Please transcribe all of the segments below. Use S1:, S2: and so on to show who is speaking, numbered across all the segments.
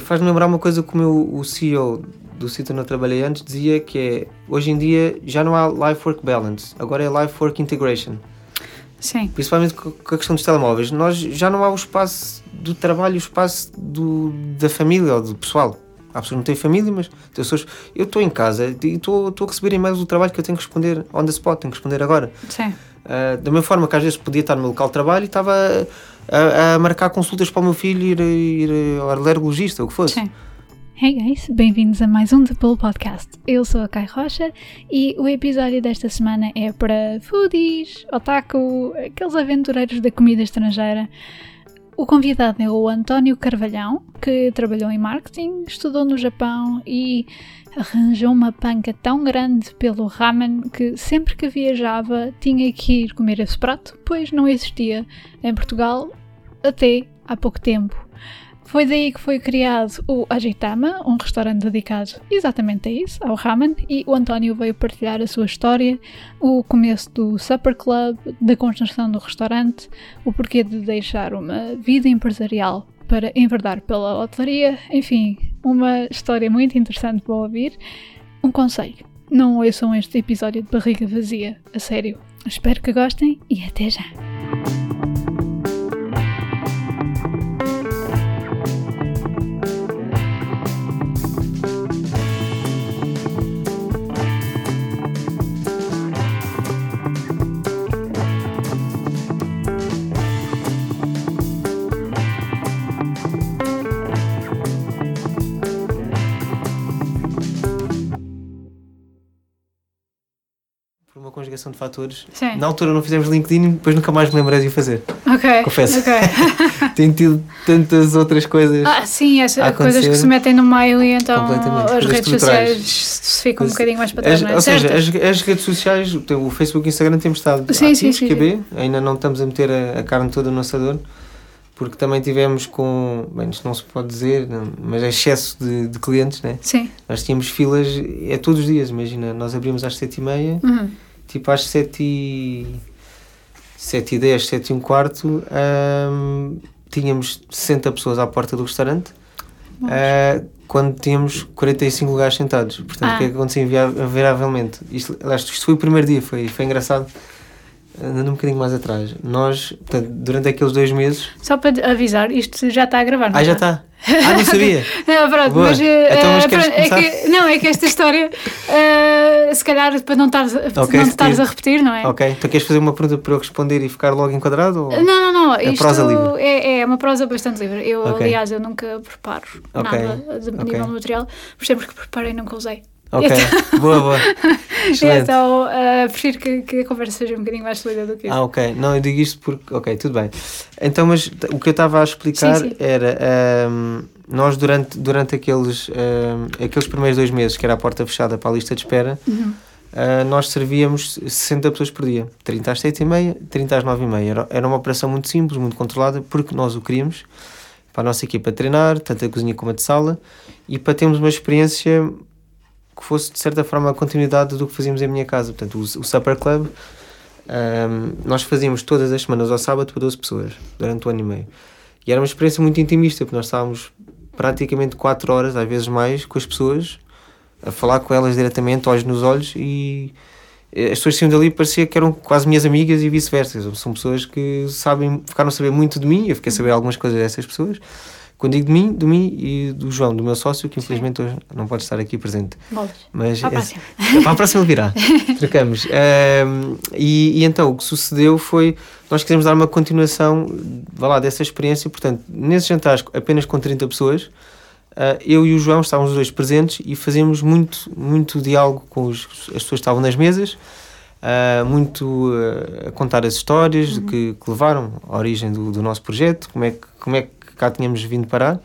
S1: faz-me lembrar uma coisa que o, meu, o CEO do sítio onde eu trabalhei antes dizia que é hoje em dia já não há life-work balance, agora é life-work integration.
S2: Sim.
S1: Principalmente com a questão dos telemóveis. Nós já não há o espaço do trabalho, o espaço do, da família ou do pessoal. Há pessoas que não têm família, mas pessoas, eu estou em casa e estou a receber e-mails do trabalho que eu tenho que responder on the spot, tenho que responder agora.
S2: Sim.
S1: Uh, da mesma forma que às vezes podia estar no meu local de trabalho e estava a, a, marcar consultas para o meu filho ir, ir, ao alergologista, ou o que fosse.
S2: Sim. Hey guys, bem-vindos a mais um The Pull Podcast. Eu sou a Kai Rocha e o episódio desta semana é para foodies, otaku, aqueles aventureiros da comida estrangeira. O convidado é o António Carvalhão, que trabalhou em marketing, estudou no Japão e arranjou uma panca tão grande pelo ramen que sempre que viajava tinha que ir comer esse prato, pois não existia em Portugal até há pouco tempo. Foi daí que foi criado o Ajitama, um restaurante dedicado exatamente a isso, ao ramen, e o António veio partilhar a sua história, o começo do Supper Club, da construção do restaurante, o porquê de deixar uma vida empresarial para enverdar pela hotelaria, enfim, uma história muito interessante para ouvir. Um conselho: não ouçam este episódio de barriga vazia, a sério. Espero que gostem e até já!
S1: Conjugação de fatores.
S2: Sim.
S1: Na altura não fizemos LinkedIn depois nunca mais me lembrei de o fazer.
S2: Ok.
S1: Confesso.
S2: ok.
S1: Tenho tido tantas outras coisas.
S2: Ah, sim, as coisas que se metem no meio e então as redes sociais se ficam um bocadinho mais para trás,
S1: As-
S2: não é?
S1: ou seja, as, as redes sociais, o Facebook e o Instagram temos estado
S2: Sim, sim,
S1: ativos,
S2: sim,
S1: QB, ainda não estamos a meter a, a carne toda no assador, porque também tivemos com, bem, isto não se pode dizer, não, mas é excesso de, de clientes, né?
S2: Sim.
S1: Nós tínhamos filas, é todos os dias, imagina, nós abrimos às sete e meia,
S2: Uhum.
S1: Tipo às sete e... sete e dez, sete e um quarto, ahm, tínhamos 60 pessoas à porta do restaurante, ah, quando tínhamos 45 lugares sentados. Portanto,
S2: Ah.
S1: o que é que acontecia invariavelmente? Isto, isto foi o primeiro dia, foi, foi engraçado. Andando um bocadinho mais atrás. Nós, portanto, durante aqueles dois meses.
S2: Só para avisar, isto já está a gravar, não
S1: Ah, já está! Ah, não sabia!
S2: Não, pronto,
S1: Boa.
S2: mas, eh,
S1: Então, mas
S2: eh, pronto, é que, não, é que esta história, eh, se calhar para não estares
S1: Ok,
S2: não te estares a repetir, não é?
S1: ok, então queres fazer uma pergunta para eu responder e ficar logo enquadrado? Ou...
S2: Não, não, não.
S1: É
S2: isto
S1: prosa livre.
S2: É, é uma prosa bastante livre. Eu,
S1: Ok.
S2: aliás, eu nunca preparo
S1: Ok,
S2: nada de
S1: ok.
S2: nível de material, por sempre que preparei nunca usei.
S1: Ok, boa, boa. Excelente.
S2: Então, eh, prefiro que, que a conversa seja um bocadinho mais fluida do que isso.
S1: Ah, ok. Não, eu digo isto porque. Ok, tudo bem. Então, mas o que eu estava a explicar
S2: Sim, sim.
S1: era. ahm, nós, durante, durante aqueles, ahm, aqueles primeiros dois meses, que era a porta fechada para a lista de espera,
S2: Uhum.
S1: ah, nós servíamos 60 pessoas por dia. 30 às 7 e meia, 30 às 9 e meia. Era, era uma operação muito simples, muito controlada, porque nós o queríamos para a nossa equipa treinar, tanto a cozinha como a de sala, e para termos uma experiência que fosse de certa forma a continuidade do que fazíamos em minha casa. Portanto, o, o Supper Club Ahm, nós fazíamos todas as semanas ao sábado para 12 pessoas, durante o ano e meio. E era uma experiência muito intimista, porque nós estávamos praticamente 4 horas, às vezes mais, com as pessoas, a falar com elas diretamente, olhos nos olhos, e as pessoas saíam dali parecia que eram quase minhas amigas e vice-versa. São pessoas que sabem, ficaram a saber muito de mim, eu fiquei a saber algumas coisas dessas pessoas. Quando digo de mim, de mim e do João, do meu sócio, que infelizmente hoje não pode estar aqui presente.
S2: Bolas.
S1: Mas
S2: Para a
S1: esse-
S2: próxima.
S1: para a próxima ele virá. Trocamos. Ahm, e, e então o que sucedeu foi nós quisemos dar uma continuação vá lá, dessa experiência. Portanto, nesses jantares apenas com 30 pessoas, ah, eu e o João estávamos os dois presentes e fazíamos muito, muito diálogo com os, as pessoas que estavam nas mesas. ah, muito ah, a contar as histórias de que, que levaram à origem do, do nosso projeto, como é, que, como é que cá tínhamos vindo parar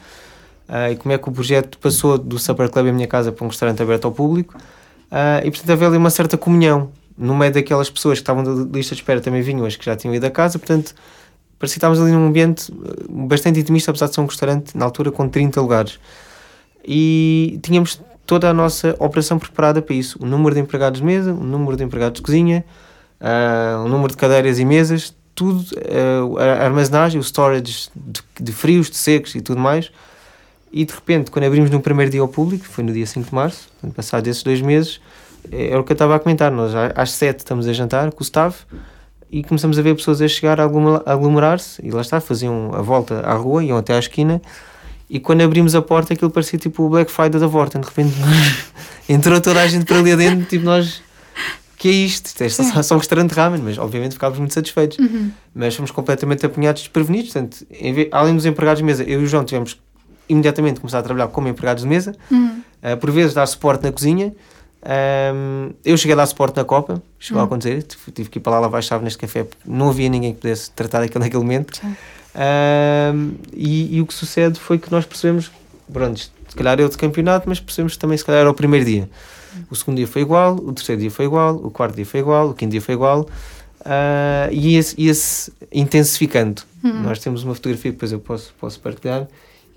S1: ah, e como é que o projeto passou do Supper Club em minha casa para um restaurante aberto ao público. Ah, e portanto havia ali uma certa comunhão no meio daquelas pessoas que estavam da lista de espera também vinham as que já tinham ido a casa, portanto parecia que estávamos ali num ambiente eh, bastante intimista, apesar de ser um restaurante na altura com 30 lugares. E tínhamos toda a nossa operação preparada para isso: o número de empregados de mesa, o número de empregados de cozinha, ah, o número de cadeiras e mesas, tudo, ah, a armazenagem, o storage de, de frios, de secos e tudo mais. E de repente, quando abrimos no primeiro dia ao público, foi no dia 5 de março, passados esses dois meses, é, é o que eu estava a comentar. Nós às 7 estamos a jantar com o staff e começamos a ver pessoas a chegar a aglomerar-se e lá está, faziam a volta à rua, iam até à esquina. E quando abrimos a porta, aquilo parecia tipo o Black Friday da Vorten. De repente entrou toda a gente para ali adentro, tipo nós que é isto? Isto é só, só um restaurante de ramen, mas obviamente ficávamos muito satisfeitos. Uhum. Mas fomos completamente apanhados desprevenidos. Portanto, vez, além dos empregados de mesa, eu e o João tivemos imediatamente começar a trabalhar como empregados de mesa, uhum. uh, por vezes dar suporte na cozinha. Um, eu cheguei a dar suporte na Copa, chegou uhum. a acontecer, tive que ir para lá lavar a chave neste café, porque não havia ninguém que pudesse tratar daquilo naquele momento. Um, e, e, o que sucede foi que nós percebemos, pronto, se calhar é outro campeonato, mas percebemos que também se calhar era o primeiro dia. O segundo dia foi igual, o terceiro dia foi igual, o quarto dia foi igual, o quinto dia foi igual. Uh, e ia-se ia intensificando. Uhum. Nós temos uma fotografia que depois eu posso, posso partilhar,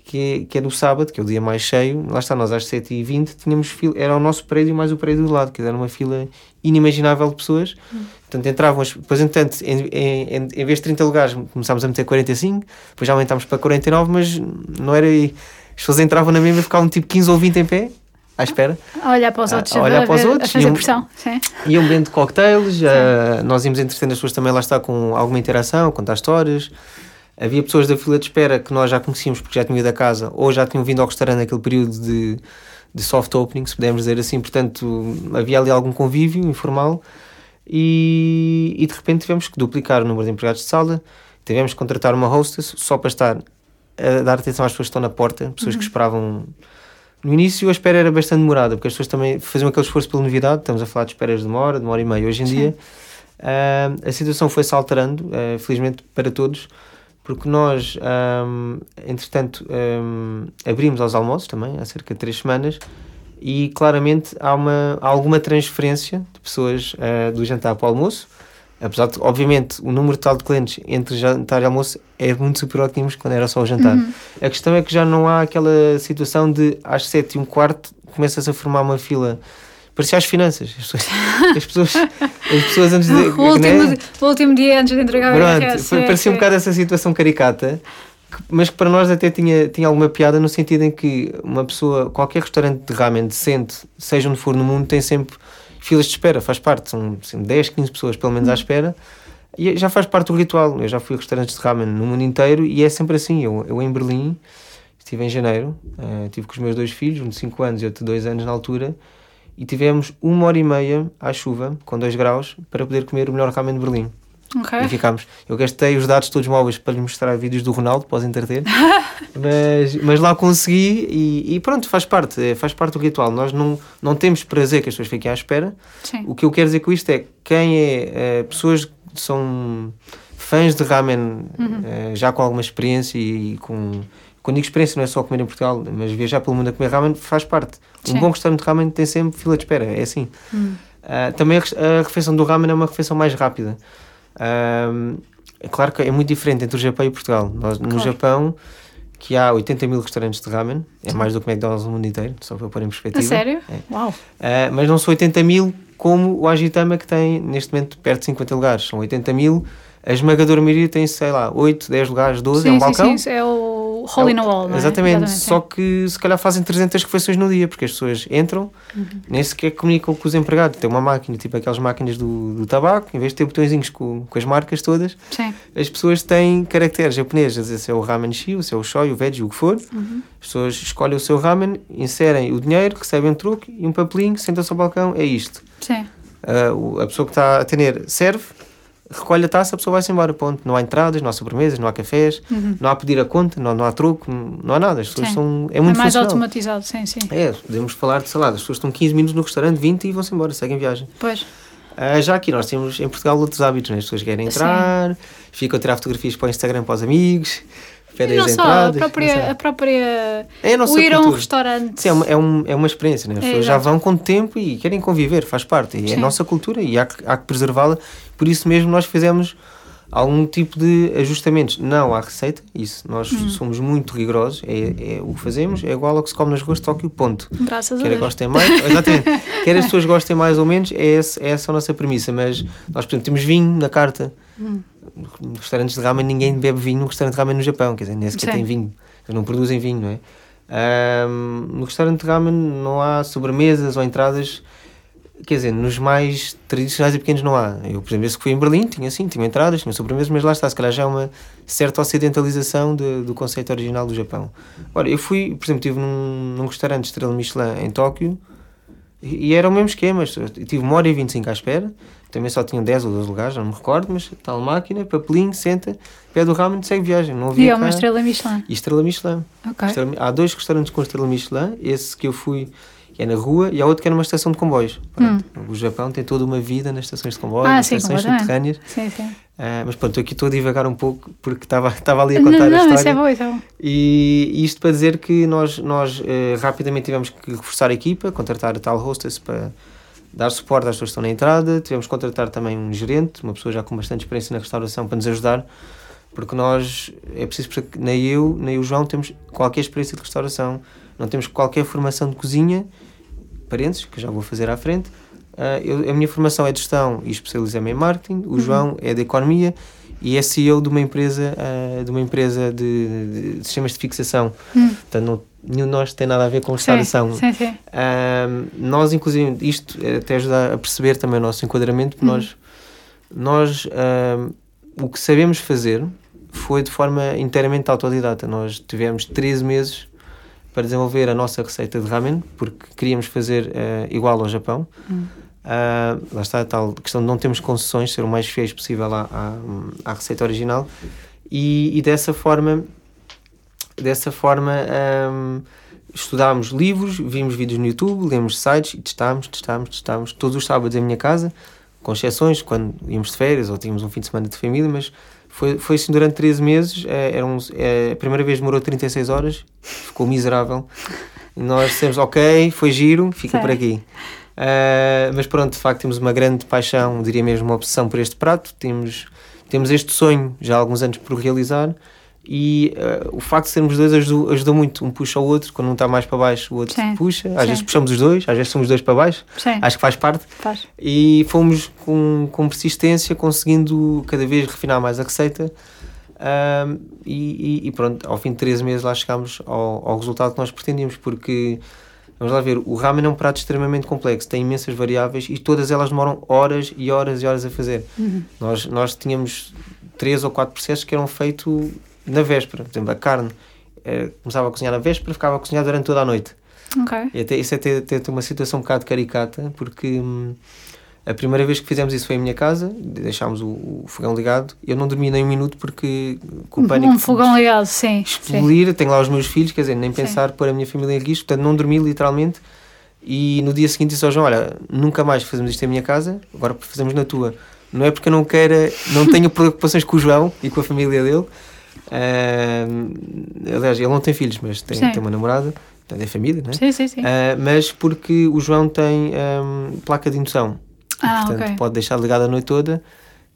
S1: que é, que é do sábado, que é o dia mais cheio. Lá está, nós às 7h20 tínhamos fila, era o nosso prédio mais o prédio do lado, que era uma fila inimaginável de pessoas. Uhum. Portanto, entravam, depois, entanto, em, em, em vez de 30 lugares, começámos a meter 45, depois já aumentámos para 49, mas não era. As pessoas entravam na mesma e ficavam tipo 15 ou 20 em pé à espera.
S2: A olhar para os outros,
S1: a, a olhar para os outros.
S2: A fazer iam, pressão. Sim.
S1: Iam bebendo cocktails, uh, nós íamos entretendo as pessoas também lá está com alguma interação, contar histórias. Havia pessoas da fila de espera que nós já conhecíamos porque já tinham ido a casa ou já tinham vindo ao restaurante naquele período de, de soft opening, se pudermos dizer assim. Portanto, havia ali algum convívio informal e, e de repente tivemos que duplicar o número de empregados de sala, tivemos que contratar uma hostess só para estar a dar atenção às pessoas que estão na porta, pessoas uhum. que esperavam no início a espera era bastante demorada, porque as pessoas também faziam aquele esforço pela novidade, estamos a falar de esperas de uma hora, de uma hora e meia. Hoje em Sim. dia uh, a situação foi-se alterando, uh, felizmente para todos, porque nós, um, entretanto, um, abrimos aos almoços também, há cerca de três semanas, e claramente há, uma, há alguma transferência de pessoas uh, do jantar para o almoço, Apesar de, obviamente, o número total de clientes entre jantar e almoço é muito superior ao que tínhamos quando era só o jantar. Uhum. A questão é que já não há aquela situação de às sete e um quarto começas a formar uma fila. Parecia as finanças. As pessoas, as pessoas, as pessoas antes de.
S2: O último, né? o último dia antes de entregar
S1: Pronto, o foi, Parecia um bocado essa situação caricata, mas que para nós até tinha, tinha alguma piada no sentido em que uma pessoa, qualquer restaurante de ramen decente, seja onde for no mundo, tem sempre filas de espera, faz parte, são assim, 10, 15 pessoas pelo menos à hum. espera, e já faz parte do ritual. Eu já fui a restaurantes de ramen no mundo inteiro e é sempre assim. Eu, eu em Berlim, estive em janeiro, uh, estive com os meus dois filhos, um de 5 anos e outro de 2 anos na altura, e tivemos uma hora e meia à chuva, com 2 graus, para poder comer o melhor ramen de Berlim. Okay. E ficámos. Eu gastei os dados todos móveis para lhe mostrar vídeos do Ronaldo, podem entreter. mas, mas lá consegui e, e, pronto, faz parte, é, faz parte do ritual. Nós não, não temos prazer que as pessoas fiquem à espera. Sim. O que eu quero dizer com isto é quem é, é pessoas que são fãs de ramen uhum. é, já com alguma experiência e, e com. Quando digo experiência, não é só comer em Portugal, mas viajar pelo mundo a comer ramen faz parte. Sim. Um bom restaurante de ramen tem sempre fila de espera, é assim. Uhum. Uh, também a, a refeição do ramen é uma refeição mais rápida. Um, é claro que é muito diferente entre o Japão e Portugal. Nós, claro. No Japão, que há 80 mil restaurantes de ramen, é mais do que o McDonald's no mundo inteiro, só para pôr em perspectiva. A
S2: sério?
S1: É.
S2: Uau! Uh,
S1: mas não são 80 mil como o Agitama, que tem neste momento perto de 50 lugares. São 80 mil. A esmagadora maioria tem, sei lá, 8, 10 lugares, 12,
S2: sim,
S1: é um balcão.
S2: Sim, sim, é o hole in a wall, não
S1: é? Exatamente, Exatamente só que se calhar fazem 300 refeições no dia, porque as pessoas entram, uhum. nem sequer comunicam com os empregados. Tem uma máquina, tipo aquelas máquinas do, do tabaco, em vez de ter botõezinhos com, com as marcas todas, Sim. as pessoas têm caracteres japoneses, vezes é o ramen shi, se é o shoyu, o veggie, o que for. Uhum. As pessoas escolhem o seu ramen, inserem o dinheiro, recebem um truque e um papelinho, sentam-se ao balcão, é isto. Sim. Uh, a pessoa que está a atender serve, recolhe a taça, a pessoa vai-se embora, ponto. Não há entradas, não há sobremesas, não há cafés, uhum. não há pedir a conta, não, não há troco, não há nada. As pessoas são, é muito É
S2: mais
S1: funcional.
S2: automatizado, sim, sim.
S1: É, podemos falar de, lá, as pessoas estão 15 minutos no restaurante, 20 e vão-se embora, seguem viagem.
S2: Pois.
S1: Uh, já aqui nós temos em Portugal outros hábitos, né? as pessoas querem entrar, sim. ficam a tirar fotografias para o Instagram para os amigos,
S2: pedem as entradas. A própria, a própria. É a o ir a um restaurante.
S1: Sim, é uma, é, um, é uma experiência, né? as é, pessoas já vão com tempo e querem conviver, faz parte. E é a nossa cultura e há há que preservá-la. Por isso mesmo nós fizemos algum tipo de ajustamentos. Não há receita, isso. Nós hum. somos muito rigorosos. É, é, o que fazemos é igual ao que se come nas ruas de Tóquio, ponto.
S2: Graças
S1: Quer
S2: a Deus.
S1: gostem mais, exatamente. Quer as pessoas gostem mais ou menos, é, esse, é essa a nossa premissa. Mas nós, por exemplo, temos vinho na carta. Hum. Restaurantes de ramen, ninguém bebe vinho num restaurante de ramen no Japão, quer dizer, nem sequer tem vinho. Eles não produzem vinho, não é? Um, no restaurante de ramen não há sobremesas ou entradas, quer dizer, nos mais tradicionais e pequenos não há. Eu, por exemplo, esse que fui em Berlim, tinha sim, tinha entradas, tinha sobremesas, mas lá está, se calhar já é uma certa ocidentalização de, do conceito original do Japão. Ora, eu fui, por exemplo, estive num, num restaurante Estrela Michelin em Tóquio e, e era o mesmo esquema, eu tive uma hora e 25 à espera, também só tinham 10 ou 12 lugares, não me recordo, mas tal máquina, papelinho, senta, pede o ramen e segue viagem. Não havia
S2: E é uma estrela Michelin.
S1: E estrela Michelin.
S2: Ok.
S1: Estrela- há dois restaurantes com estrela Michelin, esse que eu fui que é na rua e há outro que é numa estação de comboios. Pronto, O Japão tem toda uma vida nas estações de comboios,
S2: Hum. Ah,
S1: nas
S2: sim,
S1: estações subterrâneas.
S2: Sim, sim.
S1: Ah, mas pronto, aqui estou a divagar um pouco porque estava estava ali a
S2: Não,
S1: contar a
S2: não,
S1: história.
S2: isso é bom, isso é bom.
S1: E isto para dizer que nós, nós eh, rapidamente tivemos que reforçar a equipa, contratar a tal hostess para dar suporte às pessoas que estão na entrada, tivemos que contratar também um gerente, uma pessoa já com bastante experiência na restauração para nos ajudar, porque nós, é preciso que nem eu, nem o João temos qualquer experiência de restauração, não temos qualquer formação de cozinha, parênteses, que já vou fazer à frente. Ah, eu- a minha formação é de gestão e especializei-me em marketing, o João é de economia e é CEO de uma empresa, ah, de, uma empresa de, de sistemas de fixação.
S2: Hum.
S1: Portanto, não, nenhum de nós tem nada a ver com restauração.
S2: Sim, sim, sim.
S1: Ahm, nós, inclusive, isto até ajuda a perceber também o nosso enquadramento, porque nós, nós ahm, o que sabemos fazer foi de forma inteiramente autodidata. Nós tivemos 13 meses para desenvolver a nossa receita de ramen, porque queríamos fazer eh, igual ao Japão. Ah, lá está a tal questão de não termos concessões, ser o mais fiéis possível à, à, à receita original. E, e dessa forma, dessa forma ahm, estudámos livros, vimos vídeos no YouTube, lemos sites e testámos, testámos, testámos todos os sábados em minha casa, com exceções quando íamos de férias ou tínhamos um fim de semana de família, mas foi, foi assim durante 13 meses. eh, Era um, eh, a primeira vez demorou 36 horas, ficou miserável. Nós dissemos, ok, foi giro, fica
S2: Sei.
S1: por aqui. Ah, mas pronto, de facto, temos uma grande paixão, diria mesmo uma obsessão por este prato. Temos, temos este sonho já há alguns anos por realizar. E ah, o facto de sermos dois ajudou, ajudou muito. Um puxa o outro, quando um está mais para baixo, o outro
S2: Sim.
S1: puxa. Às
S2: Sim.
S1: vezes puxamos os dois, às vezes somos dois para baixo.
S2: Sim,
S1: Acho que faz parte.
S2: faz.
S1: E fomos com, com persistência conseguindo cada vez refinar mais a receita. Ahm, e, e- pronto, ao fim de 13 meses lá chegámos ao, ao resultado que nós pretendíamos, porque vamos lá ver, o ramen é um prato extremamente complexo, tem imensas variáveis e todas elas demoram horas e horas e horas a fazer. Nós, nós tínhamos três ou quatro processos que eram feitos na véspera, por exemplo, a carne. eh, começava a cozinhar na véspera, ficava a cozinhar durante toda a noite.
S2: Ok.
S1: E até, isso é até, até uma situação um bocado caricata, porque hum, a primeira vez que fizemos isso foi em minha casa, deixámos o, o fogão ligado, eu não dormi nem um minuto porque com o pânico
S2: Um fogão ligado, sim. sim.
S1: explodir, tenho lá os meus filhos, quer dizer, nem
S2: Sim.
S1: pensar pôr a minha família em risco, portanto não dormi literalmente. E no dia seguinte disse ao João: Olha, nunca mais fazemos isto em minha casa, agora fazemos na tua. Não é porque eu não queira, não tenho preocupações com o João e com a família dele. Ahm, aliás, ele não tem filhos, mas tem, tem uma namorada, portanto é família, não é?
S2: Sim, sim, sim.
S1: Ah, mas porque o João tem ahm, placa de indução. E,
S2: Ah,
S1: portanto,
S2: ok.
S1: pode deixar ligado a noite toda.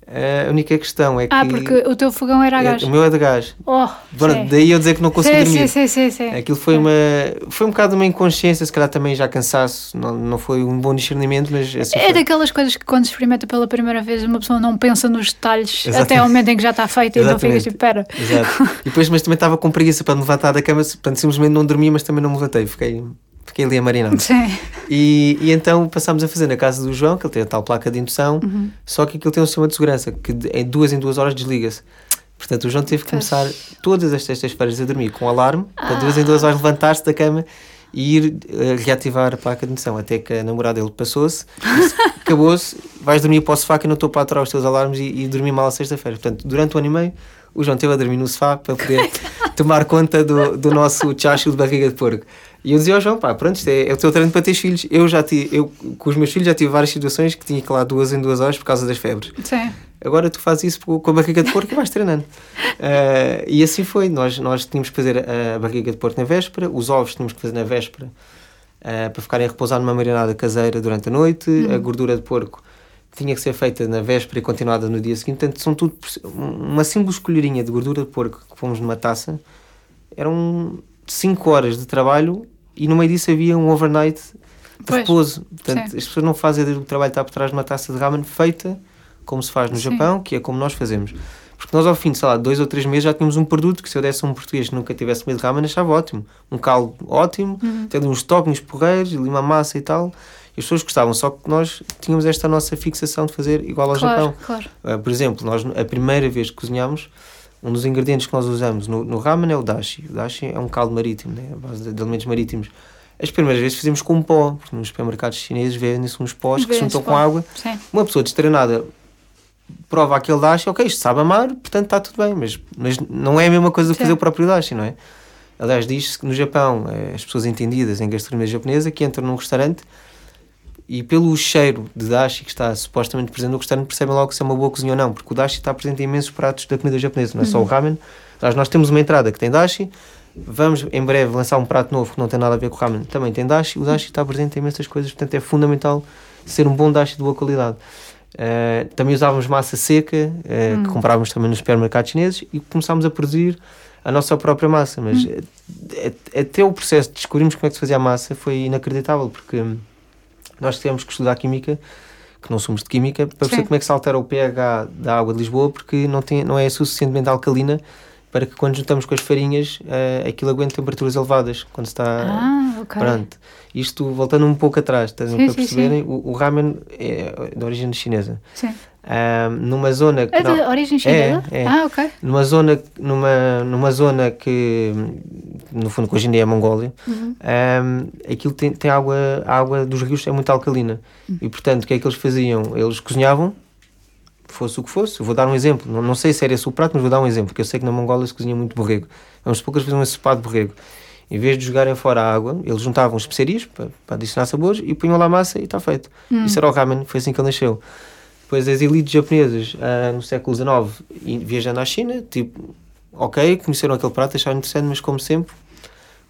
S1: Ah, a única questão é que.
S2: Ah, porque o teu fogão era a
S1: é-
S2: gás.
S1: o meu é de gás.
S2: Oh,
S1: Pronto, daí eu dizer que não consegui dormir.
S2: sim, sim, sim.
S1: Aquilo foi uma foi um bocado uma inconsciência, se calhar também já cansaço, não, não foi um bom discernimento, mas assim
S2: É
S1: foi.
S2: daquelas coisas que quando se experimenta pela primeira vez uma pessoa não pensa nos detalhes
S1: Exatamente.
S2: até ao momento em que já está feito e então fica tipo, pera.
S1: Exato. E depois, mas também estava com preguiça para me levantar da cama, portanto, simplesmente não dormi, mas também não me levantei, fiquei, fiquei ali a marinar.
S2: Sim.
S1: E, e então passámos a fazer na casa do João, que ele tem a tal placa de indução,
S2: Uhum.
S1: só que aquilo tem um sistema de segurança, que em duas em duas horas desliga-se. Portanto, o João teve que
S2: Pois.
S1: começar todas as sextas-feiras a dormir com alarme, para de duas em duas horas levantar-se da cama e ir eh, reativar a placa de indução, até que a namorada dele passou-se, acabou-se, vais dormir para o sofá que eu não estou para aturar os teus alarmes e, e dormir mal a sexta-feira. Portanto, durante um ano e meio, o João esteve a dormir no sofá para poder tomar conta do, do nosso chacho de barriga de porco. E eu dizia ao João, pá, pronto, isto é, é o teu treino para ter filhos. Eu já tive, eu com os meus filhos já tive várias situações que tinha que ir lá duas em duas horas por causa das febres.
S2: Sim.
S1: Agora tu fazes isso com a barriga de porco e vais treinando. Eh, e assim foi. Nós, nós tínhamos que fazer a barriga de porco na véspera, os ovos tínhamos que fazer na véspera eh, para ficarem a repousar numa marinada caseira durante a noite, a gordura de porco tinha que ser feita na véspera e continuada no dia seguinte. Portanto, são tudo uma simples colherinha de gordura de porco que pomos numa taça. Eram 5 horas de trabalho e no meio disso havia um overnight de
S2: Pois,
S1: repouso. Portanto,
S2: sim.
S1: as pessoas não fazem do trabalho está por trás de uma taça de ramen feita como se faz no
S2: Sim.
S1: Japão, que é como nós fazemos. Porque nós, ao fim de, sei lá, dois ou três meses já tínhamos um produto que se eu desse a um português que nunca tivesse comido ramen, achava ótimo. Um caldo ótimo,
S2: Uhum.
S1: ali uns toppings porreiros, ali uma massa e tal. E as pessoas gostavam, só que nós tínhamos esta nossa fixação de fazer igual ao
S2: Claro,
S1: Japão.
S2: claro.
S1: Uh, por exemplo, nós a primeira vez que cozinhámos, um dos ingredientes que nós usamos no, no ramen é o dashi. O dashi é um caldo marítimo, né? a base de, de alimentos marítimos. As primeiras vezes fizemos com pó, porque nos supermercados chineses vendem-se uns pós que se juntam com água.
S2: Sim.
S1: Uma pessoa destreinada prova aquele dashi, ok, isto sabe amar, portanto está tudo bem, mas, mas não é a mesma coisa do que fazer o próprio dashi, não é? Aliás, diz-se que no Japão, eh, as pessoas entendidas em gastronomia japonesa que entram num restaurante e pelo cheiro de dashi que está supostamente presente no restaurante percebem logo se é uma boa cozinha ou não, porque o dashi está presente em imensos pratos da comida japonesa, não é só o ramen. Aliás, nós temos uma entrada que tem dashi, vamos em breve lançar um prato novo que não tem nada a ver com o ramen, também tem dashi, o dashi está presente em imensas coisas, portanto é fundamental ser um bom dashi de boa qualidade. Uh, também usávamos massa seca, uh, que comprávamos também nos supermercados chineses e começámos a produzir a nossa própria massa, mas uh, a- até o processo de descobrirmos como é que se fazia a massa foi inacreditável, porque hum, nós tivemos que estudar química, que não somos de química, para perceber
S2: Sim.
S1: como é que se altera o pH da água de Lisboa, porque não, tem, não é suficientemente alcalina para que quando juntamos com as farinhas uh, aquilo aguente temperaturas elevadas, quando está...
S2: Ah, ok.
S1: Pronto, isto voltando um pouco atrás, estás
S2: Sim,
S1: para
S2: sim,
S1: perceberem, o, o ramen é de origem chinesa.
S2: Sim.
S1: Ah, numa zona que
S2: É de
S1: não-
S2: origem chinesa?
S1: É, é.
S2: Ah, ok.
S1: numa zona numa numa zona que no fundo que hoje em dia é a Mongólia
S2: Uhum.
S1: um, aquilo tem, tem água a água dos rios é muito alcalina
S2: Uhum.
S1: e portanto o que é que eles faziam eles cozinhavam fosse o que fosse, eu vou dar um exemplo não, não sei se era esse o prato, mas vou dar um exemplo porque eu sei que na Mongólia se cozinha muito borrego vamos supor que eles faziam um ensopado de borrego em vez de jogarem fora a água, eles juntavam especiarias para, para adicionar sabores e punham lá a massa e está feito. Isso era o ramen, foi assim que ele nasceu. Depois as elites japonesas, ah, no século XIX, viajando à China, tipo, ok, conheceram aquele prato, acharam interessante, mas como sempre,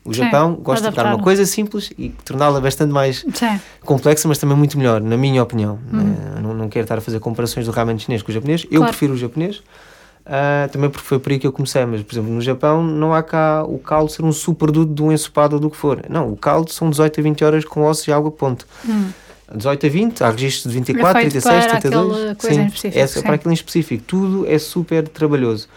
S1: o
S2: Sim,
S1: Japão gosta de dar uma coisa simples e torná-la bastante mais
S2: Sim.
S1: complexa, mas também muito melhor, na minha opinião. Eh, não, não quero estar a fazer comparações do ramen chinês com o japonês. Eu
S2: Claro.
S1: prefiro o japonês, ah, também porque foi por aí que eu comecei. Mas, por exemplo, no Japão não há cá o caldo ser um superduto de um ensopado ou do que for. Não, o caldo são 18 a 20 horas com ossos e água, ponto.
S2: Hum.
S1: 18 a 20, há registros de 24,
S2: É feito
S1: 36,
S2: para
S1: 32.
S2: aquela coisa
S1: sim,
S2: específico,
S1: é
S2: sim.
S1: para aquilo em específico. Tudo é super trabalhoso.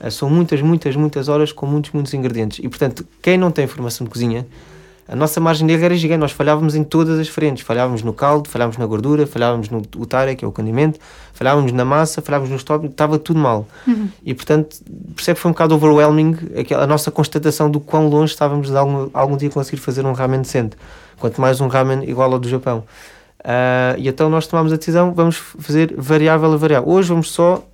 S1: Ah, São muitas, muitas, muitas horas com muitos, muitos ingredientes. E, portanto, quem não tem formação de cozinha, a nossa margem de erro era gigante. Nós falhávamos em todas as frentes. Falhávamos no caldo, falhávamos na gordura, falhávamos no utare, que é o condimento, falhávamos na massa, falhávamos nos toppings, estava tudo mal.
S2: Uhum.
S1: E, portanto, percebe que foi um bocado overwhelming aquela, a nossa constatação do quão longe estávamos de algum, algum dia conseguir fazer um ramen decente. Quanto mais um ramen igual ao do Japão. Ah, e então nós tomámos a decisão, vamos fazer variável a variável. Hoje vamos só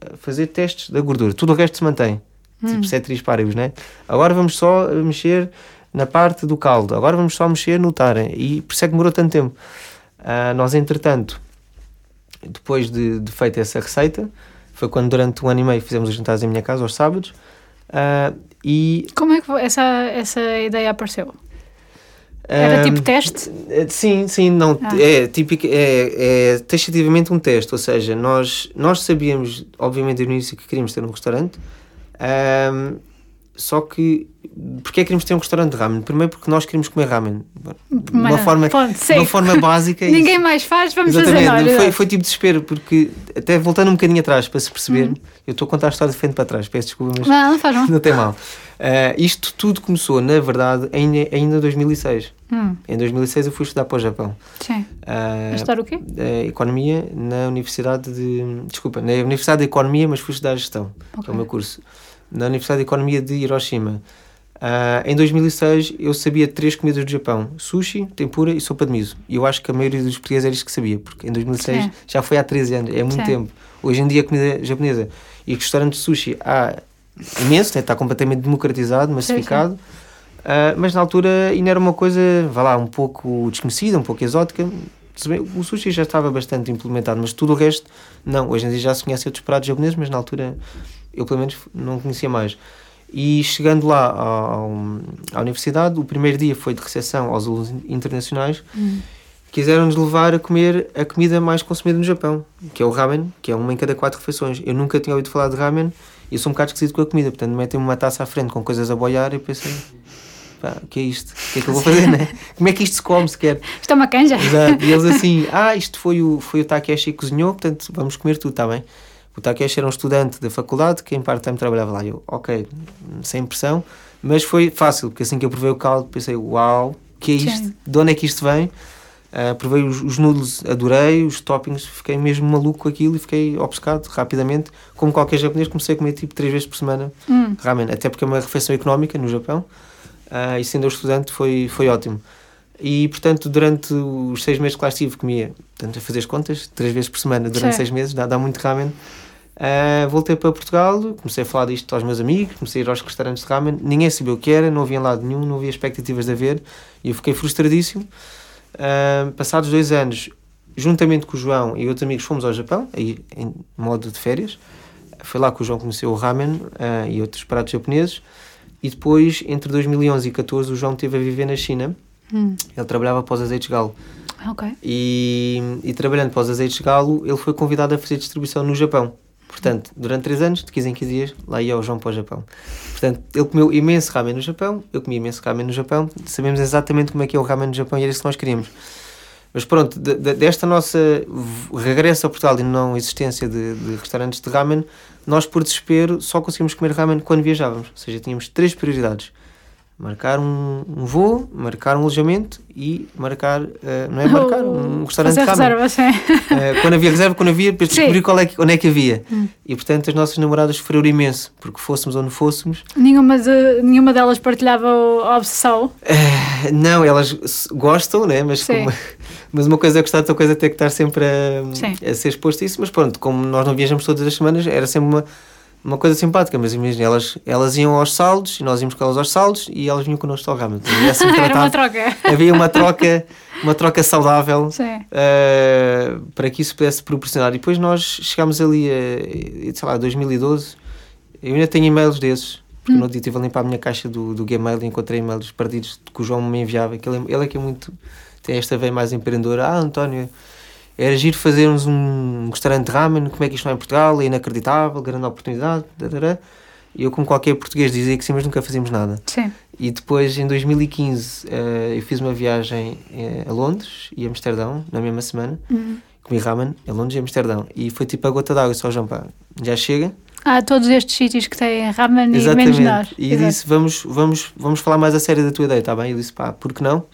S1: ah, fazer testes da gordura. Tudo o resto se mantém. Tipo cetris paribus, né? Agora vamos só ah, mexer na parte do caldo. Agora vamos só mexer no tare. E por isso é que demorou tanto tempo. Ah, nós, entretanto, depois de, de feita essa receita, foi quando durante um ano e meio fizemos os jantares em minha casa, aos sábados, ah, e...
S2: Como é que essa, essa ideia apareceu? Era tipo teste?
S1: eh, Sim, sim, não,
S2: Ah.
S1: é típico, é, é taxativamente um teste, ou seja, nós, nós sabíamos, obviamente, no início que queríamos ter um restaurante, ahm, só que, porque é que queríamos ter um restaurante de ramen? Primeiro porque nós queríamos comer ramen, de uma forma, de uma forma básica. e-
S2: Ninguém mais faz, vamos
S1: Exatamente,
S2: fazer
S1: foi,
S2: nós.
S1: foi tipo desespero, porque até voltando um bocadinho atrás para se perceber,
S2: Uhum.
S1: eu estou a contar a história de frente para trás, peço desculpa, mas
S2: Não, não faz
S1: não tem mal. Ah, isto tudo começou, na verdade, em, ainda em 2006.
S2: Hum,
S1: Em 2006 eu fui estudar para o Japão.
S2: sim. A estudar o quê?
S1: a economia na Universidade de. Desculpa, na Universidade de Economia, mas fui estudar gestão, que é o meu curso. Na Universidade de Economia de Hiroshima. Ah, em 2006 eu sabia três comidas do Japão: sushi, tempura e sopa de miso. E eu acho que a maioria dos portugueses era isto que sabia, porque em 2006
S2: Sim.
S1: já foi há 13 anos, é muito
S2: Sim.
S1: tempo. Hoje em dia a comida japonesa e restaurantes de sushi há imenso, está completamente democratizado, massificado. Ah, mas na altura ainda era uma coisa, vá lá, um pouco desconhecida, um pouco exótica. O sushi já estava bastante implementado, mas tudo o resto, não. Hoje em dia já se conhece outros pratos japoneses, mas na altura eu pelo menos não conhecia mais. E chegando lá ao- à universidade, o primeiro dia foi de recepção aos alunos internacionais. Quiseram-nos levar a comer a comida mais consumida no Japão, que é o ramen, que é uma em cada quatro refeições. Eu nunca tinha ouvido falar de ramen eu sou um bocado esquisito com a comida, portanto metem-me uma taça à frente com coisas a boiar e eu pensei, pá, o que é isto? O que é que eu vou fazer, né? Como é que isto se come sequer?
S2: Isto é uma canja?
S1: Exato. E eles assim, ah, isto foi o, foi o Takeshi que cozinhou, portanto vamos comer tudo, está bem? O Takeshi era um estudante da faculdade que em part-time trabalhava lá. Eu, ok, sem pressão, mas foi fácil, porque assim que eu provei o caldo, pensei, uau, que é isto? De onde é que isto vem? Uh, provei os, os noodles, adorei, os toppings, fiquei mesmo maluco com aquilo e fiquei obcecado rapidamente. Como qualquer japonês, comecei a comer tipo três vezes por semana
S2: Hum.
S1: ramen, até porque é uma refeição económica no Japão ah, e sendo eu estudante foi, foi ótimo. E portanto, durante os seis meses que lá estive, comia, portanto, a fazer as contas, três vezes por semana durante
S2: Sim.
S1: seis meses, dá, dá muito ramen. Ah, voltei para Portugal, comecei a falar disto aos meus amigos, comecei a ir aos restaurantes de ramen, ninguém sabia o que era, não havia em lado nenhum, não havia expectativas de haver e eu fiquei frustradíssimo. Ah, passados dois anos, juntamente com o João e outros amigos, fomos ao Japão, aí em modo de férias. Foi lá que o João conheceu o ramen ah, e outros pratos japoneses. E depois, entre 2011 e 2014, o João esteve a viver na China.
S2: Hum.
S1: Ele trabalhava para os azeites galo.
S2: Ok.
S1: E, e trabalhando para os azeites galo, ele foi convidado a fazer distribuição no Japão. Portanto, durante 3 anos, de 15 em 15 dias, lá ia o João para o Japão. Portanto, ele comeu imenso ramen no Japão, eu comi imenso ramen no Japão, sabemos exatamente como é que é o ramen no Japão e era isso que nós queríamos. Mas pronto, de- de- desta nossa regresso a Portugal e não existência de, de restaurantes de ramen, nós por desespero só conseguimos comer ramen quando viajávamos. Ou seja, tínhamos três prioridades. Marcar um, um voo, marcar um alojamento e marcar, eh, não é marcar, um restaurante
S2: Fazer
S1: de
S2: reserva, sim.
S1: Eh, quando havia reserva, quando havia, depois
S2: Sim.
S1: descobri qual é que, onde é que havia.
S2: Hum.
S1: E portanto as nossas namoradas sofreram imenso, porque fôssemos onde fôssemos.
S2: nenhuma, de- nenhuma delas partilhava a obsessão.
S1: eh, não, elas gostam, né? mas, como- mas uma coisa é gostar, outra coisa é ter que estar sempre a, a ser exposto a isso. Mas pronto, como nós não viajamos todas as semanas, era sempre uma, uma coisa simpática. Mas imagina, elas, elas iam aos saldos e nós íamos com elas aos saldos e elas vinham connosco ao ramen. Era assim
S2: Era uma troca.
S1: Havia uma troca, uma troca saudável. Uh, para que isso pudesse proporcionar. E depois nós chegámos ali a, sei lá, 2012. Eu ainda tenho e-mails desses, porque no dia estive a limpar a minha caixa do, do Gmail e encontrei e-mails perdidos que o João me enviava. Que ele, ele é que é muito. tem esta veia mais empreendedora. Ah, António, era giro fazermos um restaurante de ramen, como é que isto não é em Portugal? É inacreditável, grande oportunidade. tarará. E eu, como qualquer português, dizia que sim, mas nunca fazíamos nada.
S2: Sim.
S1: E depois, em 2015, eh, eu fiz uma viagem eh, a Londres e a Amsterdão, na mesma semana.
S2: Hum.
S1: Comi ramen a Londres e Amsterdão. E foi tipo a gota d'água, só João, pá, já chega.
S2: Há todos estes sítios que têm ramen e menos nós.
S1: E disse, vamos, vamos, vamos falar mais a sério da tua ideia, está bem? Eu disse, pá, por que não?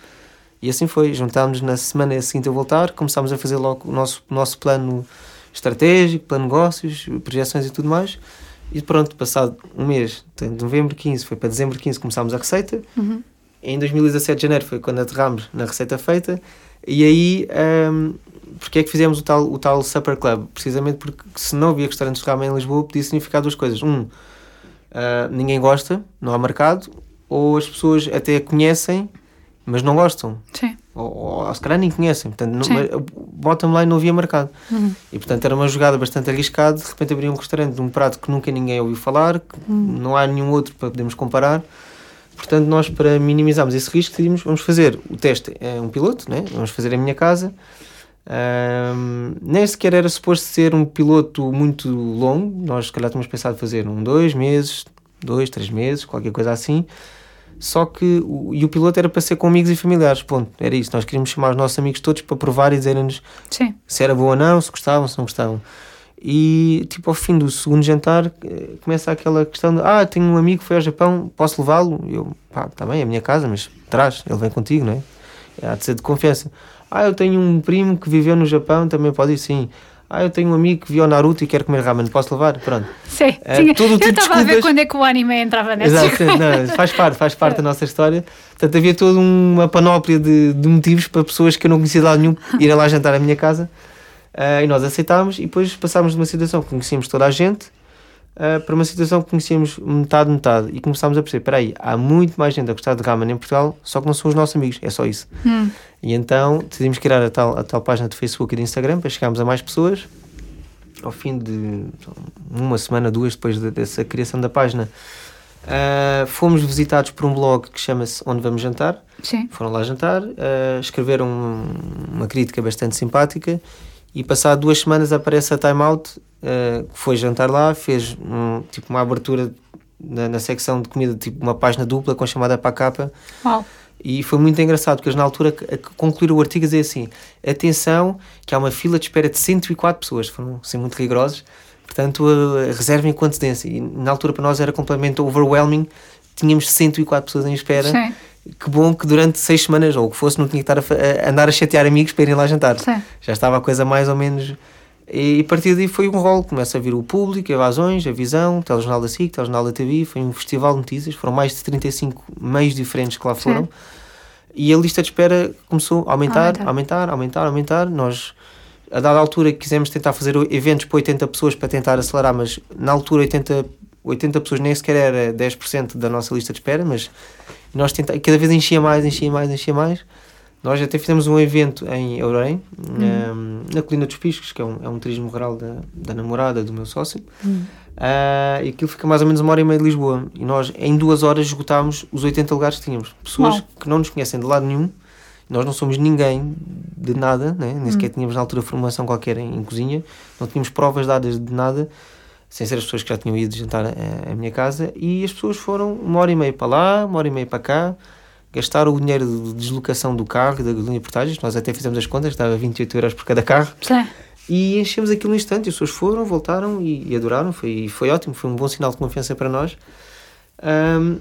S1: E assim foi. Juntámos na semana seguinte a voltar, começámos a fazer logo o nosso, nosso plano estratégico, plano de negócios, projeções e tudo mais. E pronto, passado um mês, portanto, novembro 15, foi para dezembro 15 começámos a receita.
S2: Uhum.
S1: Em 2017 de janeiro foi quando aterramos na receita feita. E aí, um, porque é que fizemos o tal, o tal Supper Club? Precisamente porque se não havia restaurantes de ramen em Lisboa, podia significar duas coisas. Um, ah, ninguém gosta, não há mercado, ou as pessoas até conhecem, mas não gostam.
S2: Sim.
S1: Ou, ou se calhar nem conhecem. Portanto, não,
S2: Sim.
S1: bottom line não havia mercado.
S2: Uhum.
S1: E portanto era uma jogada bastante arriscada. De repente abrir um restaurante de um prato que nunca ninguém ouviu falar, que
S2: Hum.
S1: não há nenhum outro para podermos comparar. Portanto, nós para minimizarmos esse risco decidimos, vamos fazer o teste, é um piloto, né? vamos fazer em minha casa. Ahm, nem sequer era suposto ser um piloto muito longo, nós se calhar tínhamos pensado fazer um, dois meses, dois, três meses, qualquer coisa assim. Só que o, e o piloto era para ser com amigos e familiares, ponto, era isso. Nós queríamos chamar os nossos amigos todos para provar e dizerem-nos se era bom ou não, se gostavam, se não gostavam. E, tipo, ao fim do segundo jantar, eh, começa aquela questão de: Ah, tenho um amigo que foi ao Japão, posso levá-lo? Eu, pá, está bem, é a minha casa, mas traz, ele vem contigo, não é? Há de ser de confiança. Ah, eu tenho um primo que viveu no Japão, também pode ir, sim. Ah, eu tenho um amigo que viu o Naruto e quer comer ramen, posso levar? Pronto.
S2: Sim.
S1: É,
S2: Tinha-
S1: todo o
S2: Eu
S1: tipo
S2: estava a ver quando é que o anime entrava nessa.
S1: Exato, não, faz parte, faz parte da nossa história. Portanto, havia toda uma panóplia de, de motivos para pessoas que eu não conhecia de lado nenhum irem lá jantar à minha casa. Ah, e nós aceitámos e depois passámos de uma situação que conhecíamos toda a gente ah, para uma situação que conhecíamos metade, metade. E começámos a perceber: espera aí, há muito mais gente a gostar de ramen em Portugal, só que não são os nossos amigos, é só isso.
S2: Hum.
S1: E então decidimos criar a tal, a tal página de Facebook e de Instagram para chegarmos a mais pessoas. Ao fim de uma semana, duas depois de- dessa criação da página, ah, fomos visitados por um blog que chama-se Onde Vamos Jantar.
S2: Sim.
S1: Foram lá jantar, ah, escreveram um- uma crítica bastante simpática e passado duas semanas aparece a Time Out, ah, que foi jantar lá, fez um, tipo uma abertura na, na secção de comida, tipo uma página dupla com a chamada para a capa
S2: Uau.
S1: e foi muito engraçado, porque eles na altura concluíram o artigo a dizer assim: atenção, que há uma fila de espera de 104 pessoas, foram assim muito rigorosos. Portanto, uh, reservem com antecedência. E na altura para nós era completamente overwhelming. Tínhamos 104 pessoas em espera.
S2: Sim.
S1: Que bom que durante seis semanas, ou o que fosse, não tinha que estar a, a andar a chatear amigos para irem lá jantar.
S2: Sim.
S1: Já estava a coisa mais ou menos. E a partir daí foi um rol. Começa a vir o público, evasões, a visão, o telejornal da SIC, o telejornal da TV. Foi um festival de notícias. Foram mais de 35 meios diferentes que lá foram. E a lista de espera começou a aumentar,
S2: Aumentar.
S1: aumentar, aumentar, aumentar. Nós, a dada altura, quisemos tentar fazer eventos para 80 pessoas para tentar acelerar, mas na altura 80, 80 pessoas nem sequer era 10% da nossa lista de espera, mas nós tenta, cada vez enchia mais, enchia mais, enchia mais. Nós até fizemos um evento em Eurém, na, na Colina dos Piscos, que é um, é um turismo rural da, da namorada do meu sócio. Ah, e aquilo fica mais ou menos uma hora e meia de Lisboa. E nós, em duas horas, esgotámos os 80 lugares que tínhamos. Pessoas
S2: Uau.
S1: que não nos conhecem de lado nenhum. Nós não somos ninguém de nada, né? nem sequer tínhamos na altura formação qualquer em, em cozinha, não tínhamos provas dadas de nada, sem ser as pessoas que já tinham ido jantar à, minha casa. E as pessoas foram uma hora e meia para lá, uma hora e meia para cá, gastaram o dinheiro de deslocação do carro da gasolina e portagens. Nós até fizemos as contas, estava 28 euros por cada carro.
S2: Sim.
S1: E enchemos aquilo no instante, e as pessoas foram, voltaram e, e adoraram, foi, foi ótimo, foi um bom sinal de confiança para nós. Ahm,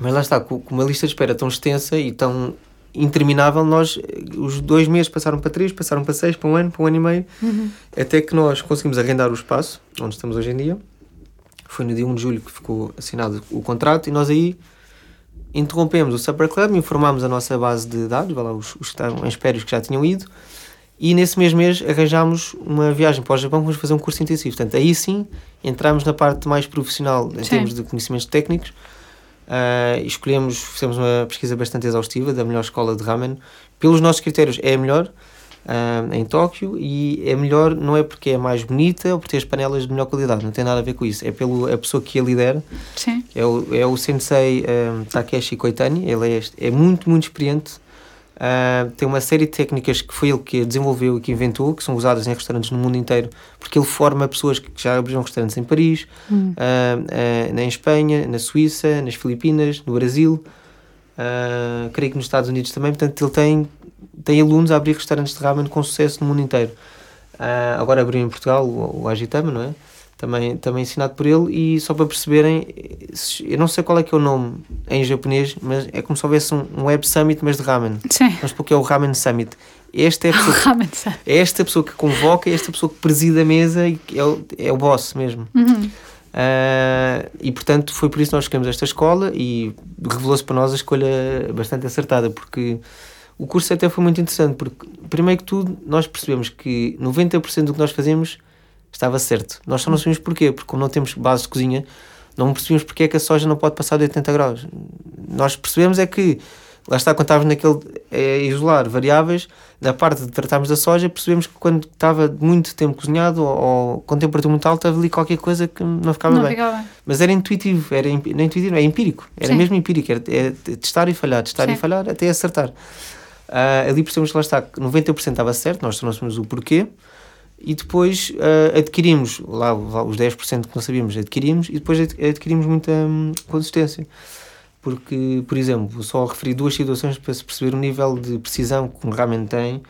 S1: mas lá está, com, com uma lista de espera tão extensa e tão interminável, nós, os dois meses passaram para três, passaram para seis, para um ano, para um ano e meio, até que nós conseguimos arrendar o espaço, onde estamos hoje em dia. Foi no dia 1 de julho que ficou assinado o contrato e nós aí interrompemos o Supper Club, informámos a nossa base de dados, lá, os, os que estavam em espera e os que já tinham ido, e nesse mesmo mês arranjámos uma viagem para o Japão, vamos fazer um curso intensivo. Portanto, aí sim entramos na parte mais profissional em
S2: Sim.
S1: termos de conhecimentos técnicos. E escolhemos, fizemos uma pesquisa bastante exaustiva da melhor escola de ramen. Pelos nossos critérios, é a melhor ah, em Tóquio e é melhor não é porque é mais bonita ou por ter as panelas de melhor qualidade, não tem nada a ver com isso. É pelo a pessoa que a lidera,
S2: Sim.
S1: é o, é o sensei ah, Takeshi Koitani, ele é, é muito, muito experiente. Ah, tem uma série de técnicas que foi ele que desenvolveu e que inventou, que são usadas em restaurantes no mundo inteiro, porque ele forma pessoas que já abriram restaurantes em Paris, ah, ah, em Espanha, na Suíça, nas Filipinas, no Brasil, creio que nos Estados Unidos também. Portanto, ele tem, tem alunos a abrir restaurantes de ramen com sucesso no mundo inteiro. Agora abriu em Portugal o, o Agitama, não é? Também, também ensinado por ele. E só para perceberem, eu não sei qual é que é o nome em japonês, mas é como se houvesse um, um Web Summit, mas de ramen.
S2: Sim.
S1: Mas porque é o Ramen Summit. Esta é a pessoa,
S2: Realmente sabe.
S1: é esta pessoa que convoca, é esta pessoa que preside a mesa e que é o, é o boss mesmo.
S2: Uhum.
S1: Ah, e portanto foi por isso que nós escolhemos esta escola e revelou-se para nós a escolha bastante acertada, porque o curso até foi muito interessante, porque primeiro que tudo nós percebemos que 90% do que nós fazemos estava certo. Nós só não sabíamos porquê, porque como não temos base de cozinha, não percebemos porque é que a soja não pode passar de 80 graus. Nós percebemos é que, lá está, quando estávamos naquele é, isolar variáveis, na parte de tratarmos da soja, percebemos que quando estava muito tempo cozinhado ou, ou com temperatura muito alta, havia ali qualquer coisa que não ficava
S2: Não
S1: bem.
S2: ficava bem.
S1: Mas era intuitivo, era não é intuitivo, é empírico, era
S2: Sim.
S1: mesmo empírico, era, é testar e falhar, testar
S2: Sim.
S1: e falhar até acertar. Ah, ali percebemos que lá está, que 90% estava certo, nós sabemos o porquê, e depois ah, adquirimos, lá, lá os 10% que não sabíamos, adquirimos, e depois ad- adquirimos muita hum, consistência. Porque, por exemplo, só referi duas situações para se perceber o nível de precisão que um ramen tem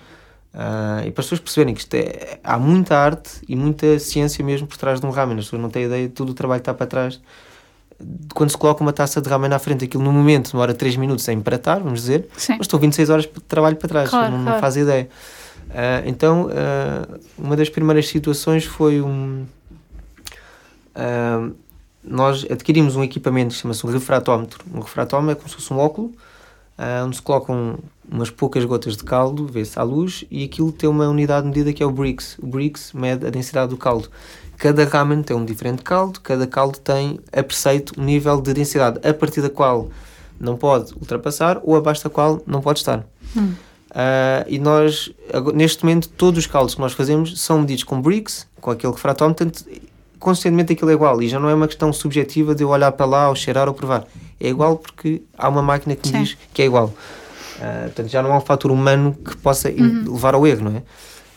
S1: ah, e para as pessoas perceberem que isto é, há muita arte e muita ciência mesmo por trás de um ramen. As pessoas não têm ideia de todo o trabalho que está para trás. Quando se coloca uma taça de ramen à frente, aquilo no momento demora 3 minutos a empratar, vamos dizer,
S2: Sim.
S1: mas estão 26 horas de trabalho para trás,
S2: Claro,
S1: não, não
S2: claro.
S1: faz ideia. Ah, então, ah, uma das primeiras situações foi um. ah, nós adquirimos um equipamento que chama-se um refratómetro. Um refratómetro é como se fosse um óculo, onde se colocam umas poucas gotas de caldo, vê-se à luz, e aquilo tem uma unidade de medida que é o Brix. O Brix mede a densidade do caldo. Cada ramen tem um diferente caldo, cada caldo tem a preceito um nível de densidade a partir da qual não pode ultrapassar ou abaixo da qual não pode estar. Ah, e nós, neste momento, todos os caldos que nós fazemos são medidos com bricks, com aquele refratómetro, portanto, consistentemente aquilo é igual. E já não é uma questão subjetiva de eu olhar para lá, ou cheirar, ou provar. É igual porque há uma máquina que me
S2: Sim.
S1: diz que é igual. Ah, portanto, já não há um fator humano que possa in- levar ao erro, não é?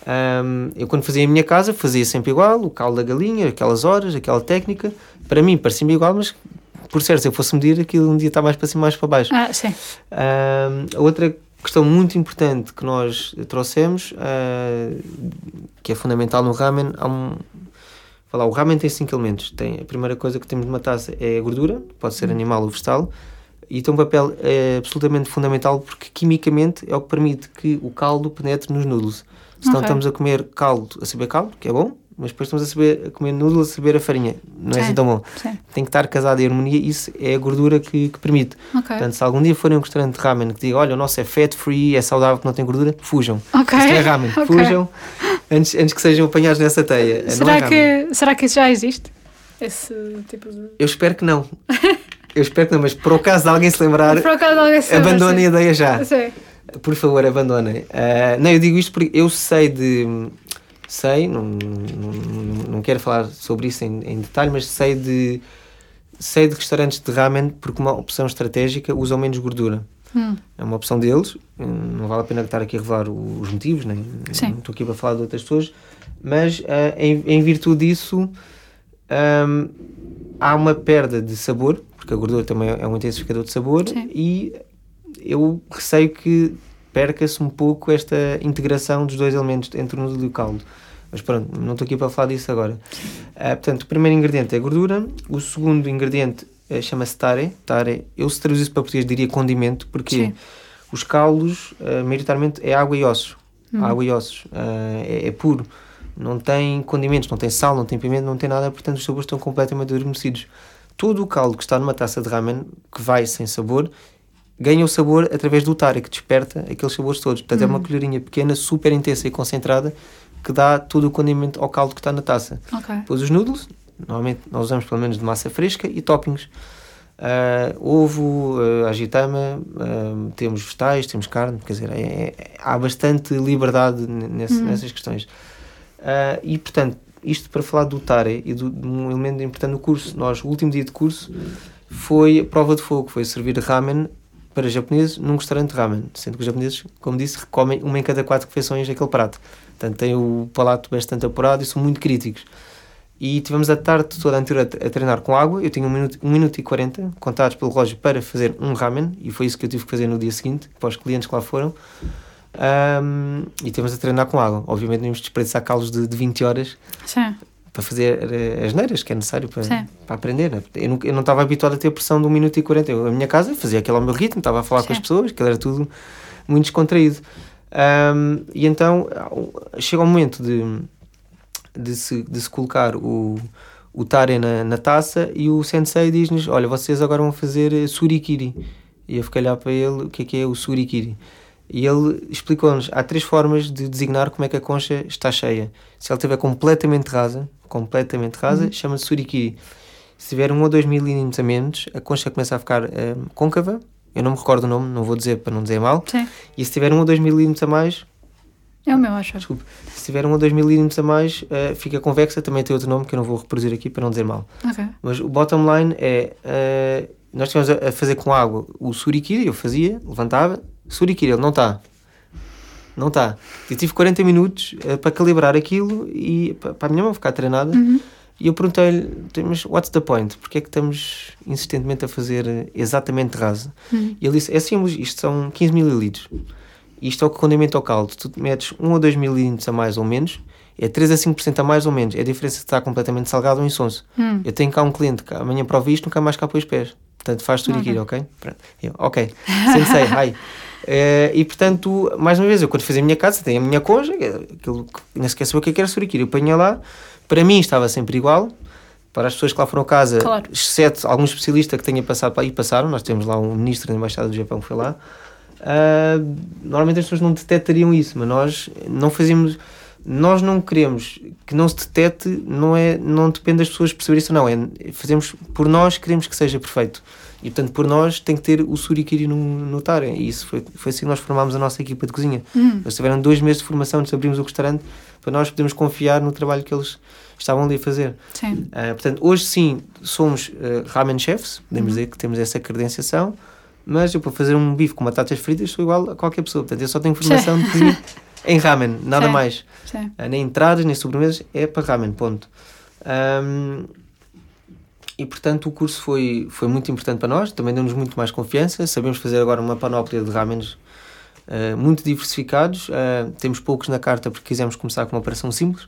S1: Ahm, eu, quando fazia em minha casa, fazia sempre igual, o caldo da galinha, aquelas horas, aquela técnica. Para mim, parecia-me igual, mas por certo, se eu fosse medir, aquilo um dia está mais para cima, mais para baixo.
S2: Ah, sim.
S1: A outra questão muito importante que nós trouxemos, ah, que é fundamental no ramen, há um- Falar, o ramen tem cinco elementos. Tem, a primeira coisa que temos numa taça é a gordura, pode ser animal ou vegetal, e tem um papel é, absolutamente fundamental porque quimicamente é o que permite que o caldo penetre nos noodles. Senão
S2: Ok.
S1: estamos a comer caldo, a saber caldo, que é bom, mas depois estamos a, saber, a comer noodles a saber a farinha. Não é
S2: Sim.
S1: assim tão bom.
S2: Sim.
S1: Tem que estar casado em harmonia, isso é a gordura que, que permite.
S2: Ok.
S1: Portanto, se algum dia forem um restaurante de ramen que diga, olha, o nosso é fat free, é saudável, que não tem gordura, fujam.
S2: Ok.
S1: Isto é ramen,
S2: Ok.
S1: fujam antes, antes que sejam apanhados nessa teia. Não é
S2: Será,
S1: ramen.
S2: que, será que isso já existe? Esse tipo de.
S1: Eu espero que não. Eu espero que não, mas por acaso de alguém se lembrar,
S2: alguém se lembra,
S1: abandonem a ideia já.
S2: Sim.
S1: Por favor, abandonem. Ah, não, eu digo isto porque eu sei de. Sei, não, não, não quero falar sobre isso em, em detalhe, mas sei de. Sei de restaurantes de ramen porque uma opção estratégica usam menos gordura.
S2: Hum.
S1: É uma opção deles, não vale a pena estar aqui a revelar os motivos, nem
S2: Sim.
S1: não estou aqui para falar de outras pessoas, mas ah, em, em virtude disso hum, há uma perda de sabor, porque a gordura também é um intensificador de sabor,
S2: Sim.
S1: e eu receio que perca-se um pouco esta integração dos dois elementos entre o noodle e o caldo. Mas pronto, não estou aqui para falar disso agora. Ah, portanto, o primeiro ingrediente é gordura, o segundo ingrediente eh, chama-se tare. Tare, eu se traduzisse para português diria condimento, porque
S2: Sim.
S1: os caldos, ah, maioritariamente, é água e ossos.
S2: Hum.
S1: Água e ossos. Ah, é, é puro. Não tem condimentos, não tem sal, não tem pimenta, não tem nada, portanto os sabores estão completamente adormecidos. Todo o caldo que está numa taça de ramen, que vai sem sabor, ganha o sabor através do tare, que desperta aqueles sabores todos. Portanto, é uma colherinha pequena, super intensa e concentrada, que dá todo o condimento ao caldo que está na taça.
S2: Ok.
S1: Depois os noodles, normalmente nós usamos pelo menos de massa fresca e toppings. Ah, ovo, ah, agitama, ah, temos vegetais, temos carne, quer dizer, é- é- há bastante liberdade nesse- nessas questões. E portanto, isto para falar do tare e do, de um elemento importante no curso, nós, o último dia de curso foi a prova de fogo, foi servir ramen para japoneses num restaurante ramen, sendo que os japoneses, como disse, comem uma em cada quatro refeições aquele prato. Portanto, têm o palato bastante apurado e são muito críticos. E tivemos a tarde toda anterior a, a treinar com água. Eu tinha 1 um minuto, um minuto e 40 contados pelo relógio para fazer um ramen, e foi isso que eu tive que fazer no dia seguinte, para os clientes que lá foram. Ahm, e tivemos a treinar com água. Obviamente, não íamos desperdiçar calos de, de 20 horas
S2: Sim.
S1: Para fazer eh, as neiras que é necessário para,
S2: Sim.
S1: para aprender. né? Eu, não, eu não estava habituado a ter pressão de 1 minuto e 40. Eu, a minha casa fazia aquilo ao meu ritmo, estava a falar com as
S2: Sim.
S1: pessoas, aquilo era tudo muito descontraído. Ahm, e então chega o momento de, de, se, de se colocar o, o tare na, na taça e o sensei diz-nos: Olha, vocês agora vão fazer eh, surikiri. E eu fiquei a olhar para ele: O que é que é o surikiri? E ele explicou-nos: há três formas de designar como é que a concha está cheia. Se ela estiver completamente rasa, completamente rasa, chama-se surikiri. Se tiver um ou dois milímetros a menos, a concha começa a ficar eh, côncava. Eu não me recordo o nome, não vou dizer para não dizer mal.
S2: Sim.
S1: E se tiver um ou dois milímetros a mais,
S2: É o meu, acho.
S1: desculpe, se tiver um ou dois milímetros a mais, eh, fica convexa. Também tem outro nome que eu não vou reproduzir aqui para não dizer mal.
S2: Ok.
S1: Mas o bottom line é: eh, nós estivemos a, a fazer com água o surikiri, eu fazia, levantava, surikiri, ele não está. Não está. Eu tive 40 minutos eh, para calibrar aquilo e pa- para a minha mão ficar treinada.
S2: Uhum.
S1: E eu perguntei-lhe, mas what's the point? Porquê é que estamos insistentemente a fazer exatamente raso?
S2: Uhum.
S1: E ele disse, é simples, isto são 15 mililitros. Isto é o que condimenta ao caldo. Tu metes 1 ou 2 mililitros a mais ou menos, é 3 a 5% a mais ou menos. É a diferença de estar completamente salgado ou insonso.
S2: Hum.
S1: Eu tenho cá um cliente que amanhã prova isto, nunca mais cá põe os pés. Portanto, faz tudo aquilo, ok? Pronto. Eu, ok. Sensei, hi. Eh, e portanto, mais uma vez, eu quando fazia a minha casa, tenho a minha conja, é aquilo que nem sequer sabia o que é que era. Eu punha lá, para mim estava sempre igual. Para as pessoas que lá foram a casa,
S2: Claro.
S1: exceto algum especialista que tenha passado para aí, passaram. Nós temos lá um ministro da Embaixada do Japão que foi lá. Ah, normalmente as pessoas não detectariam isso, mas nós não fazemos. Nós não queremos que não se detecte, não, é, não depende das pessoas perceber isso ou não. É, fazemos por nós, queremos que seja perfeito. E portanto, por nós, tem que ter o surikiri no, no tare. E isso foi, foi assim que nós formámos a nossa equipa de cozinha.
S2: Hum.
S1: Eles tiveram dois meses de formação antes de abrirmos o restaurante para nós podermos confiar no trabalho que eles estavam ali a fazer.
S2: Sim.
S1: Ah, portanto, hoje sim somos ah, ramen chefs, podemos
S2: Uhum.
S1: dizer que temos essa credenciação, mas eu para fazer um bife com batatas fritas sou igual a qualquer pessoa. Portanto, eu só tenho formação de cozinha em ramen, nada
S2: Sim.
S1: mais.
S2: Sim.
S1: Ah, nem entradas, nem sobremesas, é para ramen, ponto. Ahm, e portanto o curso foi, foi muito importante para nós, também deu-nos muito mais confiança. Sabemos fazer agora uma panóplia de ramens ah, muito diversificados. Ah, temos poucos na carta porque quisemos começar com uma operação simples.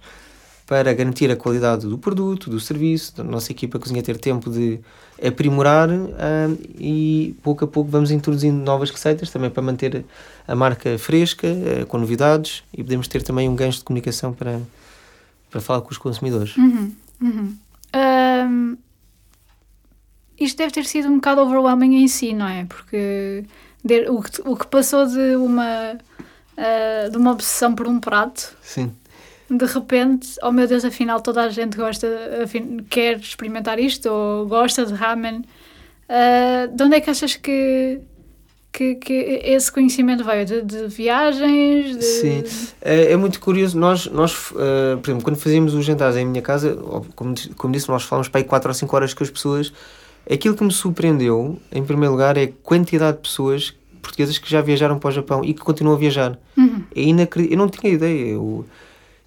S1: para garantir a qualidade do produto, do serviço, da nossa equipa cozinha ter tempo de aprimorar uh, e pouco a pouco vamos introduzindo novas receitas também para manter a marca fresca, uh, com novidades e podemos ter também um gancho de comunicação para, para falar com os consumidores.
S2: Uhum, uhum. Um, isto deve ter sido um bocado overwhelming em si, não é? Porque de, o, que, o que passou de uma, uh, de uma obsessão por um prato.
S1: Sim
S2: de repente, oh meu Deus, afinal toda a gente gosta, quer experimentar isto ou gosta de ramen. Uh, de onde é que achas que, que, que esse conhecimento veio? De, de viagens? De...
S1: Sim, é, é, muito curioso. Nós, nós uh, por exemplo, quando fazíamos os jantares em minha casa, como, como disse, nós falamos para aí 4 ou 5 horas com as pessoas. Aquilo que me surpreendeu, em primeiro lugar, é a quantidade de pessoas portuguesas que já viajaram para o Japão e que continuam a viajar.
S2: Uhum.
S1: É inacreditável. Eu não tinha ideia. Eu,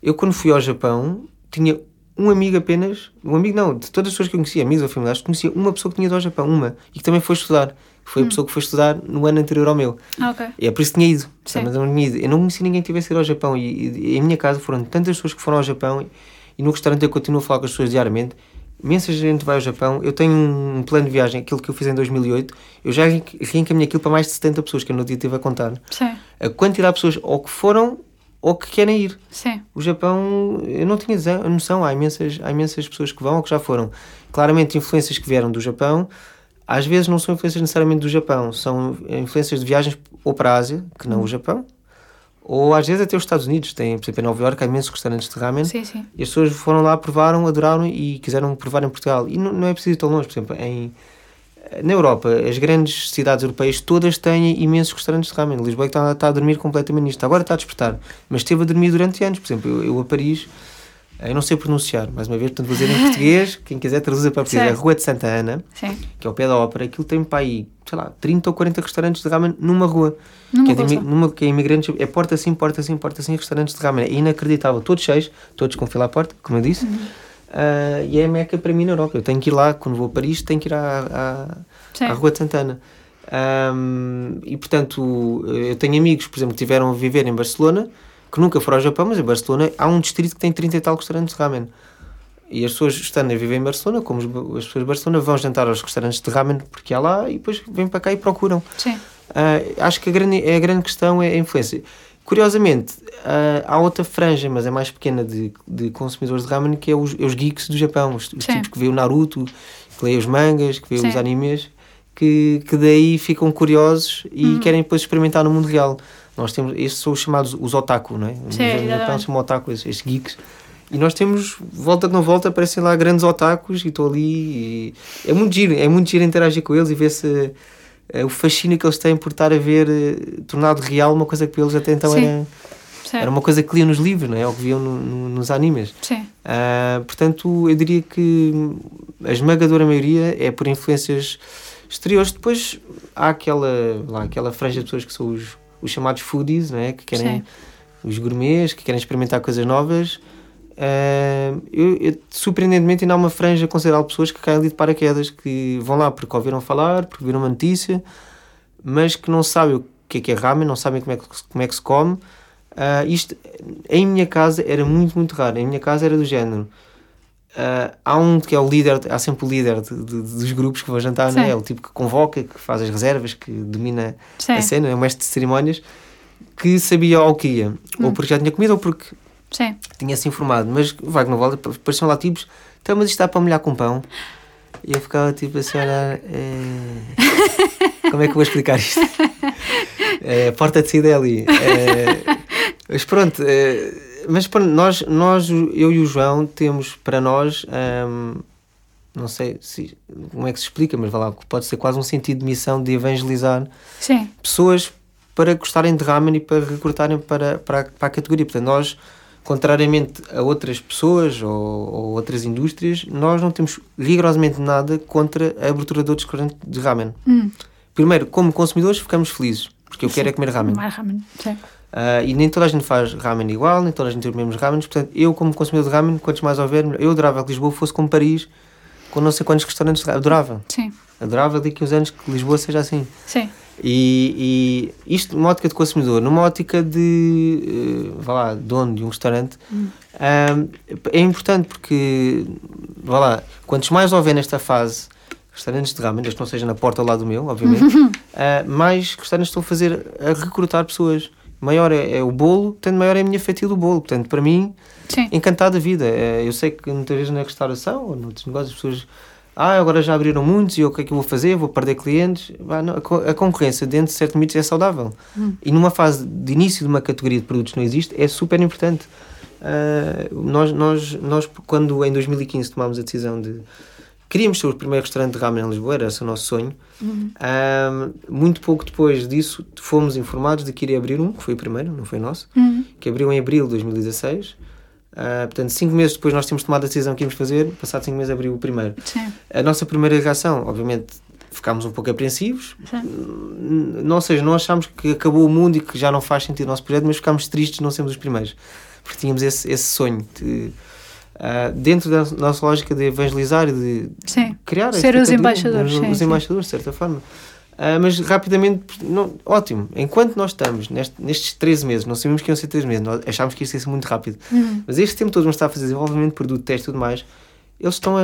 S1: eu, quando fui ao Japão, tinha um amigo apenas, um amigo não, de todas as pessoas que eu conhecia, amigos ou familiares, conhecia uma pessoa que tinha ido ao Japão, uma, e que também foi estudar. Foi hum. a pessoa que foi estudar no ano anterior ao meu.
S2: Ah, ok.
S1: E é por isso que tinha ido. Sim. Mas eu não tinha ido. Eu não conheci ninguém que tivesse ido ao Japão. E, e, e, em minha casa foram tantas pessoas que foram ao Japão e, e no restaurante eu continuo a falar com as pessoas diariamente. Imensa gente vai ao Japão. Eu tenho um plano de viagem, aquilo que eu fiz em 2008. Eu já reencaminhei aquilo para mais de 70 pessoas que eu no dia estive a contar.
S2: Sim.
S1: A quantidade de pessoas ou que foram ou que querem ir.
S2: Sim.
S1: O Japão, eu não tinha noção, há imensas, há imensas pessoas que vão ou que já foram. Claramente, influências que vieram do Japão, às vezes não são influências necessariamente do Japão, são influências de viagens ou para a Ásia, que não hum. o Japão, ou às vezes até os Estados Unidos. Tem, por exemplo, em Nova Iorque há imensos restaurantes de ramen.
S2: Sim, sim.
S1: E as pessoas foram lá, provaram, adoraram e quiseram provar em Portugal. E não, não é preciso ir tão longe, por exemplo, em na Europa, as grandes cidades europeias todas têm imensos restaurantes de ramen. Lisboa é está, está a dormir completamente nisto. Agora está a despertar, mas esteve a dormir durante anos. Por exemplo, eu, eu a Paris, eu não sei pronunciar, mais uma vez, portanto vou dizer em português, quem quiser traduzir para português, é a Rua de Santa Ana,
S2: Sim.
S1: que é o pé da ópera, aquilo tem para aí, sei lá, 30 ou 40 restaurantes de ramen numa rua.
S2: Numa
S1: que, é de, numa, que é imigrantes, é porta assim, porta assim, porta assim, restaurantes de ramen. É inacreditável, todos cheios, todos com fila à porta, como eu disse. Uhum. Uh, e é a meca para mim na Europa. Eu tenho que ir lá, quando vou a Paris, tenho que ir à, à, à Rua de Santana. Um, e portanto, eu tenho amigos, por exemplo, que tiveram a viver em Barcelona, que nunca foram ao Japão, mas em Barcelona há um distrito que tem 30 e tal restaurantes de ramen. E as pessoas estando a viver em Barcelona, como as pessoas de Barcelona, vão jantar aos restaurantes de ramen porque há lá e depois vêm para cá e procuram.
S2: Sim.
S1: Uh, acho que a grande, a grande questão é a influência. Curiosamente, uh, há outra franja, mas é mais pequena, de, de consumidores de ramen, que é os, é os geeks do Japão, os, os tipos que veem o Naruto, que leem os mangas, que veem os animes, que, que daí ficam curiosos e uhum. querem depois experimentar no mundo real. Nós temos, estes são os chamados os otaku, não é?
S2: Sim,
S1: no Japão chamam otaku, estes, estes geeks. E nós temos, volta que não volta, aparecem lá grandes otakus e estou ali. é muito giro, é muito giro interagir com eles e ver se uh, o fascínio que eles têm por estar a ver uh, tornado real uma coisa que para eles até então era, era uma coisa que liam nos livros, não é? ou que viam no, no, nos animes.
S2: Sim.
S1: Uh, portanto, eu diria que a esmagadora maioria é por influências exteriores. Depois há aquela, lá, aquela franja de pessoas que são os, os chamados foodies, não é? que querem Sim. os gourmets, que querem experimentar coisas novas. Uh, eu, eu, surpreendentemente ainda há uma franja considerável de pessoas que caem ali de paraquedas, que vão lá porque ouviram falar, porque viram uma notícia, mas que não sabem o que é que é ramen, não sabem como é que, como é que se come. Uh, isto, em minha casa, era muito, muito raro. Em minha casa era do género. Uh, há um que é o líder, há sempre o líder de, de, dos grupos que vão jantar, não é? é? o tipo que convoca, que faz as reservas, que domina Sim. a cena, é o mestre de cerimónias, que sabia ao que ia, hum. ou porque já tinha comida, ou porque
S2: Sim.
S1: Tinha-se informado, mas vai que não volta, pareciam lá tipos, então, mas isto está para molhar com pão. E eu ficava tipo assim, olhar, é... como é que eu vou explicar isto? É, a porta de saída é ali. É... Mas pronto, é... mas pronto, nós, nós, eu e o João, temos para nós, hum, não sei se, como é que se explica, mas vai lá, pode ser quase um sentido de missão de evangelizar
S2: Sim.
S1: pessoas para gostarem de ramen e para recrutarem para, para, para a categoria. Portanto, nós contrariamente a outras pessoas ou, ou, outras indústrias, nós não temos rigorosamente nada contra a abertura de outros restaurantes de ramen.
S2: Hum.
S1: Primeiro, como consumidores, ficamos felizes, porque eu Sim. quero é comer ramen.
S2: Mais ramen. Sim.
S1: Uh, e nem toda a gente faz ramen igual, nem toda a gente tem os mesmos ramen. Portanto, eu, como consumidor de ramen, quantos mais houver, eu adorava que Lisboa fosse como Paris, com não sei quantos restaurantes. Adorava.
S2: Sim.
S1: Adorava daqui uns anos que Lisboa seja assim.
S2: Sim.
S1: E, e isto numa ótica de consumidor, numa ótica de, uh, vá lá, dono de um restaurante, hum. um, é importante porque, vá lá, quantos mais houver nesta fase restaurantes de ramen, desde que não seja na porta lá do meu, obviamente, uh, mais restaurantes estão a fazer, a recrutar pessoas. Maior é, é, o bolo, portanto, maior é a minha fatia do bolo. Portanto, para mim, Sim. encantado a vida. Uh, eu sei que muitas vezes na restauração ou noutros negócios, as pessoas. Ah, agora já abriram muitos e o que é que eu vou fazer? Vou perder clientes. Não, a concorrência dentro de certos limites é saudável. Hum. E numa fase de início de uma categoria de produtos que não existe, é super importante. Uh, nós, nós, nós, quando em 2015 tomámos a decisão de Queríamos ser o primeiro restaurante de ramen em Lisboa, era esse o nosso sonho. Uhum. Um, muito pouco depois disso, fomos informados de que iria abrir um, que foi o primeiro, não foi nosso, uhum. que abriu em abril de 2016. Uh, ah, portanto, cinco meses depois nós tínhamos tomado a decisão que íamos fazer, passado cinco meses abriu o primeiro. Sim. A nossa primeira reação, obviamente, ficámos um pouco apreensivos. Sim. Não, ou seja, não achámos que acabou o mundo e que já não faz sentido o nosso projeto, mas ficámos tristes de não sermos os primeiros. Porque tínhamos esse, esse sonho de Uh, dentro da nossa lógica de evangelizar e de
S2: sim.
S1: criar
S2: ser os embaixadores, sim,
S1: os embaixadores, de certa forma. Uh, mas rapidamente, não, ótimo, enquanto nós estamos neste, nestes 13 meses, não sabíamos que iam ser 13 meses, nós achámos que ia ser muito rápido, uhum. mas este tempo todo vamos estar a fazer desenvolvimento de produto, teste e tudo mais, eles estão a,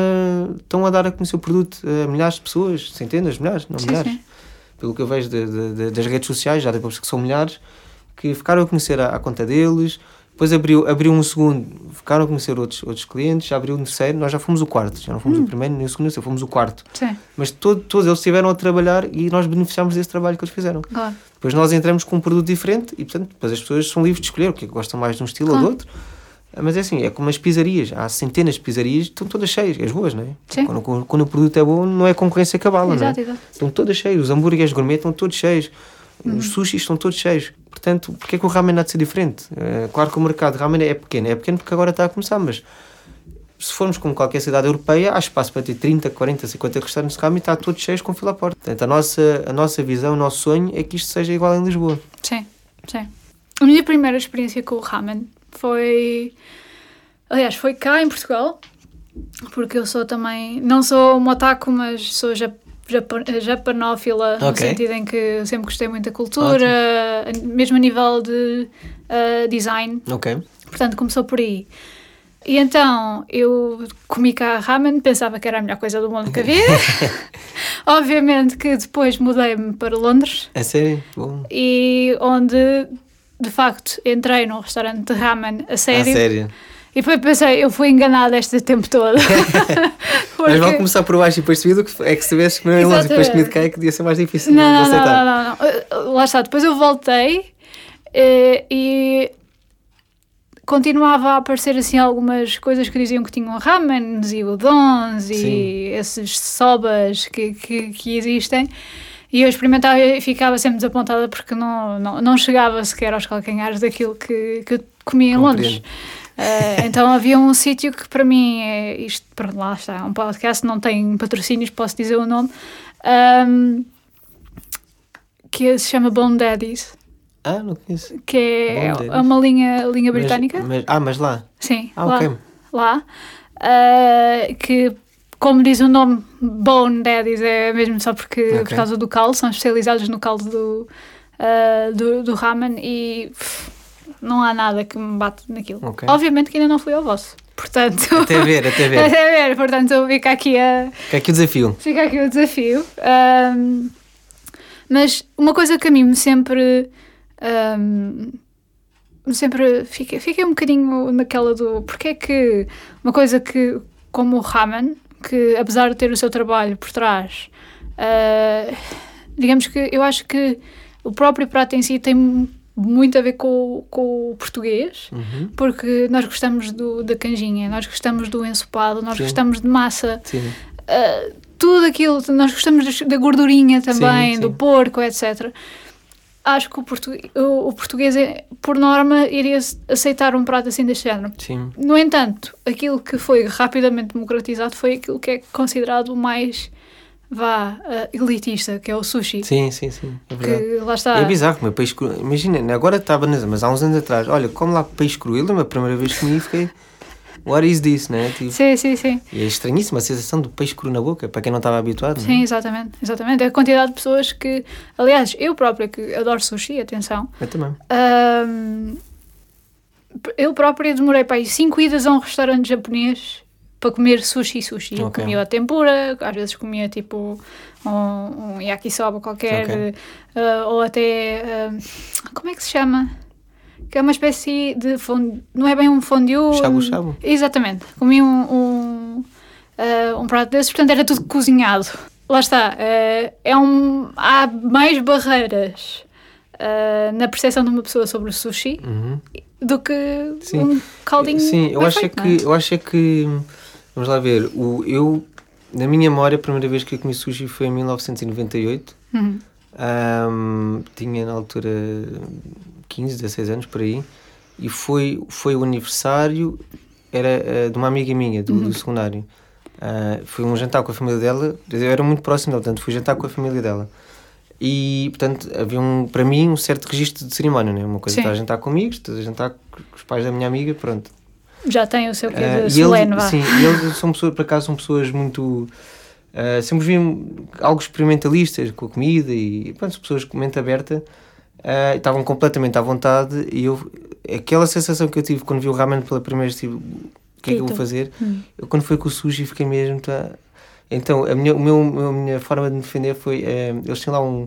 S1: estão a dar a conhecer o produto a milhares de pessoas, centenas, milhares, não sim, milhares. Sim. Pelo que eu vejo de, de, de, das redes sociais, já depois que são milhares, que ficaram a conhecer a, a conta deles, depois abriu, abriu um segundo, ficaram a conhecer outros, outros clientes, já abriu um terceiro, nós já fomos o quarto, já não fomos hum. o primeiro nem o segundo, já fomos o quarto. Sim. Mas todo, todos eles estiveram a trabalhar e nós beneficiámos desse trabalho que eles fizeram. Claro. Depois nós entramos com um produto diferente e, portanto, depois as pessoas são livres de escolher o que é gostam mais de um estilo claro. ou do outro. Mas é assim, é como as pizzarias, há centenas de pizzarias, estão todas cheias, as boas, não é? Sim. Quando, quando o produto é bom, não é concorrência cabala, não é? Exato. Estão todas cheias, os hambúrgueres gourmet estão todos cheios. Uhum. Os sushis estão todos cheios. Portanto, porque é que o ramen há de ser diferente? Uh, claro que o mercado de ramen é pequeno. É pequeno porque agora está a começar, mas se formos como qualquer cidade europeia, há espaço para ter 30, 40, 50 restaurantes de ramen e está todos cheios com fila à porta. Portanto, a nossa, a nossa visão, o nosso sonho é que isto seja igual em Lisboa.
S2: Sim, sim. A minha primeira experiência com o ramen foi... Aliás, foi cá em Portugal, porque eu sou também... Não sou uma otaku, mas sou japanófila, okay. no sentido em que sempre gostei muito da cultura, Ótimo. mesmo a nível de uh, design.
S1: Ok.
S2: Portanto, começou por aí. E então eu comi cá ramen, pensava que era a melhor coisa do mundo que havia. Obviamente que depois mudei-me para Londres.
S1: É sério? Bom.
S2: E onde, de facto, entrei num restaurante de ramen a sério. A
S1: sério?
S2: E depois pensei, eu fui enganada este tempo todo.
S1: Porque... Mas vão começar por baixo e depois subido, é que se tivesse comido em Londres e depois comido que podia ser mais difícil
S2: não, de aceitar. Não, não, não, não. Lá está, depois eu voltei e, eh, e continuava a aparecer assim algumas coisas que diziam que tinham ramens e udons Sim. e esses sobas que, que, que existem. E eu experimentava e ficava sempre desapontada porque não, não, não chegava sequer aos calcanhares daquilo que, que eu comia em Londres. Uh, então havia um sítio que para mim é isto, para lá está, é um podcast, não tem patrocínios, posso dizer o nome, um, que se chama Bone Daddies.
S1: Ah, não conheço.
S2: Que é, é uma linha, linha britânica.
S1: Mas, mas, ah, mas lá?
S2: Sim, ah, lá. Lá uh, que, como diz o nome, Bone Daddies é mesmo só porque, okay. por causa do caldo, são especializados no caldo do, uh, do, do ramen e... Pff, não há nada que me bate naquilo. Okay. Obviamente que ainda não fui ao vosso. Portanto,
S1: até ver, até ver.
S2: até ver, portanto, fica aqui a.
S1: Fica aqui o desafio.
S2: Fica aqui o desafio. Um, mas uma coisa que a mim me sempre. Um, sempre fiquei, fiquei um bocadinho naquela do. Porque é que uma coisa que, como o ramen, que apesar de ter o seu trabalho por trás, uh, digamos que eu acho que o próprio prato em si tem muito a ver com, com o português, uhum. porque nós gostamos do, da canjinha, nós gostamos do ensopado, nós Sim. gostamos de massa. Uh, tudo aquilo, nós gostamos da gordurinha também, sim, do porco, etc. Acho que o, português, o, o português, é, por norma, iria aceitar um prato assim deste género.
S1: Sim.
S2: No entanto, aquilo que foi rapidamente democratizado foi aquilo que é considerado o mais vá uh, elitista, que é o sushi.
S1: Sim, sim, sim.
S2: É que lá está.
S1: É bizarro comer peixe cru. Imagina, agora estava, mas há uns anos atrás, olha, como lá peixe cru, eu lembro a primeira vez que comi fiquei. what is this, né? Tipo,
S2: Sim, sim, sim.
S1: e é estranhíssima a sensação do peixe cru na boca, para quem não estava habituado.
S2: Sim, exatamente, exatamente. A quantidade de pessoas que, aliás, eu própria que adoro sushi, atenção,
S1: Né? Eu também.
S2: Ahm, eu própria demorei para ir 5 idas a um restaurante japonês para comer sushi sushi. Eu
S1: Ok.
S2: comia o tempura, às vezes comia tipo um, um yakisoba qualquer,
S1: Ok.
S2: ah, ou até. ahm, como é que se chama? Que é uma espécie de fondue. Não é bem um fondue.
S1: Shabu shabu.
S2: Exatamente. Comi um, um, ah, um prato desses, portanto era tudo cozinhado. Lá está. é um, há mais barreiras na percepção de uma pessoa sobre o sushi
S1: Uhum.
S2: do que
S1: Sim.
S2: um caldinho.
S1: Sim, eu acho, é
S2: feito,
S1: que, eu acho que. Vamos lá ver. O, eu, na minha memória, a primeira vez que eu comi sushi foi em 1998.
S2: Uhum.
S1: Ahm, tinha na altura 15, 16 anos por aí. E foi, foi o aniversário era eh, de uma amiga minha do, do secundário. Ah, foi um jantar com a família dela. Eu era muito próximo dela, portanto, fui jantar com a família dela. E, portanto, havia um, para mim um certo registro de cerimónia, né? Uma coisa
S2: Sim.
S1: estar a jantar com amigos, estar a jantar com os pais da minha amiga, pronto.
S2: Já tem o seu quê de
S1: e
S2: solene,
S1: eles,
S2: vá.
S1: sim, eles são pessoas, por acaso, são pessoas muito. ah, sempre viam algo experimentalistas com a comida e pronto, pessoas com mente aberta e estavam completamente à vontade. E eu, aquela sensação que eu tive quando vi o ramen pela primeira vez, tipo, o que é que eu vou fazer?
S2: Hum.
S1: Eu, quando foi com o sushi, fiquei mesmo. Tá... Então, a minha, o meu, a minha forma de me defender foi. eh, eles têm lá um,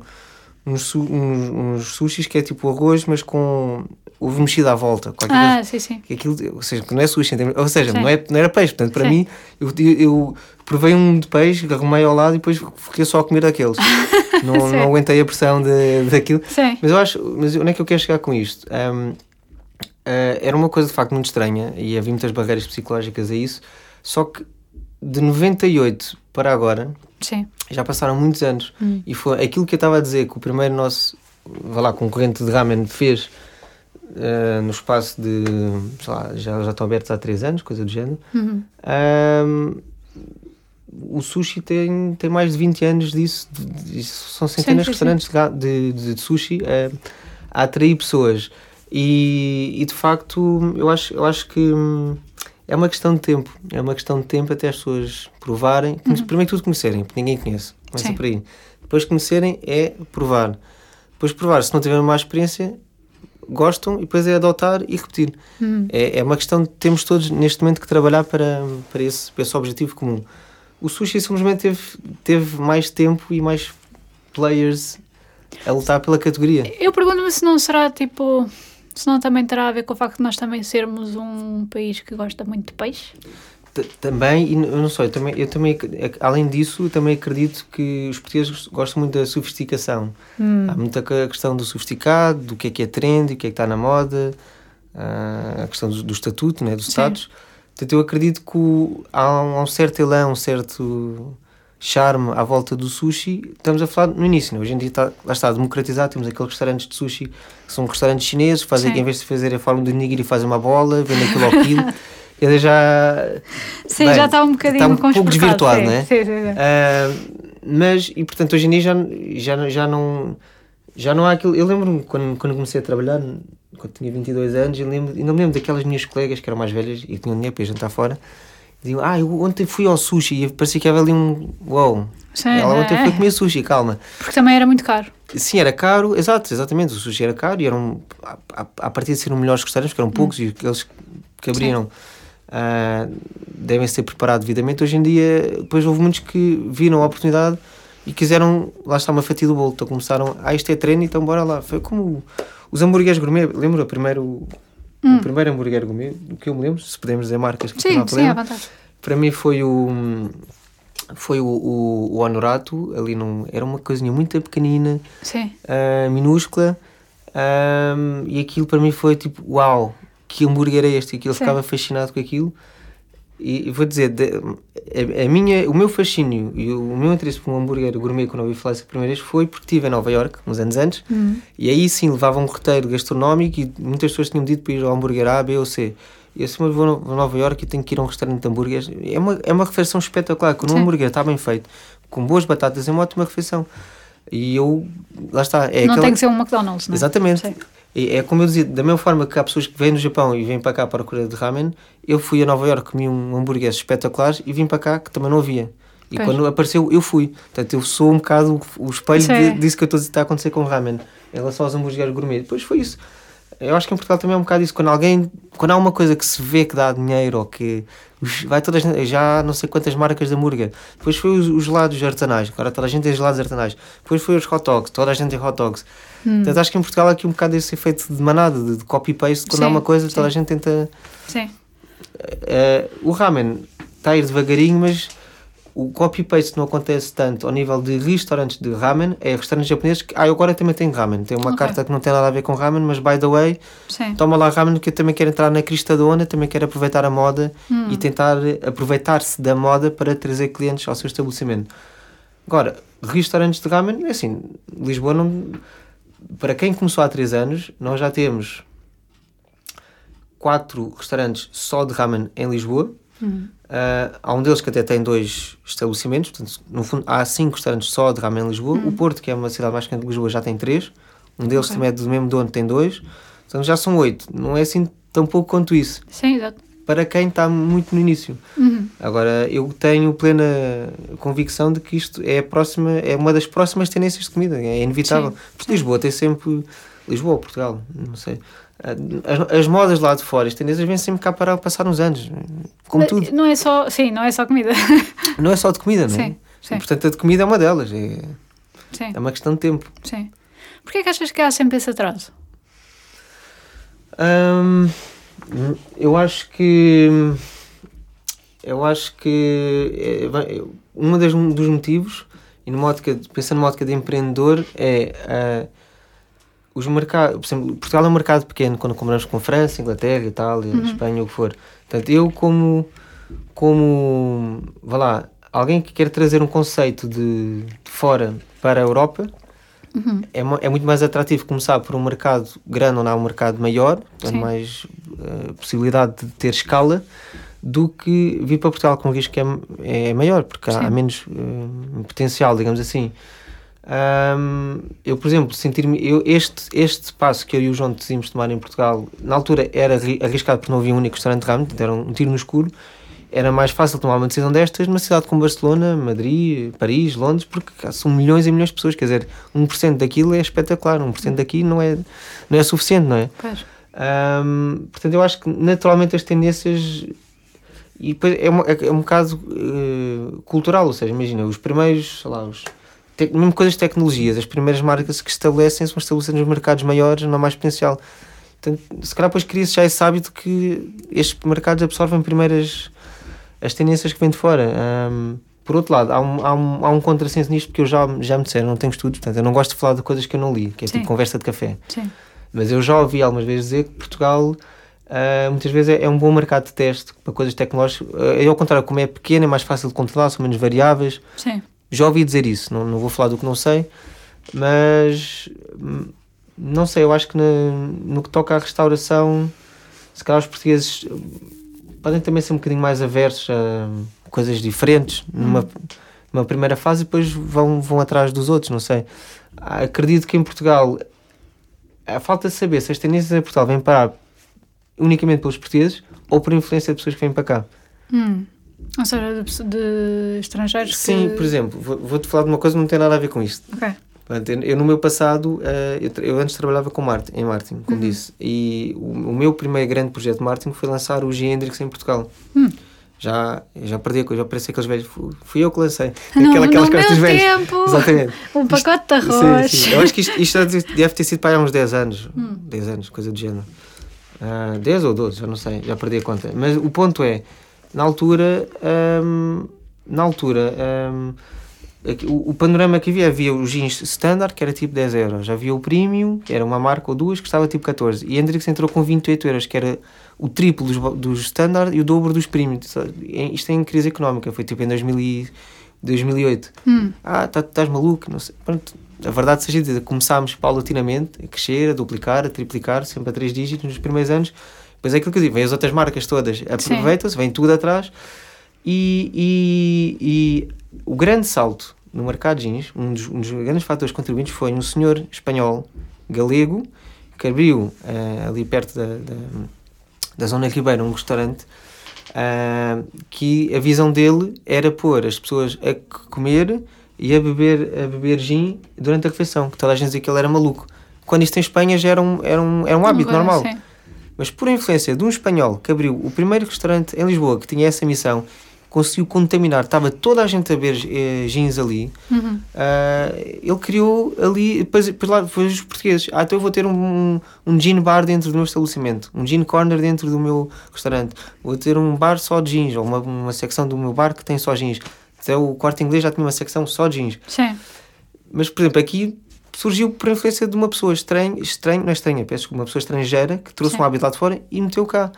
S1: uns, uns, uns sushis que é tipo arroz, mas com ovo mexido à volta. Qualquer coisa
S2: Ah, sim, sim.
S1: que aquilo, ou seja, que não é sushi, ou seja,
S2: Sim.
S1: não, é, não era peixe, portanto, para
S2: Sim.
S1: mim, eu, eu, provei um de peixe, arrumei ao lado e depois fiquei só a comer daqueles. não,
S2: Sim.
S1: não aguentei a pressão de, daquilo.
S2: Sim.
S1: Mas eu acho, mas onde é que eu quero chegar com isto? Ahm, ah, era uma coisa de facto muito estranha e havia muitas barreiras psicológicas a isso, só que de 98 para agora,
S2: Sim.
S1: já passaram muitos anos
S2: Hum.
S1: e foi aquilo que eu estava a dizer que o primeiro nosso vá lá, concorrente de ramen fez eh, no espaço de sei lá, já, já estão abertos há 3 anos, coisa do género.
S2: Uhum.
S1: Ahm, o sushi tem, tem mais de 20 anos disso, são centenas de restaurantes de de, de, sushi eh, a atrair pessoas e, e de facto eu acho, eu acho que hum, é uma questão de tempo, é uma questão de tempo até as pessoas provarem, conhe- primeiro que tudo conhecerem, porque ninguém conhece, começa
S2: Sim.
S1: por aí. Depois conhecerem é provar. Depois provar, se não tiverem uma experiência, gostam e depois é adotar e repetir.
S2: Hum.
S1: É, é uma questão de temos todos neste momento que trabalhar para, para, esse, para esse objetivo comum. O sushi simplesmente teve, teve mais tempo e mais players a lutar pela categoria.
S2: Eu pergunto-me se não será tipo. Se não também terá a ver com o facto de nós também sermos um país que gosta muito de peixe.
S1: T- Também, e eu não sei, eu também, eu também, além disso, eu também acredito que os portugueses gostam muito da sofisticação.
S2: Hum.
S1: Há muita questão do sofisticado, do que é que é trend, o que é que está na moda, ah, a questão do, do estatuto, né, dos
S2: Sim.
S1: status. Portanto, eu acredito que um, há um certo elão, um certo charme à volta do sushi. Estamos a falar no início, né? hoje em dia está, lá está democratizado, temos aqueles restaurantes de sushi que são restaurantes chineses, fazem,
S2: Sim.
S1: em vez de fazer a forma do nigiri, fazem uma bola, vendem aquilo ao quilo. Ele já
S2: Sim,
S1: Bem,
S2: já está um bocadinho
S1: está um pouco desvirtuado,
S2: sim,
S1: não é?
S2: Sim, sim, sim.
S1: ah, mas, e portanto, hoje em dia já, já, já não. Já não há aquilo. Eu lembro-me quando, quando comecei a trabalhar, quando tinha 22 anos, eu lembro, ainda me lembro daquelas minhas colegas que eram mais velhas e que tinham dinheiro para ir jantar fora. Diziam, ah, eu ontem fui ao sushi e parecia que havia ali um. Uou!
S2: Sim,
S1: Ela ontem
S2: é.
S1: foi comer sushi, calma.
S2: Porque também era muito caro.
S1: Sim, era caro, exato, exatamente. O sushi era caro e eram, a, a, a partir de ser um melhores restaurantes, porque eram poucos e aqueles que abriram ah, devem ser preparados devidamente. Hoje em dia, depois houve muitos que viram a oportunidade e quiseram, lá está uma fatia do bolo. Então começaram, ah, isto é treino, então bora lá. Foi como os hambúrgueres gourmet, lembro o primeiro, o primeiro hambúrguer gourmet, que eu me lembro, se podemos dizer marcas, que não há
S2: Sim, sim, à
S1: problema.
S2: vontade.
S1: Para mim foi o. Foi o, o, o Honorato, ali num. Era uma coisinha muito pequenina,
S2: Sim.
S1: ah, minúscula, ahm, e aquilo para mim foi tipo, uau, que hambúrguer é este? E aquilo
S2: Sim.
S1: ficava fascinado com aquilo. E, vou dizer, de- a, a minha, o meu fascínio e o meu interesse por um hambúrguer gourmet quando eu ouvi falar essa primeira vez foi porque estive em Nova York, uns anos antes,
S2: Hum.
S1: e aí sim levava um roteiro gastronómico e muitas pessoas tinham dito para ir ao hambúrguer A, B ou C. E assim, mas vou a a Nova York e tenho que ir a um restaurante de hambúrgueres. É uma, é uma refeição espetacular. Quando um hambúrguer está bem feito, com boas batatas, é uma ótima refeição. E eu, lá está. É
S2: não
S1: aquela-
S2: tem que ser um McDonald's, não é?
S1: Exatamente.
S2: Sim.
S1: E é como eu dizia, da mesma forma que há pessoas que vêm do Japão e vêm para cá para a procura de ramen, eu fui a Nova Iorque, comi um hambúrguer espetacular e vim para cá que também não havia. E
S2: Pois.
S1: quando apareceu, eu fui. Portanto, eu sou um bocado o espelho
S2: é.
S1: disso que eu estou a dizer está a acontecer com o ramen, em relação aos hambúrgueres gourmet. Depois foi isso. Eu acho que em Portugal também é um bocado isso. Quando alguém, quando há uma coisa que se vê que dá dinheiro ou que vai todas, já há não sei quantas marcas de hambúrguer. Depois foi os, os gelados artesanais. Agora toda a gente tem gelados artesanais. Depois foi os hot dogs. Toda a gente tem hot dogs.
S2: Hum.
S1: Portanto, acho que em Portugal há aqui um bocado esse efeito de manada, de, de copy-paste. Quando há
S2: Sim,
S1: uma coisa, toda a
S2: sim.
S1: gente tenta.
S2: Sim.
S1: Eh, o ramen está a ir devagarinho, mas o copy-paste não acontece tanto ao nível de restaurantes de ramen. É restaurantes japoneses que. Ah, agora também tenho ramen. Tem uma
S2: Ok.
S1: carta que não tem nada a ver com ramen, mas by the way,
S2: Sim.
S1: toma lá ramen que eu também quero entrar na crista da onda, também quero aproveitar a moda
S2: Hum.
S1: e tentar aproveitar-se da moda para trazer clientes ao seu estabelecimento. Agora, restaurantes de ramen, é assim, Lisboa não. Para quem começou há 3 anos, nós já temos quatro restaurantes só de ramen em Lisboa.
S2: Hum.
S1: Ah, há um deles que até tem dois estabelecimentos, portanto, no fundo, há cinco restaurantes só de ramen em Lisboa. O Porto, que é uma cidade mais pequena de Lisboa, já tem três. Um deles
S2: Ok.
S1: também é do mesmo dono, tem dois. Portanto, já são oito. Não é assim tão pouco quanto isso.
S2: Sim, exato.
S1: Para quem está muito no início.
S2: Uhum.
S1: Agora, eu tenho plena convicção de que isto é, próxima, é uma das próximas tendências de comida, é inevitável.
S2: Sim,
S1: Porque Lisboa tem sempre. Lisboa ou Portugal, não sei. As, as modas lá de fora, as tendências vêm sempre cá para passar uns anos. Como tudo.
S2: Não é só, sim, não é só comida.
S1: Não é só de comida, não é?
S2: Sim, sim.
S1: E, portanto, a de comida é uma delas. É,
S2: sim,
S1: é uma questão de tempo.
S2: sim. Porquê é que achas que há sempre esse atraso?
S1: Hum, eu acho que. Eu acho que. É, um dos motivos, e numa ótica, pensando numa ótica de empreendedor, é. ah, os mercados, por exemplo, Portugal é um mercado pequeno quando comparamos com França, Inglaterra, Itália, Espanha, o que for. Portanto, eu como, como, vá lá, alguém que quer trazer um conceito de, de fora para a Europa,
S2: Uhum.
S1: é, é muito mais atrativo começar por um mercado grande onde há um mercado maior, onde mais eh, possibilidade de ter escala, do que vir para Portugal com um risco que é, é maior, porque há,
S2: Sim.
S1: menos eh, potencial, digamos assim. Ahm, eu, por exemplo, sentir-me. eu- Este, este passo que eu e o João decidimos tomar em Portugal, na altura era arri- arriscado porque não havia um único restaurante portanto, era um tiro no escuro. Era mais fácil tomar uma decisão destas numa cidade como Barcelona, Madrid, Paris, Londres, porque são milhões e milhões de pessoas. Quer dizer, 1% daquilo é espetacular, 1% daqui não é, não é suficiente, não é? Ahm, portanto, eu acho que naturalmente as tendências. E depois é, uma- é um bocado eh, cultural, ou seja, imagina, os primeiros, sei lá, os, mesmo coisas de tecnologias, as primeiras marcas que estabelecem são estabelecidas nos mercados maiores, não há mais potencial. Portanto, se calhar depois cria-se já esse hábito que estes mercados absorvem primeiras as tendências que vêm de fora. Ahm, por outro lado, há um, há um, há um contrassenso nisto porque eu já, já me disseram, não tenho estudos, portanto, eu não gosto de falar de coisas que eu não li, que é
S2: Sim.
S1: tipo conversa de café.
S2: Sim.
S1: Mas eu já ouvi algumas vezes dizer que Portugal ah, muitas vezes é, é um bom mercado de teste para coisas tecnológicas. É ao contrário, como é pequeno, é mais fácil de controlar, são menos variáveis.
S2: Sim.
S1: Já ouvi dizer isso, não, não vou falar do que não sei, mas hum, não sei, eu acho que na- no que toca à restauração, se calhar os portugueses hum, podem também ser um bocadinho mais aversos a coisas diferentes numa, numa primeira fase e depois vão, vão atrás dos outros, não sei. Acredito que em Portugal a falta de saber se as tendências em Portugal vêm parar unicamente pelos portugueses ou por influência de pessoas que vêm para cá.
S2: Hum. Ou seja, de, de estrangeiros
S1: Sim,
S2: que...
S1: por exemplo, vou- vou-te falar de uma coisa que não tem nada a ver com isto.
S2: Ok.
S1: Eu, eu no meu passado, eh, eu, antes trabalhava com marketing, em marketing, como
S2: Uhum.
S1: disse, e o, o meu primeiro grande projeto de marketing foi lançar o G Hendrix em Portugal.
S2: Hum.
S1: Já, já perdi a coisa, já parecia aqueles velhos, fui, eu que lancei.
S2: No,
S1: Aquela- aquelas
S2: no
S1: dos velhos.
S2: tempo,
S1: Exatamente.
S2: um pacote de
S1: Sim,
S2: arroz.
S1: sim. Eu acho que isto, isto deve ter sido para há uns 10 anos.
S2: Hum.
S1: 10 anos, coisa do género. Ah, 10 ou 12, já não sei, já perdi a conta. Mas o ponto é, na altura, hum, na altura, aqui- o, o panorama que havia, havia o jeans standard, que era tipo 10 euros. Havia o premium, que era uma marca ou duas, que estava tipo 14. E Hendrix entrou com 28 euros, que era o triplo dos, dos standard e o dobro dos premium. Isto é em crise económica, foi tipo em 2000 e- 2008
S2: Hum.
S1: ah, tá- estás maluco, não sei. Pronto, a verdade seja dita, começámos paulatinamente a crescer, a duplicar, a triplicar, sempre a três dígitos nos primeiros anos. Depois é aquilo que eu digo, vem as outras marcas todas, aproveitam-se, vem tudo atrás. E, e, e o grande salto no mercado de jeans, um dos, um dos grandes fatores contribuintes foi um senhor espanhol, galego, que abriu uh, ali perto da, da, da zona de Ribeira um restaurante uh, que a visão dele era pôr as pessoas a comer e a beber, a beber gin durante a refeição, que toda a gente dizia que ele era maluco. Quando isto em Espanha já era um, era um, era um hábito normal. Sim. Mas por influência de um espanhol que abriu o primeiro restaurante em Lisboa que tinha essa missão, conseguiu contaminar, estava toda a gente a beber eh, gins ali, uhum. uh, ele criou ali, depois, depois lá depois os portugueses, ah, então eu vou ter um, um gin bar dentro do meu estabelecimento, um gin corner dentro do meu restaurante, vou ter um bar só de gins, ou uma, uma secção do meu bar que tem só gins. Até o quarto inglês já tinha uma secção só de gins.
S2: Sim.
S1: Mas, por exemplo, aqui surgiu por influência de uma pessoa estranha, estranha não é estranha, peço uma pessoa estrangeira que trouxe Sim. um hábito lá de fora e meteu cá.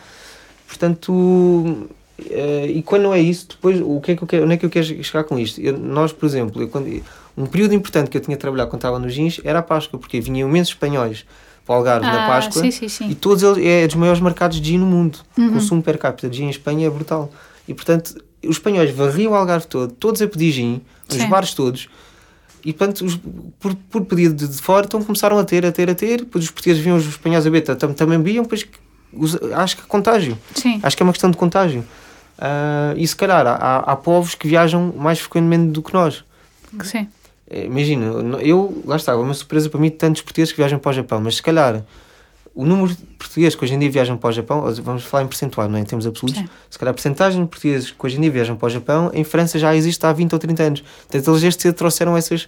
S1: Portanto, Uh, e quando não é isso, depois o que é que eu quero, onde é que eu quero chegar com isto? Eu, nós, por exemplo, eu, quando, um período importante que eu tinha trabalhado quando estava nos jeans era a Páscoa, porque vinham imensos espanhóis para o Algarve ah, na Páscoa
S2: sim, sim, sim.
S1: e todos eles é dos maiores mercados de gin no mundo. Uhum. O consumo per capita de gin em Espanha é brutal. E portanto, os espanhóis varriam o Algarve todo, todos a pedir gin, os bares todos. E portanto, os, por, por pedido de, fora, então começaram a ter, a ter, a ter. Depois os portugueses viam os espanhóis a beber, também, também bebiam, pois acho que é contágio.
S2: Sim.
S1: Acho que é uma questão de contágio. Uh, e se calhar há, há povos que viajam mais frequentemente do que nós.
S2: Sim.
S1: É, imagina, eu, lá está, é uma surpresa para mim de tantos portugueses que viajam para o Japão, mas se calhar o número de portugueses que hoje em dia viajam para o Japão, vamos falar em percentual, não é? em termos absolutos, Sim. se calhar a porcentagem de portugueses que hoje em dia viajam para o Japão, em França já existe há 20 ou 30 anos. Portanto, eles este trouxeram essas,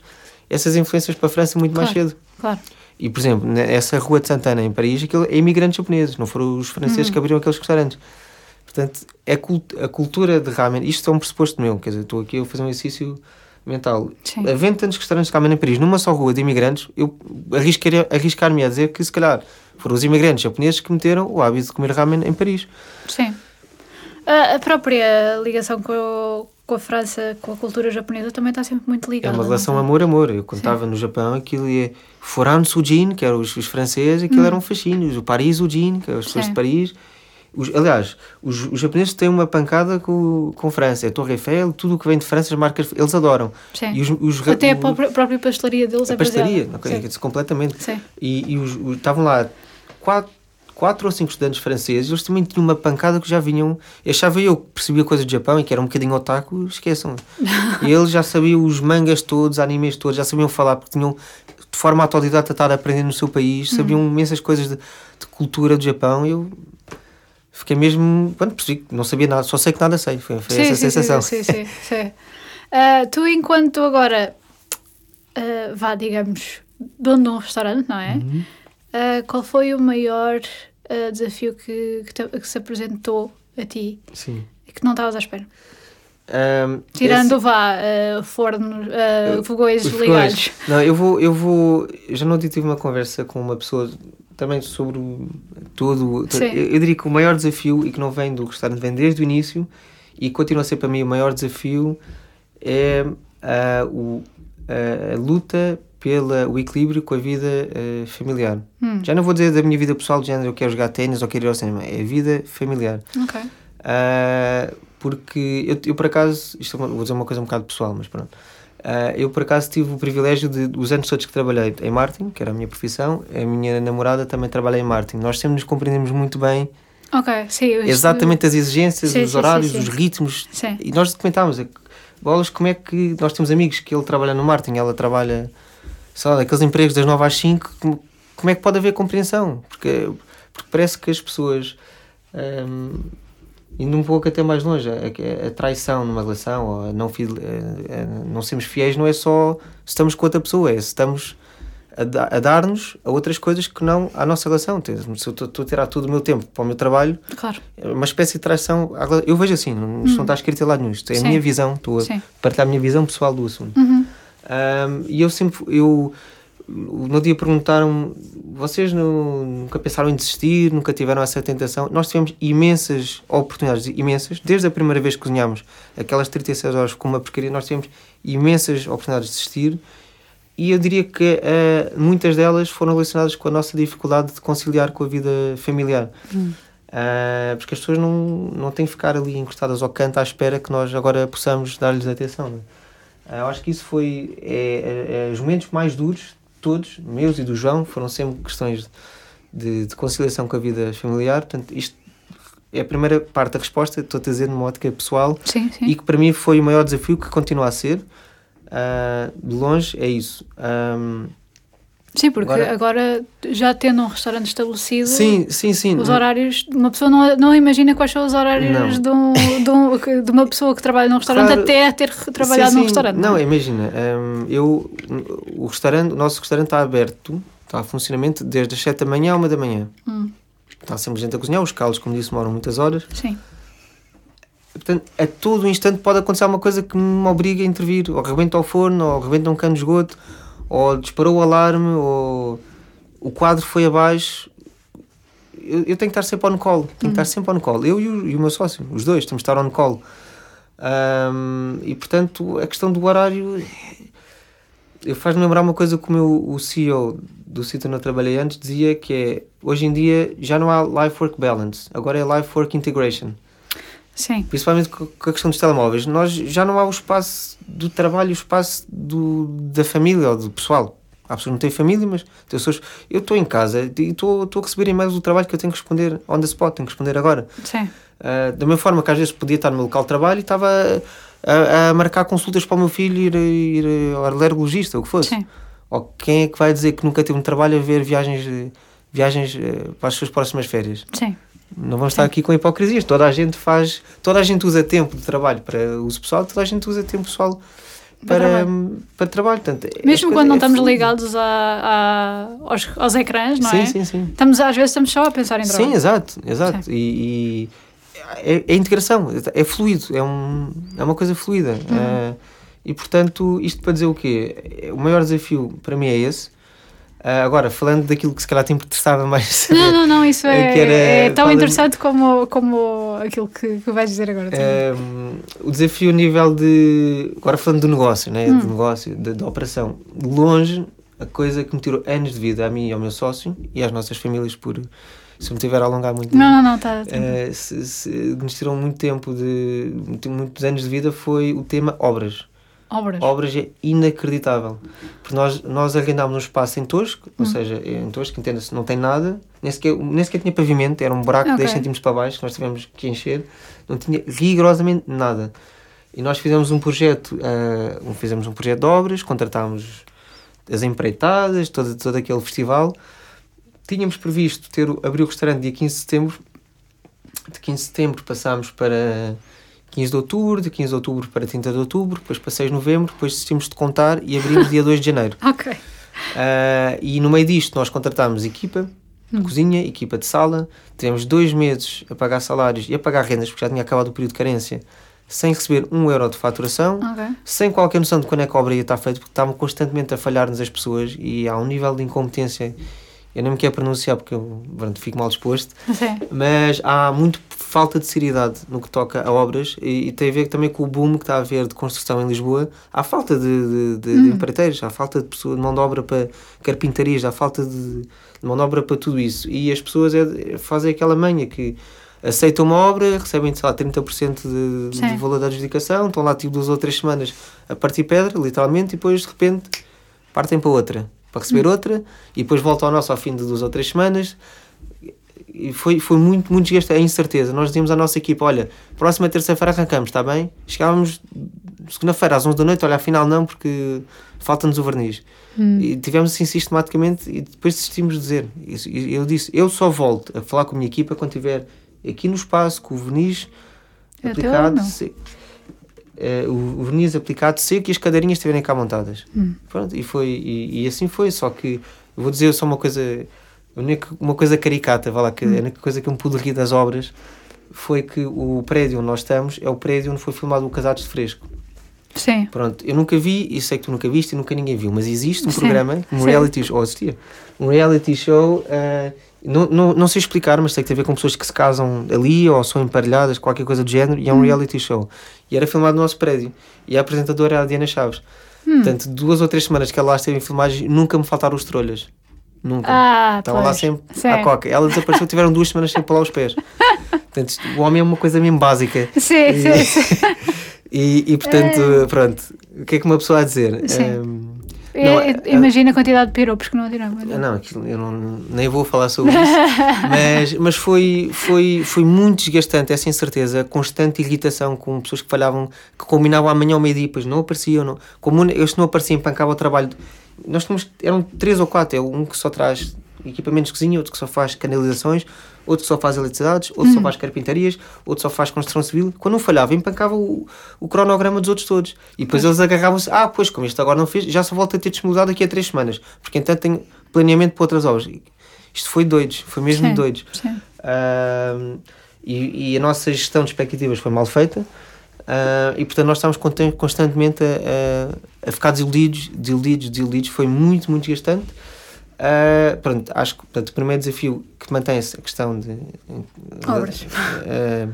S1: essas influências para a França muito
S2: claro,
S1: mais cedo.
S2: Claro.
S1: E, por exemplo, essa rua de Santana, em Paris, aquilo é imigrantes japoneses, não foram os franceses uhum. que abriram aqueles restaurantes. Portanto, é cult a cultura de ramen, isto é um pressuposto meu, quer dizer, estou aqui a fazer um exercício mental. Sim. Havendo tantos restaurantes de ramen em Paris, numa só rua de imigrantes, eu arriscar-me a dizer que se calhar foram os imigrantes japoneses que meteram o hábito de comer ramen em Paris.
S2: Sim. A, própria ligação com, o, com a França, com a cultura japonesa, também está sempre muito ligada.
S1: É uma relação amor-amor. Eu contava no Japão, aquilo é Foran Sujin, que eram os, os franceses, aquilo hum. eram fascínios. O Paris Sujin, que eram as pessoas de Paris os, aliás, os, os, japoneses têm uma pancada com, com França. A Torre Eiffel, tudo o que vem de França, as marcas, eles adoram.
S2: Sim. E os, os, Até a própria, própria pastelaria deles
S1: a
S2: é
S1: pastelaria, okay, completamente.
S2: Sim.
S1: E, e os, estavam lá quatro, quatro ou cinco estudantes franceses, eles também tinham uma pancada que já vinham. Achava eu que percebia coisa do Japão e que era um bocadinho otaku, esqueçam. e eles já sabiam os mangas todos, animes todos, já sabiam falar porque tinham de forma autodidata estar a aprender no seu país, sabiam uhum. imensas coisas de, de cultura do Japão. Eu fiquei mesmo. Quando percebi não sabia nada, só sei que nada sei. Foi, foi sim, essa sim, sensação.
S2: Sim, sim, sim. Uh, tu, enquanto agora uh, vá, digamos, dono de um restaurante, não é? Uhum. Uh, qual foi o maior desafio que, que, te, que, se apresentou a ti
S1: sim.
S2: e que não estavas à espera? Um, Tirando, esse... vá, uh, forno, uh, fogões ligados.
S1: Não, eu vou, eu vou. Já não tive uma conversa com uma pessoa também sobre tudo. Eu, eu, diria que o maior desafio, e que não vem do restaurante, vem desde o início, e continua a ser para mim o maior desafio, é a, o, a, a luta pelo equilíbrio com a vida uh, familiar. Hum. Já não vou dizer da minha vida pessoal, de género, eu quero jogar ténis ou quero ir ao cinema, é a vida familiar.
S2: Ok.
S1: Uh, porque eu, eu, por acaso, isto é vou dizer uma coisa um bocado pessoal, mas pronto. Uh, eu, por acaso, tive o privilégio de, os anos todos que trabalhei em marketing, que era a minha profissão, a minha namorada também trabalha em marketing. Nós sempre nos compreendemos muito bem.
S2: Ok, sim.
S1: Exatamente as exigências, sim, os sim, horários, sim, os ritmos. E nós documentámos. Bolas, como é que nós temos amigos que ele trabalha no marketing, ela trabalha, sei lá, aqueles empregos das 9 às 5, como, é que pode haver compreensão? Porque, porque parece que as pessoas. Indo um pouco até mais longe, a, a, traição numa relação, ou não, a, a não sermos fiéis, não é só se estamos com outra pessoa, é se estamos a, dar-nos a outras coisas que não à nossa relação. Se eu estou a tirar todo o meu tempo para o meu trabalho,
S2: claro.
S1: é uma espécie de traição. Eu vejo assim, não, não está escrito lá nenhum. Isto é Sim. a minha visão, estou a Sim. partilhar a minha visão pessoal do assunto.
S2: Uhum.
S1: Um, e eu sempre. Eu, no dia perguntaram vocês não, nunca pensaram em desistir, nunca tiveram essa tentação. Nós tivemos imensas oportunidades, imensas, desde a primeira vez que cozinhámos aquelas 36 horas com uma porcaria, nós tivemos imensas oportunidades de desistir e eu diria que uh, muitas delas foram relacionadas com a nossa dificuldade de conciliar com a vida familiar. Hum. Uh, porque as pessoas não, não têm que ficar ali encostadas ao canto à espera que nós agora possamos dar-lhes atenção. Uh, eu acho que isso foi é, é, é, os momentos mais duros todos, meus e do João, foram sempre questões de, de conciliação com a vida familiar. Portanto, isto é a primeira parte da resposta, estou a dizer numa ótica pessoal
S2: Sim, sim.
S1: e que para mim foi o maior desafio que continua a ser. Ah, de longe é isso. Ahm,
S2: Sim, porque agora,
S1: agora-
S2: já tendo um restaurante estabelecido,
S1: sim, sim, sim.
S2: os horários, uma pessoa não, não imagina quais são os horários de, um, de, um- de uma pessoa que trabalha num restaurante
S1: Claro.
S2: até ter trabalhado
S1: Sim,
S2: num restaurante.
S1: Não,
S2: é?
S1: imagina, hum, eu, o restaurante, o nosso restaurante está aberto, está a funcionamento desde as 7 da manhã à 1 da manhã.
S2: Hum,
S1: Está sempre gente a cozinhar, os calos, como disse, demoram muitas horas.
S2: sim,
S1: Portanto, a todo instante pode acontecer uma coisa que me obriga a intervir. Ou rebenta o forno, ou rebenta um cano de esgoto, ou disparou o alarme, ou o quadro foi abaixo. Eu, eu tenho que estar sempre on call. Tenho que estar sempre on call. Eu e o, e o meu sócio, os dois, temos que estar on call. Ahm, e portanto, a questão do horário faz-me lembrar uma coisa que o, meu, o CEO do sítio onde eu trabalhei antes dizia que é hoje em dia já não há life-work balance, agora é life-work integration.
S2: Sim,
S1: Principalmente com a questão dos telemóveis. Nós já não há o espaço do trabalho, o espaço do, da família ou do pessoal. Há pessoas que não têm família, mas tem pessoas. Eu estou em casa e estou estou a receber e-mails do trabalho que eu tenho que responder on the spot, tenho que responder agora.
S2: sim,
S1: Ah, da mesma forma que às vezes podia estar no meu local de trabalho e estava a, a- marcar consultas para o meu filho ir, ir ao alergologista, o que fosse.
S2: sim.
S1: Ou quem é que vai dizer que nunca teve um trabalho a ver viagens, viagens eh, para as suas próximas férias?
S2: sim.
S1: Não vamos estar aqui com hipocrisias. Toda a gente faz, toda a gente usa tempo de trabalho para uso pessoal, toda a gente usa tempo pessoal
S2: Para
S1: para,
S2: trabalho.
S1: para trabalho. Portanto,
S2: Mesmo
S1: as
S2: quando não
S1: é
S2: estamos
S1: fluido.
S2: ligados a, a- aos, aos ecrãs, não
S1: sim,
S2: é?
S1: Sim, sim,
S2: Estamos, às vezes estamos só a pensar em trabalho.
S1: Sim, exato, exato. E, e é, é integração, é fluido, é, um, é uma coisa fluida.
S2: Uhum.
S1: Eh, e portanto, isto para dizer o quê? O maior desafio para mim é esse. Eh, agora, falando daquilo que se calhar te interessava mais saber.
S2: Não, não, não, isso é,
S1: era-
S2: é tão interessante como, como aquilo que, que vais dizer agora.
S1: Um, o desafio a nível de. Agora falando do negócio, né?
S2: Hum.
S1: do negócio, da, operação. De longe, a coisa que me tirou anos de vida a mim e ao meu sócio e às nossas famílias, por se me tiver a alongar muito.
S2: Não, não, não, está. Tá,
S1: eh, se, se nos tirou muito tempo de. muito- muitos anos de vida foi o tema obras.
S2: Obras.
S1: Obras é inacreditável. Porque nós, nós arrendámos um espaço em Tosco,
S2: Hum.
S1: ou seja, em Tosco, entenda-se, não tem nada, nem sequer, nem sequer tinha pavimento, era um buraco de 10
S2: Ok.
S1: centímetros para baixo que nós tivemos que encher, não tinha rigorosamente nada. E nós fizemos um projeto, um- fizemos um projeto de obras, contratámos as empreitadas, todo, todo aquele festival. Tínhamos previsto ter, abrir o restaurante dia 15 de setembro. De 15 de setembro passámos para 15 de outubro, de 15 de outubro para 30 de outubro, depois para 6 de novembro, depois desistimos de contar e abrimos dia 2 de janeiro.
S2: Ok.
S1: Ah, e no meio disto nós contratámos equipa de
S2: Hum.
S1: cozinha, equipa de sala, tivemos dois meses a pagar salários e a pagar rendas, porque já tinha acabado o período de carência, sem receber um euro de faturação,
S2: Ok.
S1: sem qualquer noção de quando é que a obra ia estar feita, porque estavam constantemente a falhar-nos as pessoas e há um nível de incompetência, eu não me quero pronunciar porque eu pronto, fico mal disposto,
S2: Sim.
S1: mas há muito falta de seriedade no que toca a obras e, e tem a ver também com o boom que está a haver de construção em Lisboa. Há falta de, de, de, de empreiteiros, há falta de, pessoa, de mão de obra para carpintarias, há falta de, mão de obra para tudo isso. E as pessoas é, fazem aquela manha que aceitam uma obra, recebem, sei lá, 30% de, de valor da adjudicação, estão lá tipo duas ou três semanas a partir pedra, literalmente, e depois de repente partem para outra, para receber outra, e depois voltam ao nosso ao fim de duas ou três semanas. E foi, foi muito, muito desgaste, a incerteza. Nós dizíamos à nossa equipa: olha, próxima terça-feira arrancamos, está bem? Chegávamos segunda-feira às 11 da noite, olha, afinal não, porque falta-nos o verniz.
S2: Hum.
S1: E tivemos assim sistematicamente e depois desistimos de dizer. E eu disse: eu só volto a falar com a minha equipa quando estiver aqui no espaço, com o verniz
S2: É
S1: aplicado,
S2: ou
S1: eh, o, verniz aplicado seco e as cadeirinhas estiverem cá montadas.
S2: Hum.
S1: Pronto, e, foi, e, e assim foi. Só que eu vou dizer só uma coisa, uma coisa caricata, vá lá, que
S2: Hum.
S1: a única coisa que eu me pude rir das obras foi que o prédio onde nós estamos é o prédio onde foi filmado o Casados de Fresco.
S2: Sim.
S1: Pronto, eu nunca vi, e sei que tu nunca viste e nunca ninguém viu, mas existe um
S2: Sim,
S1: programa, um
S2: sim.
S1: reality show, existia, um reality show, ah, não, não, não sei explicar, mas tem que ter a ver com pessoas que se casam ali ou são emparelhadas, qualquer coisa do género, e é um
S2: Hum.
S1: reality show. E era filmado no nosso prédio, e a apresentadora era a Diana Chaves.
S2: Hum.
S1: Portanto, duas ou três semanas que ela lá esteve em filmagem, nunca me faltaram os trolhas. Nunca.
S2: Ah,
S1: Estavam lá sempre
S2: Sim.
S1: à coca. Ela desapareceu, tiveram duas semanas sem pular os pés. Portanto, o homem é uma coisa mesmo básica.
S2: Sim,
S1: E-
S2: sim, sim.
S1: E, e portanto, pronto, o que é que uma pessoa há a dizer?
S2: Sim.
S1: Ehm,
S2: Não, é, é, imagina a quantidade de piropos que não tiramos.
S1: Não, eu não, nem vou falar sobre isso. mas mas foi, foi, foi muito desgastante essa incerteza, constante irritação com pessoas que falhavam, que combinavam amanhã ao meio-dia, depois não apareciam. Não, como este não aparecia, empancava o trabalho. Nós tínhamos, eram três ou quatro, é um que só traz equipamentos de cozinha, outro que só faz canalizações, outro que só faz eletricidades, outro hum. só faz carpintarias, outro só faz construção civil. Quando um falhava, empancava o, o cronograma dos outros todos. E depois eles agarravam-se, ah, pois, como este agora não fez, já só volta a ter desmudado daqui a três semanas, porque entanto tem planeamento para outras obras. Isto foi doidos, foi mesmo
S2: sim,
S1: doidos.
S2: Sim.
S1: Uh, e, e, a nossa gestão de expectativas foi mal feita. Uh, e portanto nós estávamos constantemente a, a, a, ficar desiludidos, desiludidos, desiludidos. Foi muito, muito desgastante. Uh, pronto, acho que portanto, o primeiro desafio que mantém-se a questão de.
S2: Obras.
S1: Uh,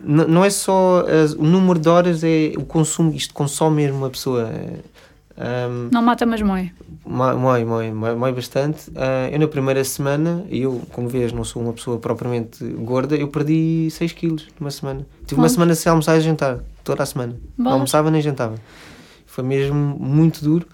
S1: não é só uh, o número de horas, é o consumo, isto consome mesmo uma pessoa.
S2: Um, não mata, mas moe.
S1: Moe, moe, moe, moe bastante. eu na primeira semana, eu, como vês, não sou uma pessoa propriamente gorda, eu perdi 6 quilos numa semana. Tive uma semana sem almoçar e jantar, toda a semana. Não almoçava nem jantava. Foi mesmo muito duro.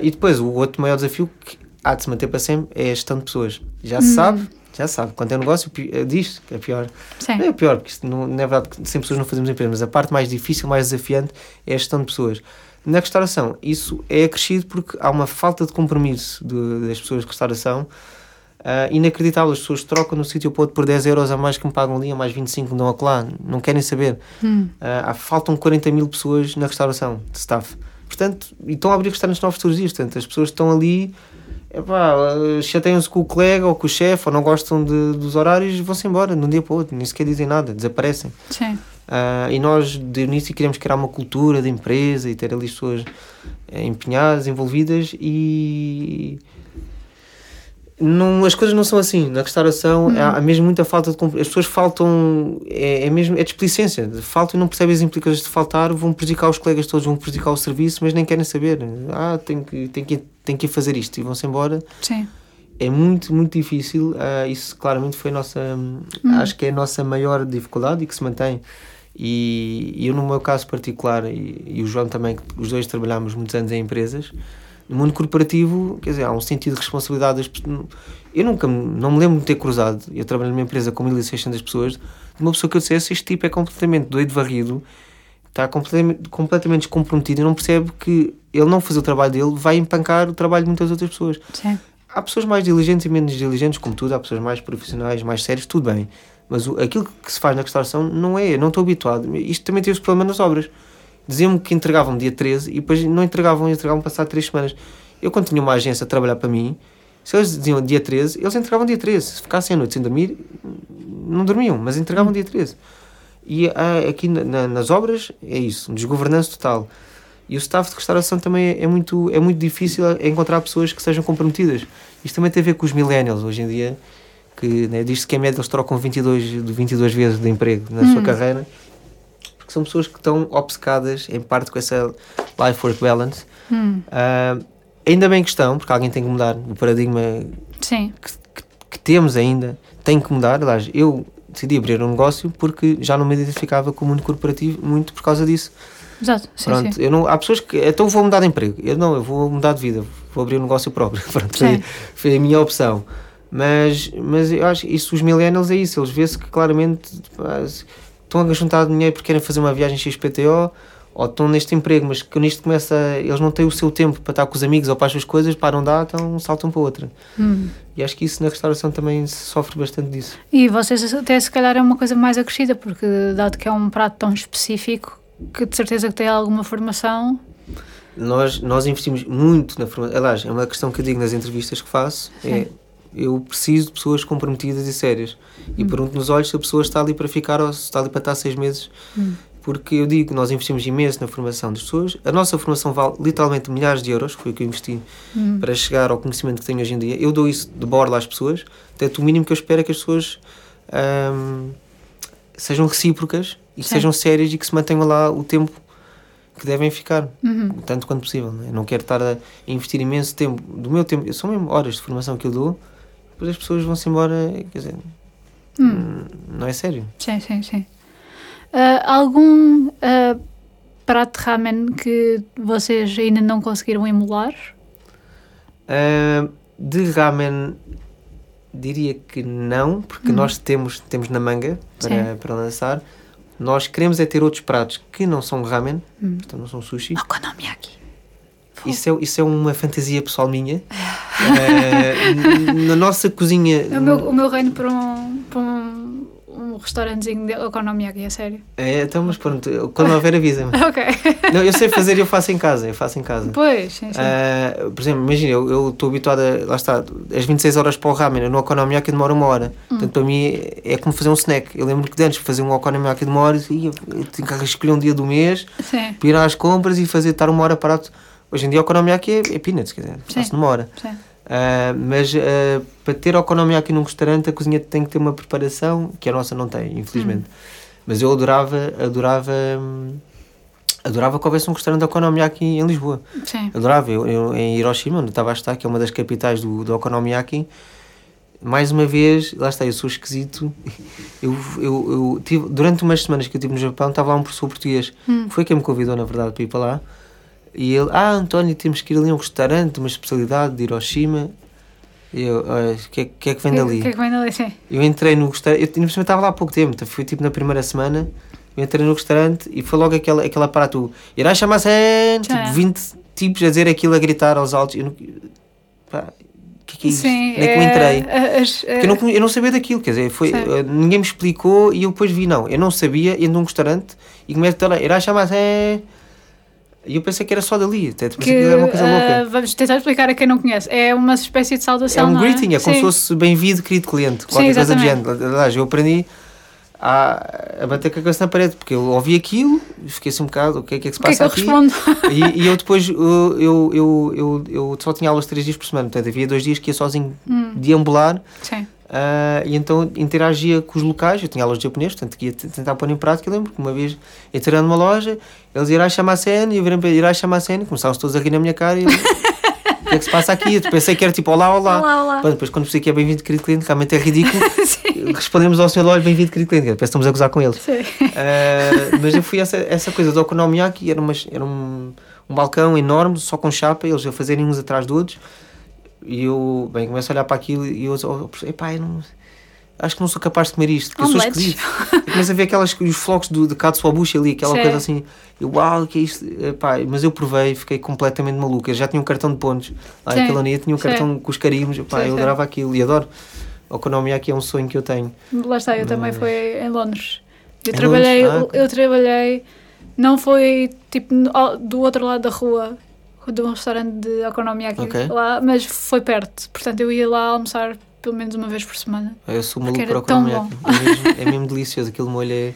S1: e depois, o outro maior desafio, que há de se manter para sempre é a gestão de pessoas. Já se hum. sabe, já sabe. Quando é um negócio, eh, diz que é pior.
S2: Sim.
S1: Não é pior, porque isto não, não é verdade que sem pessoas não fazemos empresa, mas a parte mais difícil, mais desafiante é a gestão de pessoas. Na restauração, isso é acrescido porque há uma falta de compromisso de, das pessoas de restauração uh, inacreditável. As pessoas trocam no sítio para outro por 10 euros a mais que me pagam ali, a mais 25 me dão lá. Não querem saber.
S2: Hum.
S1: Uh, faltam 40 mil pessoas na restauração, de staff. Portanto, e estão a abrir restaurantes novos todos os dias. Portanto, as pessoas estão ali epá, chateiam-se com o colega ou com o chefe ou não gostam de, dos horários vão-se embora de um dia para o outro, nem sequer dizem nada, desaparecem.
S2: Sim.
S1: Uh, e nós de início queremos criar uma cultura de empresa e ter ali pessoas eh, empenhadas, envolvidas e não, as coisas não são assim. Na restauração uhum. há, há, mesmo muita falta de. As pessoas faltam. É, é mesmo. É displicência. Faltam e não percebem as implicações de faltar, vão prejudicar os colegas todos, vão prejudicar o serviço, mas nem querem saber. Ah, tem que, tem que, tem que ir fazer isto e vão-se embora.
S2: Sim.
S1: É muito, muito difícil. Uh, isso claramente foi a nossa. Uhum. Acho que é a nossa maior dificuldade e que se mantém. E, e eu, no meu caso particular, e, e o João também, os dois trabalhámos muitos anos em empresas no mundo corporativo, quer dizer, há um sentido de responsabilidade. Eu nunca, não me lembro de ter cruzado, eu trabalho numa empresa com 1.600 pessoas, de uma pessoa que eu dissesse, este tipo é completamente doido varrido, está completamente, completamente descomprometido e não percebe que ele não fazer o trabalho dele vai empancar o trabalho de muitas outras pessoas.
S2: Sim.
S1: Há pessoas mais diligentes e menos diligentes, como tudo, há pessoas mais profissionais, mais sérias, tudo bem. Mas o, aquilo que se faz na restauração não é, não estou habituado. Isto também teve esse problema nas obras diziam-me que entregavam dia 13 e depois não entregavam, entregavam passar 3 semanas. Eu, quando tinha uma agência a trabalhar para mim, se eles diziam dia 13, eles entregavam dia 13. Se ficassem a noite sem dormir, não dormiam, mas entregavam dia 13. E ah, aqui na, nas obras é isso, desgovernança total. E o staff de restauração também é, é muito, é muito difícil encontrar pessoas que sejam comprometidas. Isto também tem a ver com os millennials hoje em dia, que né, diz-se que em média eles trocam 22, 22 vezes de emprego na hum. sua carreira porque são pessoas que estão obcecadas, em parte, com essa life-work balance.
S2: Hum.
S1: Uh, ainda bem que estão, porque alguém tem que mudar o paradigma
S2: que,
S1: que, que, temos ainda, tem que mudar. Aliás, eu decidi abrir um negócio porque já não me identificava com o mundo corporativo, muito por causa disso.
S2: Exato, sim,
S1: Pronto,
S2: sim.
S1: Eu não, há pessoas que. Então vou mudar de emprego. Eu não, eu vou mudar de vida, vou abrir um negócio próprio. Pronto, foi, foi a minha opção. Mas, mas eu acho que isso, os millennials é isso, eles vê-se que claramente estão a juntar dinheiro porque querem fazer uma viagem XPTO ou estão neste emprego, mas que nisto começa, eles não têm o seu tempo para estar com os amigos ou para as suas coisas, param de dar, então saltam para outra.
S2: Hum.
S1: E acho que isso na restauração também sofre bastante disso.
S2: E vocês até se calhar é uma coisa mais acrescida, porque dado que é um prato tão específico, que de certeza que tem alguma formação.
S1: Nós, nós investimos muito na formação. Aliás, é uma questão que eu digo nas entrevistas que faço. É Sim. É, eu preciso de pessoas comprometidas e sérias. E hum. pergunto nos olhos se a pessoa está ali para ficar ou se está ali para estar seis meses.
S2: Hum.
S1: Porque eu digo que nós investimos imenso na formação das pessoas. A nossa formação vale literalmente milhares de euros, foi o que eu investi
S2: hum.
S1: para chegar ao conhecimento que tenho hoje em dia. Eu dou isso de borla às pessoas, Portanto, o mínimo que eu espero é que as pessoas hum, sejam recíprocas e que sejam sérias e que se mantenham lá o tempo que devem ficar,
S2: uhum.
S1: tanto quanto possível. Não, é? não quero estar a investir imenso tempo do meu tempo, são mesmo horas de formação que eu dou depois as pessoas vão-se embora, quer dizer,
S2: hum.
S1: não é sério.
S2: Sim, sim, sim. Uh, algum uh, prato de ramen que vocês ainda não conseguiram emular?
S1: Uh, de ramen, diria que não, porque
S2: Uhum.
S1: nós temos, temos na manga para, para lançar. Nós queremos é ter outros pratos que não são ramen,
S2: Hum.
S1: portanto não são sushi.
S2: Okonomiyaki.
S1: Isso é, isso é uma fantasia pessoal minha. Eh, na nossa cozinha.
S2: O meu, o meu reino para um, para um, um restaurantezinho de Okonomiyaki, é sério.
S1: É, então, mas pronto, quando houver avisa-me.
S2: Ok.
S1: Não, eu sei fazer e eu faço em casa. Eu faço em casa.
S2: Pois, sim, sim.
S1: Ah, por exemplo, imagina, eu eu estou habituado a. Lá está, as 26 horas para o ramen, eu no okonomiyaki demora uma hora. Portanto, para mim é como fazer um snack. Eu lembro que de antes fazer um okonomiyaki de uma hora, e eu, eu tinha que escolher um dia do mês,
S2: sim,
S1: para ir às compras e fazer, estar uma hora parado. Hoje em dia, o okonomiyaki é, é peanuts, quer dizer,
S2: Sim.
S1: faço numa hora.
S2: sim.
S1: Ah, mas ah, para ter okonomiyaki num restaurante, a cozinha tem que ter uma preparação que a nossa não tem, infelizmente. Mas eu adorava, adorava, hum, adorava que houvesse um restaurante de okonomiyaki em Lisboa.
S2: sim.
S1: Adorava. Eu, eu, em Hiroshima, onde estava a estar, que é uma das capitais do, do okonomiyaki, mais uma vez, lá está, eu sou esquisito. Eu, eu, eu tive, durante umas semanas que eu estive no Japão, estava lá um professor português,
S2: Hum.
S1: foi quem me convidou, na verdade, para ir para lá. E ele, ah, António, temos que ir ali a um restaurante, uma especialidade de Hiroshima. E eu, "Ah, o que, é- que é que vem dali?
S2: O que é que vem dali? Sim.
S1: Eu entrei no restaurante, eu estava lá há pouco tempo, então foi tipo na primeira semana. Eu entrei no restaurante e foi logo aquela, aquela aparato, irá chamar-se, tipo
S2: Já.
S1: 20 tipos a dizer aquilo, a gritar aos altos. Eu não, pá, o que é que é isto?
S2: Sim.
S1: Onde é que eu entrei?
S2: é,
S1: eu não, conhe- eu não sabia daquilo, quer dizer, foi, eh, ninguém me explicou e eu depois vi, não, eu não sabia, entro num restaurante e começo a irá chamar-se. E eu pensei que era só dali, até pensei
S2: que,
S1: que era uma coisa
S2: ah,
S1: louca.
S2: vamos tentar explicar a quem não conhece. É uma espécie de
S1: É
S2: saudação,
S1: um
S2: não
S1: greeting, é como
S2: Sim.
S1: se fosse bem-vindo, querido cliente, qualquer coisa do género. Aliás, eu aprendi a, a bater com a cabeça na parede, porque eu ouvi aquilo e fiquei assim um bocado, o que é que, é que se
S2: O que é que
S1: passa
S2: eu
S1: aqui?
S2: respondo?
S1: E, e eu depois, eu, eu, eu, eu, eu só tinha aulas três dias por semana, portanto havia dois dias que ia sozinho
S2: Hum,
S1: deambular
S2: sim.
S1: Ah, e então interagia com os locais, eu tinha aulas de japonês, portanto ia tentar pôr em prática, eu lembro que uma vez entrei numa loja, eles irá chamar a cena e eu virei para irá chamar a cena, começaram-se todos a rir na minha cara e eu, o que é que se passa aqui? Eu pensei que era tipo olá, olá.
S2: Olá, olá.
S1: Pronto, depois quando percebi que é bem-vindo querido cliente, realmente é ridículo. Respondemos ao senhor olha, bem-vindo querido cliente, parece que estamos a gozar com ele. Ah, mas eu fui essa, essa coisa do Okonomiyaki, era, umas, era um, um balcão enorme, só com chapa, eles a fazerem uns atrás de outros. E eu, bem, começo a olhar para aquilo e eu, eu, eu epá, eu não, acho que não sou capaz de comer isto, porque eu sou esquisito. Eu começo a ver aquelas, os flocos do, de katsuobushi ali, aquela coisa assim, eu, uau, que é isto? Epá, mas eu provei, fiquei completamente maluco. Eu já tinha um cartão de pontos, lá
S2: Sim.
S1: naquela unidade tinha um cartão com os carimbos, epá, eu adorava aquilo e adoro. Okonomiyaki é um sonho que eu tenho.
S2: Lá está, eu também
S1: Mas-
S2: fui em Londres. Eu
S1: Em
S2: trabalhei,
S1: Londres? Ah, ok.
S2: eu trabalhei, não foi tipo do outro lado da rua, de um restaurante de Okonomiyaki
S1: Ok.
S2: lá, mas foi perto. Portanto, eu ia lá almoçar pelo menos uma vez por semana.
S1: Eu sou maluco
S2: tão
S1: Okonomiyaki. É mesmo, é mesmo delicioso, aquele molho é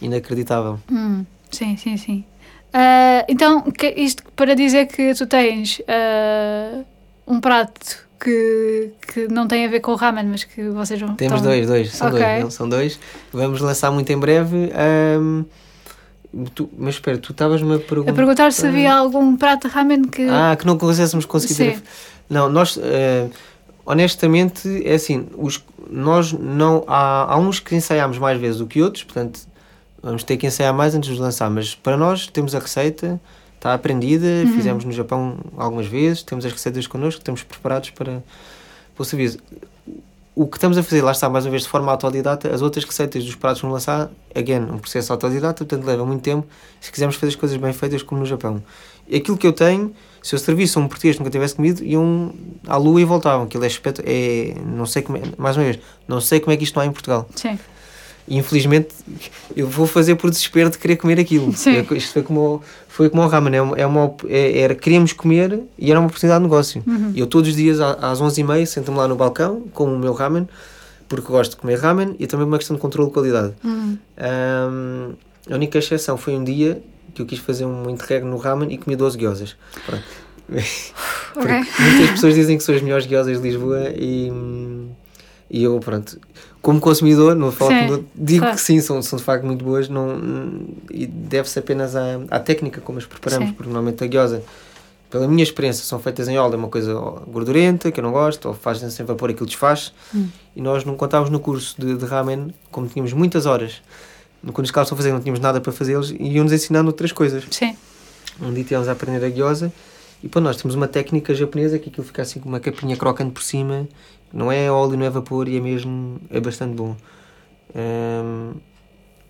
S1: inacreditável.
S2: Hum, sim, sim, sim. Ah, então, isto para dizer que tu tens ah, um prato que, que não tem a ver com o ramen, mas que vocês vão.
S1: Temos
S2: estão-
S1: dois, dois, são
S2: Ok.
S1: dois, não, são dois. Vamos lançar muito em breve. ahm, tu- mas espera, tu estavas-me a perguntar.
S2: A perguntar se havia algum prato ramen que.
S1: Ah, que não conseguíssemos conseguir.
S2: Sim.
S1: Não, nós, eh, honestamente, é assim, os, nós não, há, há uns que ensaiámos mais vezes do que outros, portanto, vamos ter que ensaiar mais antes de lançar, mas para nós temos a receita, está aprendida,
S2: Uhum.
S1: fizemos no Japão algumas vezes, temos as receitas connosco, estamos preparados para, para o serviço. O que estamos a fazer, lá está, mais uma vez, de forma autodidata, as outras receitas dos pratos vamos lançar, again, um processo autodidata, portanto leva muito tempo, se quisermos fazer as coisas bem feitas como no Japão. Aquilo que eu tenho, se eu servisse um português nunca tivesse comido, iam à lua e voltavam. Aquilo é espeto, é, não sei como é, mais uma vez, não sei como é que isto não há em Portugal.
S2: Sim.
S1: E infelizmente eu vou fazer por desespero de querer comer aquilo.
S2: Sim.
S1: É, Isto foi como, foi como o ramen, é uma, é uma, é- era, queríamos comer e era uma oportunidade de negócio.
S2: Uhum.
S1: Eu todos os dias às 11h30 sento-me lá no balcão com o meu ramen, porque gosto de comer ramen e também uma questão de controle de qualidade.
S2: Hum.
S1: Ahm, a única exceção foi um dia que eu quis fazer um interregno no ramen e comi 12 gyozas. Pronto. Porque
S2: Ok.
S1: muitas pessoas dizem que são as melhores gyozas de Lisboa e, e eu, pronto, como consumidor, não falo como- digo
S2: claro.
S1: que sim, são, são de facto muito boas não, e deve-se apenas à, à técnica como as preparamos,
S2: Sim.
S1: porque normalmente a gyoza, pela minha experiência, são feitas em óleo, é uma coisa gordurenta, que eu não gosto, ou fazem sem vapor, aquilo desfaz.
S2: Hum.
S1: E nós não contávamos no curso de, de ramen, como tínhamos muitas horas quando os carros estão a fazer, não tínhamos nada para fazer, eles iam-nos ensinando outras coisas.
S2: Sim.
S1: Um dia tivemos a aprender a gyoza e pô, nós temos uma técnica japonesa que aquilo fica assim com uma capinha crocante por cima, não é óleo, não é vapor e é mesmo, é bastante bom. Hum,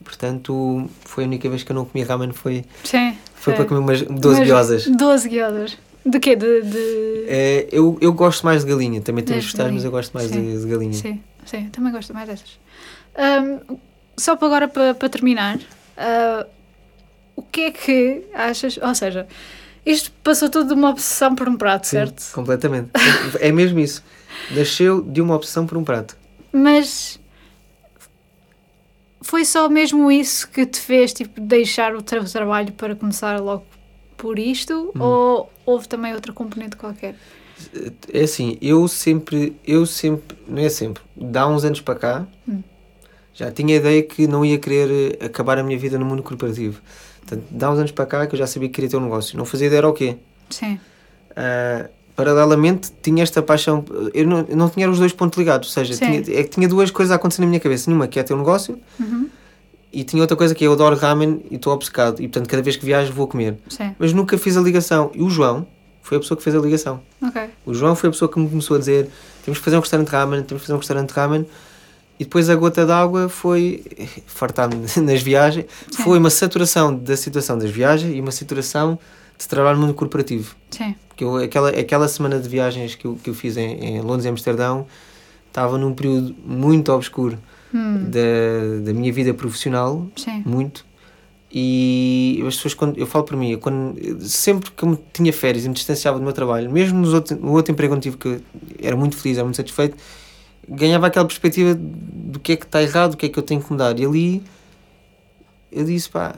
S1: portanto, foi a única vez que eu não comi ramen, foi,
S2: Sim.
S1: foi
S2: é.
S1: para comer umas 12
S2: Mas
S1: gyozas.
S2: 12 guiosas. De quê? De. de...
S1: É, eu, eu gosto mais de galinha, também temos
S2: De
S1: vegetais, mas eu gosto mais de, de galinha.
S2: Sim, sim, também gosto mais dessas. Ahm, só para agora, para, para terminar, ah, o que é que achas? Ou seja, isto passou tudo de uma obsessão por um prato,
S1: Sim,
S2: certo?
S1: completamente. é mesmo isso. Nasceu de uma obsessão por um prato.
S2: Mas foi só mesmo isso que te fez tipo, deixar o teu trabalho para começar logo por isto?
S1: Hum.
S2: Ou houve também outra componente qualquer?
S1: É assim, eu sempre, eu sempre, não é sempre, dá uns anos para cá,
S2: Hum.
S1: já tinha a ideia que não ia querer eh, acabar a minha vida no mundo corporativo. Portanto, dá uns anos para cá que eu já sabia que queria ter um negócio. Não fazia ideia era o quê.
S2: Sim,
S1: Ah, paralelamente, tinha esta paixão. Eu não, eu não tinha os dois pontos ligados, ou seja,
S2: Sim.
S1: tinha, é tinha duas coisas a acontecer na minha cabeça. Nenhuma que é ter um negócio
S2: Uhum.
S1: e tinha outra coisa que é eu adoro ramen e estou obcecado. E portanto, cada vez que viajo, vou comer.
S2: sim,
S1: Mas nunca fiz a ligação. E o João foi a pessoa que fez a ligação.
S2: ok.
S1: O João foi a pessoa que me começou a dizer: temos que fazer um restaurante ramen, temos que fazer um restaurante ramen. E depois a gota d'água foi fartar-me nas viagens.
S2: Sim.
S1: Foi uma saturação da situação das viagens e uma saturação de trabalho no mundo corporativo.
S2: Sim,
S1: Que eu, aquela, aquela semana de viagens que eu, que eu fiz em, em Londres e Amsterdão estava num período muito obscuro
S2: Hum,
S1: da, da minha vida profissional,
S2: sim,
S1: muito. E as pessoas, quando eu falo para mim, eu quando, sempre que eu tinha férias e me distanciava do meu trabalho, mesmo nos outro, no outro emprego onde tive, que era muito feliz, era muito satisfeito, ganhava aquela perspectiva do que é que está errado, do que é que eu tenho que mudar. E ali eu disse, pá,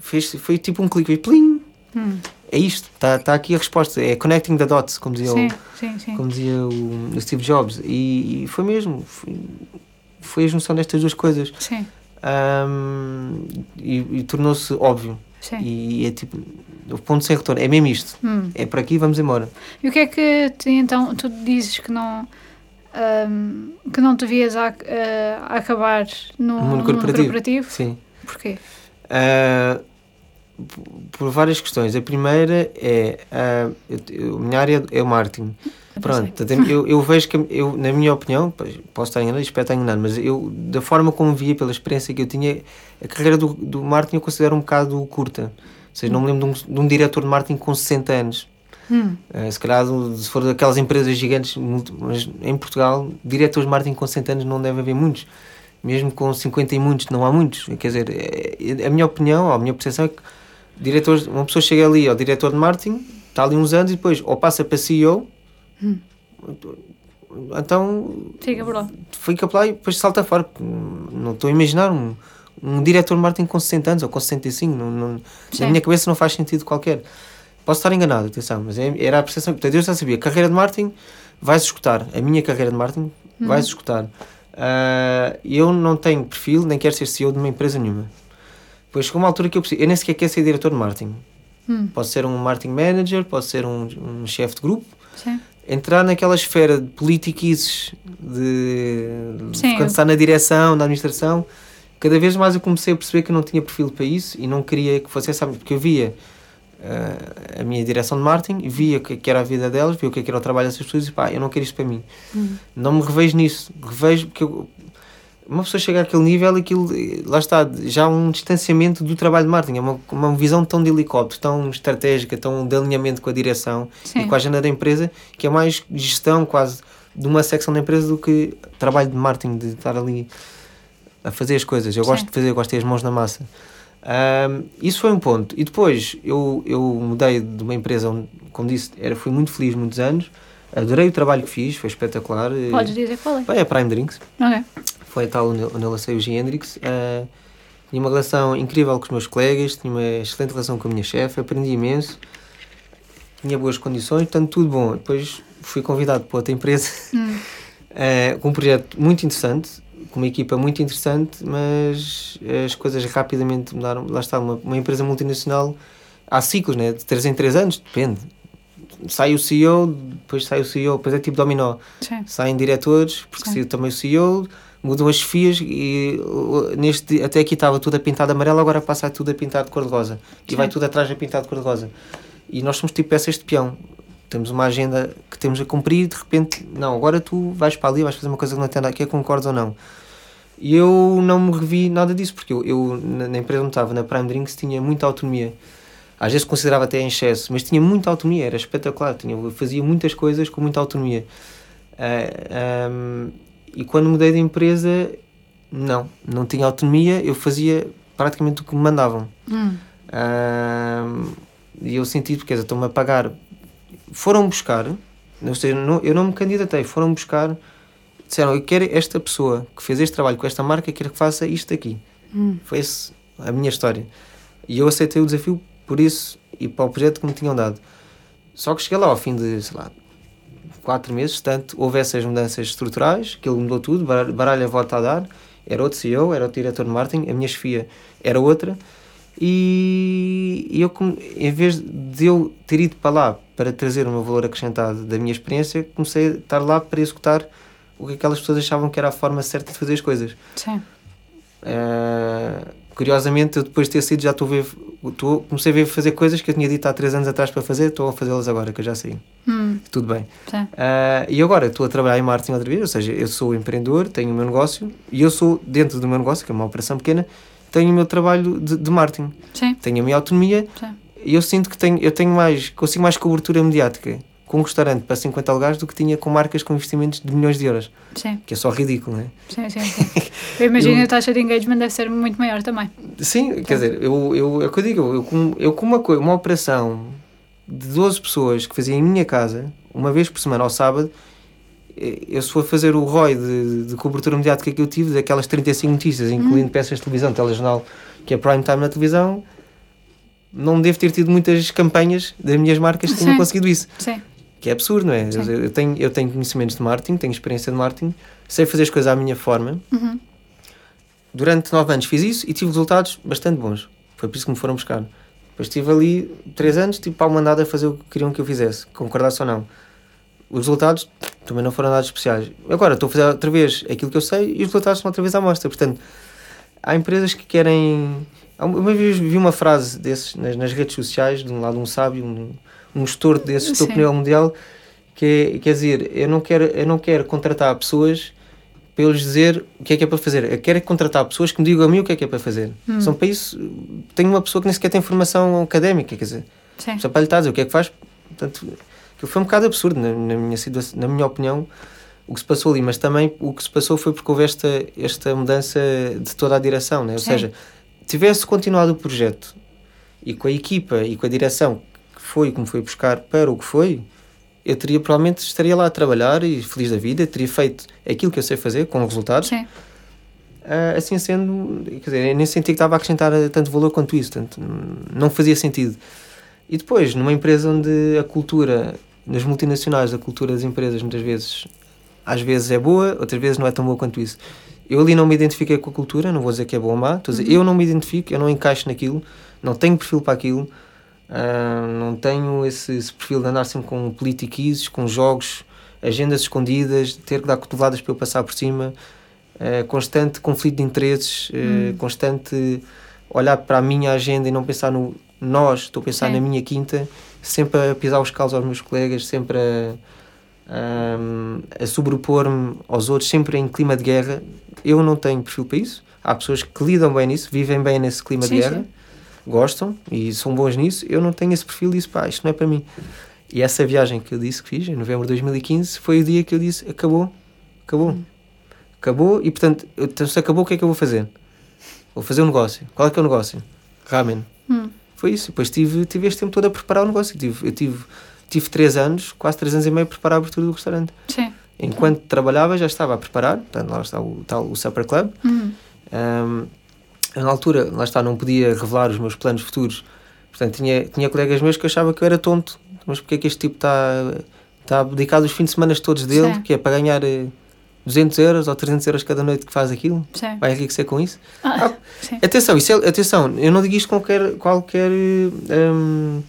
S1: fez, foi tipo um clique, plim,
S2: Hum,
S1: é isto, está tá aqui a resposta, é connecting the dots, como dizia,
S2: sim,
S1: o,
S2: sim, sim.
S1: como dizia o, o Steve Jobs. E, e foi mesmo, foi, foi a junção destas duas coisas.
S2: Sim,
S1: Ahm, e, e tornou-se óbvio.
S2: sim.
S1: E é tipo, o ponto sem retorno, é mesmo isto.
S2: Hum.
S1: É por aqui, vamos embora.
S2: E o que é que te, então tu dizes que não ahm, que não te vias a, acabar no,
S1: No mundo
S2: no
S1: corporativo.
S2: corporativo?
S1: Sim.
S2: Porquê?
S1: P- por várias questões. A primeira é ah, eu- eu- a minha área é o marketing. Pronto, eu, eu vejo que, eu, na minha opinião, posso estar enganado, espero estar enganado, mas eu, da forma como via, pela experiência que eu tinha, a carreira do, do marketing eu considero um bocado curta. Ou seja, não me lembro de um, de um diretor de marketing com 60 anos.
S2: Hum,
S1: Uh, se calhar, se for daquelas empresas gigantes, multi- mas em Portugal, diretores de marketing com 60 anos não deve haver muitos. Mesmo com 50 e muitos, não há muitos. Quer dizer, é- é- a minha opinião, a minha percepção é que diretores, uma pessoa chega ali ao diretor de marketing, está ali uns anos e depois ou passa para CEO,
S2: Hum.
S1: então
S2: fica por lá.
S1: fica para lá e depois salta fora. Não estou a imaginar um, um diretor de marketing com 60 anos ou com 65. Não, não,
S2: Sim.
S1: na minha cabeça não faz sentido qualquer. Posso estar enganado, atenção, mas é- era a percepção. Portanto, eu já sabia, carreira de marketing vai-se escutar. A minha carreira de marketing vai-se escutar. Ah, eu não tenho perfil, nem quero ser CEO de uma empresa nenhuma. Depois chegou uma altura que eu preciso. Eu nem sequer quero ser diretor de marketing.
S2: Hum,
S1: Posso ser um marketing manager, posso ser um, um chefe de grupo,
S2: sim,
S1: entrar naquela esfera de politiquices de, de
S2: Sim,
S1: quando
S2: eu-
S1: está na direção, na administração, cada vez mais eu comecei a perceber que eu não tinha perfil para isso e não queria que fosse essa, porque eu via ah, a minha direção de marketing, via o que, era a vida delas, via o que, que era o trabalho dessas pessoas e pá, eu não quero isto para mim.
S2: Hum.
S1: Não me revejo nisso, revejo porque eu- uma pessoa chega àquele nível e aquilo, lá está, já há um distanciamento do trabalho de marketing, é uma, uma visão tão de helicóptero, tão estratégica, tão de alinhamento com a direção
S2: sim.
S1: e com a agenda da empresa, que é mais gestão quase de uma secção da empresa do que trabalho de marketing, de estar ali a fazer as coisas. Eu
S2: Sim.
S1: gosto de fazer, gosto de ter as mãos na massa. Ahm, isso foi um ponto. E depois eu, eu mudei de uma empresa onde, como disse, era, fui muito feliz muitos anos, adorei o trabalho que fiz, foi espetacular.
S2: Podes dizer qual é?
S1: É a Prime Drinks,
S2: Ok.
S1: Foi tal onde, onde eu lancei o G. Hendrix. Ah, tinha uma relação incrível com os meus colegas, tinha uma excelente relação com a minha chefe, aprendi imenso, tinha boas condições, portanto, tudo bom. Depois fui convidado para outra empresa
S2: Hum,
S1: eh, com um projeto muito interessante, com uma equipa muito interessante, mas as coisas rapidamente mudaram. Lá está, uma, uma empresa multinacional, há ciclos, né? de 3 em 3 anos, depende. Sai o CEO, depois sai o CEO, depois é tipo dominó.
S2: sim.
S1: Saem diretores, porque
S2: Sim.
S1: saiu também o CEO, mudam as chefias e neste, até aqui estava tudo a pintar de amarelo, agora passa tudo a pintar de cor-de-rosa. E vai tudo atrás a pintar de cor-de-rosa. E nós somos tipo peças de peão. Temos uma agenda que temos a cumprir e de repente, não, agora tu vais para ali, vais fazer uma coisa que não tem nada aqui, concordas ou não. E eu não me revi nada disso, porque eu, eu na, empresa onde estava, na Prime Drinks, tinha muita autonomia. Às vezes considerava até em excesso, mas tinha muita autonomia, era espetacular, tinha, fazia muitas coisas com muita autonomia. Uh, ah, um, e quando mudei de empresa, não, não tinha autonomia, eu fazia praticamente o que me mandavam. Hum. Uh, e eu senti, porque estão-me a pagar. Foram buscar, não sei, não, eu não me candidatei, foram buscar disseram: Eu quero esta pessoa que fez este trabalho com esta marca, quero que faça isto aqui. Hum. Foi esse a minha história. E eu aceitei o desafio por isso e para o projeto que me tinham dado. Só que cheguei lá ao fim de, sei lá, quatro meses, tanto houve essas mudanças estruturais, que ele mudou tudo, baralha volta a dar, era outro CEO, era outro diretor de marketing, a minha chefia era outra, e eu, em vez de eu ter ido para lá para trazer o meu valor acrescentado da minha experiência, comecei a estar lá para executar o que aquelas pessoas achavam que era a forma certa de fazer as coisas. Sim. Uh, curiosamente, eu depois de ter saído já estou a ver, estou, comecei a ver fazer coisas que eu tinha dito há três anos atrás para fazer, estou a fazê-las agora, que eu já saí. Hum. Tudo bem. Uh, e agora estou a trabalhar em marketing outra vez, ou seja, eu sou empreendedor, tenho o meu negócio e eu sou, dentro do meu negócio, que é uma operação pequena, tenho o meu trabalho de, de marketing. Sim. Tenho a minha autonomia Sim. e eu sinto que tenho, eu tenho mais, consigo mais cobertura mediática com um restaurante para 50 lugares do que tinha com marcas com investimentos de milhões de euros. Sim. Que é só ridículo, não é?
S2: Sim, sim, sim. Eu imagino eu, a taxa de engagement deve ser muito maior também.
S1: Sim, sim. quer dizer, eu, eu, é o que eu digo, eu com, eu com uma, uma operação de 12 pessoas que fazia em minha casa, uma vez por semana ao sábado, eh, eu se for fazer o ROI de, de cobertura mediática que eu tive, daquelas 35 notícias, incluindo hum. peças de televisão, telejornal, que é prime time na televisão, não devo ter tido muitas campanhas das minhas marcas que tenham conseguido isso. Sim que é absurdo, não é? Eu, eu, tenho, eu tenho conhecimentos de marketing, tenho experiência de marketing, sei fazer as coisas à minha forma. Uhum. Durante nove anos fiz isso e tive resultados bastante bons. Foi por isso que me foram buscar. Depois estive ali três anos, tipo, pau mandado a fazer o que queriam que eu fizesse, concordasse ou não. Os resultados também não foram nada especiais. Agora estou a fazer outra vez aquilo que eu sei e os resultados são outra vez à mostra. Portanto, há empresas que querem. Uma vez vi uma frase desses nas, nas redes sociais, de um lado um sábio, um, um gestor desse gestor nível mundial que é, quer dizer, eu não quero, eu não quero contratar pessoas para eles dizer o que é que é para fazer. Eu quero é contratar pessoas que me digam a mim o que é que é para fazer. Hum. São para isso. Tenho uma pessoa que nem sequer tem formação académica, quer dizer, Sim. só para lhe estar a dizer o que é que faz. Portanto, que foi um bocado absurdo, na, na, minha situação, na minha opinião, o que se passou ali. Mas também o que se passou foi porque houve esta, esta mudança de toda a direção, né? ou Sim. seja, tivesse continuado o projeto e com a equipa e com a direção foi como foi buscar para o que foi, eu teria provavelmente estaria lá a trabalhar e feliz da vida, teria feito aquilo que eu sei fazer com resultados. Sim. Uh, assim sendo, quer dizer, nem senti que estava a acrescentar tanto valor quanto isso, tanto, não fazia sentido. E depois, numa empresa onde a cultura, nas multinacionais, a cultura das empresas muitas vezes, às vezes é boa, outras vezes não é tão boa quanto isso. Eu ali não me identifiquei com a cultura, não vou dizer que é boa ou má, estou a dizer, uhum. eu não me identifico, eu não encaixo naquilo, não tenho perfil para aquilo, Uh, não tenho esse, esse, perfil de andar sempre com politiquices, com jogos, agendas escondidas, ter que dar cotoveladas para eu passar por cima, uh, constante conflito de interesses, uh, hum. constante olhar para a minha agenda e não pensar no nós, estou a pensar Sim. na minha quinta, sempre a pisar os calos aos meus colegas, sempre a, a, a sobrepor-me aos outros, sempre em clima de guerra. Eu não tenho perfil para isso. Há pessoas que lidam bem nisso, vivem bem nesse clima sim, de guerra. Sim gostam e são bons nisso, eu não tenho esse perfil e disse, pá, isto não é para mim. E essa viagem que eu disse que fiz, em novembro de 2015, foi o dia que eu disse, acabou, acabou. Acabou e, portanto, então, se acabou, o que é que eu vou fazer? Vou fazer um negócio. Qual é que é o negócio? Ramen. Hum. Foi isso. Depois tive, tive este tempo todo a preparar o negócio. Tive, eu tive, tive três anos, quase três anos e meio, a preparar a abertura do restaurante. Sim. Enquanto trabalhava, já estava a preparar. Portanto, lá está o, tal, o Supper Club. Hum. Um, na altura, lá está, não podia revelar os meus planos futuros. Portanto, tinha, tinha colegas meus que achavam que eu era tonto. Mas porque é que este tipo está, está dedicado os fins de semana todos dele, Sim. que é para ganhar 200 eh, euros ou 300 euros cada noite que faz aquilo? Sim. Vai enriquecer com isso? Ah, ah, atenção, isso é, atenção, eu não digo isto com qualquer, qualquer hum,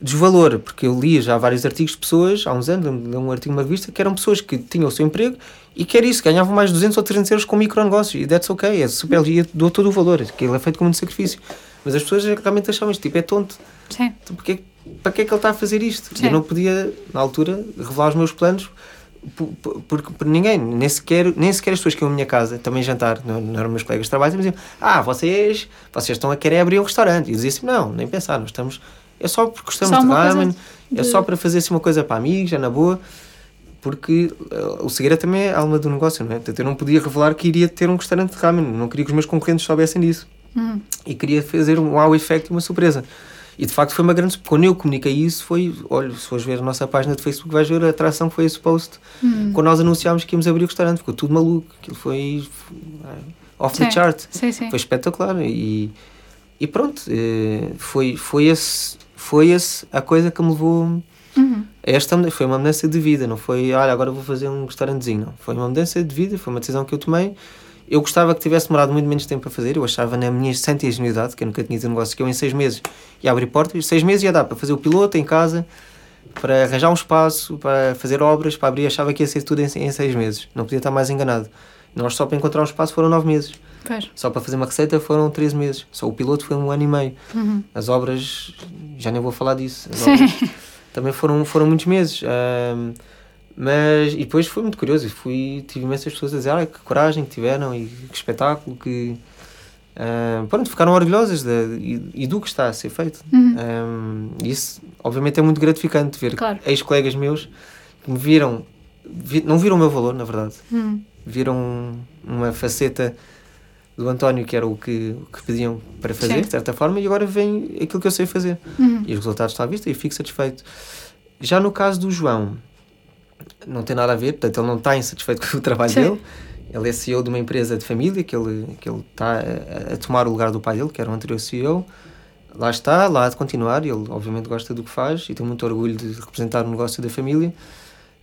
S1: desvalor, porque eu li já vários artigos de pessoas, há uns anos, um artigo numa revista, que eram pessoas que tinham o seu emprego e que era isso, ganhavam mais de 200 ou 300 euros com micronegócios, e that's ok, é super, e dou todo o valor, aquilo é feito com muito sacrifício. Mas as pessoas realmente achavam isto, tipo, é tonto.
S2: Sim.
S1: Então, porque, para que é que ele está a fazer isto?
S2: Sim.
S1: Eu não podia, na altura, revelar os meus planos, porque por, por, ninguém, nem sequer, nem sequer as pessoas que iam à minha casa também jantar, não, não eram meus colegas de trabalho, diziam: Ah, vocês, vocês estão a querer abrir um restaurante. E eu dizia assim: Não, nem pensar, nós estamos. É só porque gostamos
S2: Só
S1: de ramen, é
S2: de-
S1: só para fazer assim uma coisa para amigos, é na boa. Porque uh, o segredo também é a alma do negócio, não é? Portanto, eu não podia revelar que iria ter um restaurante de ramen, não queria que os meus concorrentes soubessem disso
S2: Uhum.
S1: e queria fazer um wow effect e uma surpresa. E de facto foi uma grande. Quando eu comuniquei isso, foi. Olha, se fores ver a nossa página de Facebook, vais ver a atração que foi esse post.
S2: Hum.
S1: Quando nós anunciámos que íamos abrir o restaurante, ficou tudo maluco. Aquilo foi. eh, off the
S2: Sim.
S1: chart.
S2: Sim, sim.
S1: Foi espetacular. E, e pronto, eh, foi, foi, esse, foi esse a coisa que me levou.
S2: Uhum.
S1: a Esta foi uma mudança de vida, não foi, olha, agora vou fazer um restaurantezinho, não. Foi uma mudança de vida, foi uma decisão que eu tomei. Eu gostava que tivesse demorado muito menos tempo a fazer, eu achava na minha santa ingenuidade, que eu nunca tinha tido um negócio, que eu em seis meses ia abrir portas, seis meses ia dar para fazer o piloto em casa, para arranjar um espaço, para fazer obras, para abrir, achava que ia ser tudo em, em seis meses, não podia estar mais enganado. Nós só para encontrar um espaço foram nove meses,
S2: Pois.
S1: só para fazer uma receita foram 13 meses, só o piloto foi um ano e meio.
S2: Uhum.
S1: As obras, já nem vou falar disso. As
S2: Sim.
S1: obras também foram, foram muitos meses. ahm, mas, e depois foi muito curioso. Fui, tive imensas pessoas a dizer ah, que coragem que tiveram e que espetáculo. Que, ahm, pronto, ficaram orgulhosas de, e, e do que está a ser feito.
S2: Uhum.
S1: Ahm, isso, obviamente, é muito gratificante ver
S2: Claro.
S1: ex-colegas meus que me viram, vi- não viram o meu valor, na verdade.
S2: Uhum.
S1: Viram uma faceta do António que era o que, que pediam para fazer,
S2: Sim.
S1: de certa forma, e agora vem aquilo que eu sei fazer
S2: Uhum.
S1: e os resultados estão à vista e fico satisfeito. Já no caso do João, não tem nada a ver, portanto, ele não está insatisfeito com o trabalho
S2: Sim.
S1: dele. Ele é CEO de uma empresa de família que ele, que ele está a, a tomar o lugar do pai dele, que era o anterior CEO. Lá está, lá há de continuar. Ele, obviamente, gosta do que faz e tem muito orgulho de representar o negócio da família.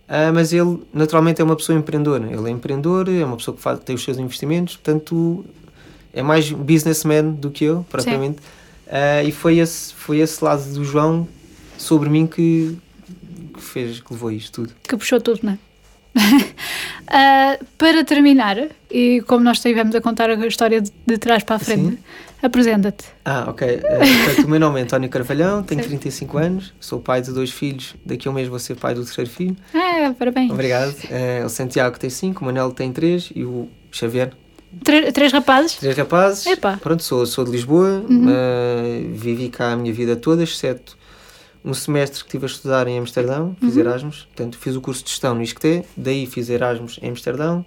S1: Ah, mas ele, naturalmente, é uma pessoa empreendedora. Ele é empreendedor, é uma pessoa que faz, tem os seus investimentos, portanto, é mais businessman do que eu, propriamente. Ah, e foi esse, foi esse lado do João sobre mim que, que fez, que levou isto tudo.
S2: Que puxou tudo, não é? Ah, para terminar, e como nós estivemos a contar a história de, de trás para a frente, apresenta-te.
S1: Ah, ok. Eh, portanto, o meu nome é António Carvalhão, tenho
S2: Sim.
S1: 35 anos, sou pai de dois filhos, daqui a um mês vou ser pai do terceiro filho.
S2: Ah, parabéns.
S1: Obrigado. Eh, o Santiago tem 5, o Manel tem 3 e o Xavier,
S2: Tre- três rapazes?
S1: três rapazes.
S2: Epá.
S1: Pronto, sou, sou de Lisboa,
S2: Uhum.
S1: eh, vivi cá a minha vida toda, exceto um semestre que estive a estudar em Amsterdão, fiz
S2: Uhum.
S1: Erasmus, portanto fiz o curso de gestão no ISCTE, daí fiz Erasmus em Amsterdão,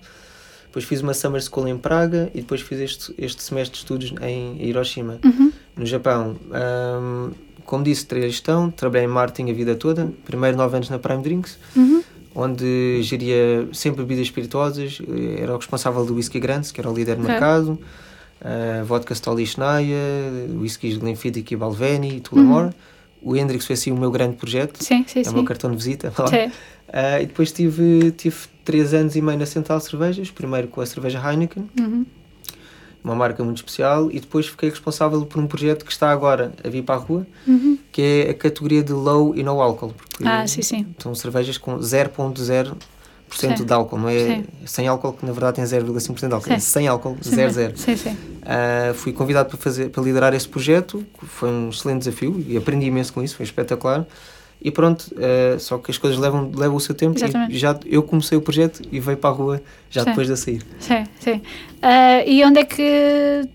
S1: depois fiz uma Summer School em Praga e depois fiz este, este semestre de estudos em Hiroshima.
S2: Uhum.
S1: no Japão. Ahm, como disse, a gestão, trabalhei em marketing a vida toda, primeiro nove anos na Prime Drinks,
S2: Uhum.
S1: Onde geria sempre bebidas espirituosas, eh, era o responsável do whisky Grants, que era o líder do mercado, ah, vodka Stoli Schnaya, whiskies Glenfiddich e Balvenie e Tullamore. O Hendrix foi assim o meu grande projeto,
S2: Sim, sim,
S1: é o meu cartão de visita. Ah, e depois tive, tive três anos e meio na Central Cervejas, primeiro com a cerveja Heineken,
S2: Uhum.
S1: Uma marca muito especial, e depois fiquei responsável por um projeto que está agora a vir para a rua,
S2: Uhum.
S1: que é a categoria de low e no álcool.
S2: Ah, sim, sim.
S1: São cervejas com 0.0%
S2: Sim.
S1: de álcool, não é
S2: Sim.
S1: sem álcool, que na verdade tem 0,5% de álcool,
S2: Sim.
S1: é sem álcool,
S2: Sim,
S1: 0,0.
S2: Sim, sim.
S1: Ah, fui convidado para, fazer, para liderar esse projeto, foi um excelente desafio e aprendi imenso com isso, foi espetacular. E pronto, ah, só que as coisas levam, levam o seu tempo
S2: Exatamente.
S1: e já eu comecei o projeto e veio para a rua já
S2: Sim.
S1: depois de sair.
S2: Sim, sim. Ah, e onde é que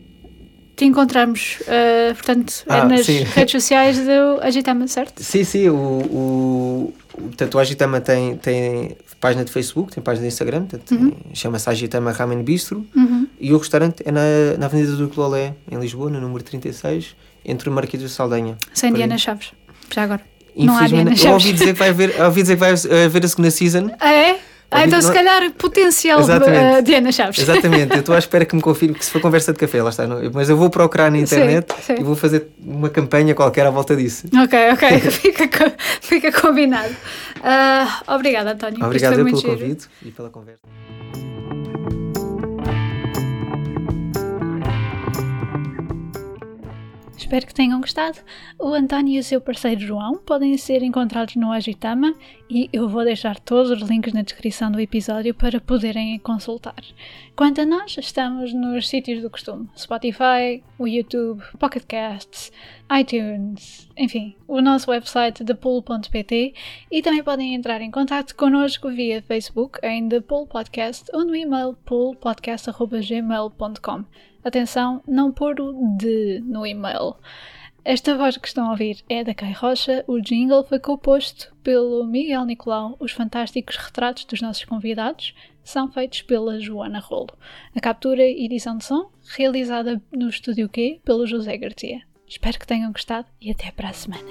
S2: te encontramos? Ah, portanto, é
S1: Ah,
S2: nas
S1: sim.
S2: redes sociais do Agitama, certo?
S1: Sim, sim, o, o, portanto, o Agitama tem, tem página de Facebook, tem página de Instagram, portanto,
S2: Uhum.
S1: chama-se Agitama Ramen Bistro
S2: Uhum.
S1: e o restaurante é na, na Avenida do Clolé, em Lisboa, no número 36, entre o Marquês e o Saldanha.
S2: Sem. Diana Chaves. Já agora.
S1: Infelizmente, eu ouvi dizer que vai haver, ouvi dizer que vai haver a segunda season.
S2: Ah, é? Ah, então se calhar potencial
S1: Exatamente.
S2: ah, Diana Chaves.
S1: Exatamente, eu estou à espera que me confirme que se for conversa de café, lá está. não- Mas eu vou procurar na internet
S2: Sim, sim.
S1: e vou fazer uma campanha qualquer à volta disso.
S2: Ok, ok, fica, co- fica combinado. Ah, obrigada, António.
S1: Obrigado eu pelo
S2: giro.
S1: convite e pela conversa.
S2: Espero que tenham gostado. O António e o seu parceiro João podem ser encontrados no Agitama e eu vou deixar todos os links na descrição do episódio para poderem consultar. Quanto a nós, estamos nos sítios do costume: Spotify, o YouTube, Pocket Casts, iTunes, enfim, o nosso website thepool.pt e também podem entrar em contato connosco via Facebook em The Pool Podcast ou no e-mail poolpodcast.gmail.com. Atenção, não pôr o de no e-mail. Esta voz que estão a ouvir é da Kai Rocha, o jingle foi composto pelo Miguel Nicolau, os fantásticos retratos dos nossos convidados são feitos pela Joana Rolo. A captura e edição de som realizada no Estúdio Q pelo José Garcia. Espero que tenham gostado e até para a semana.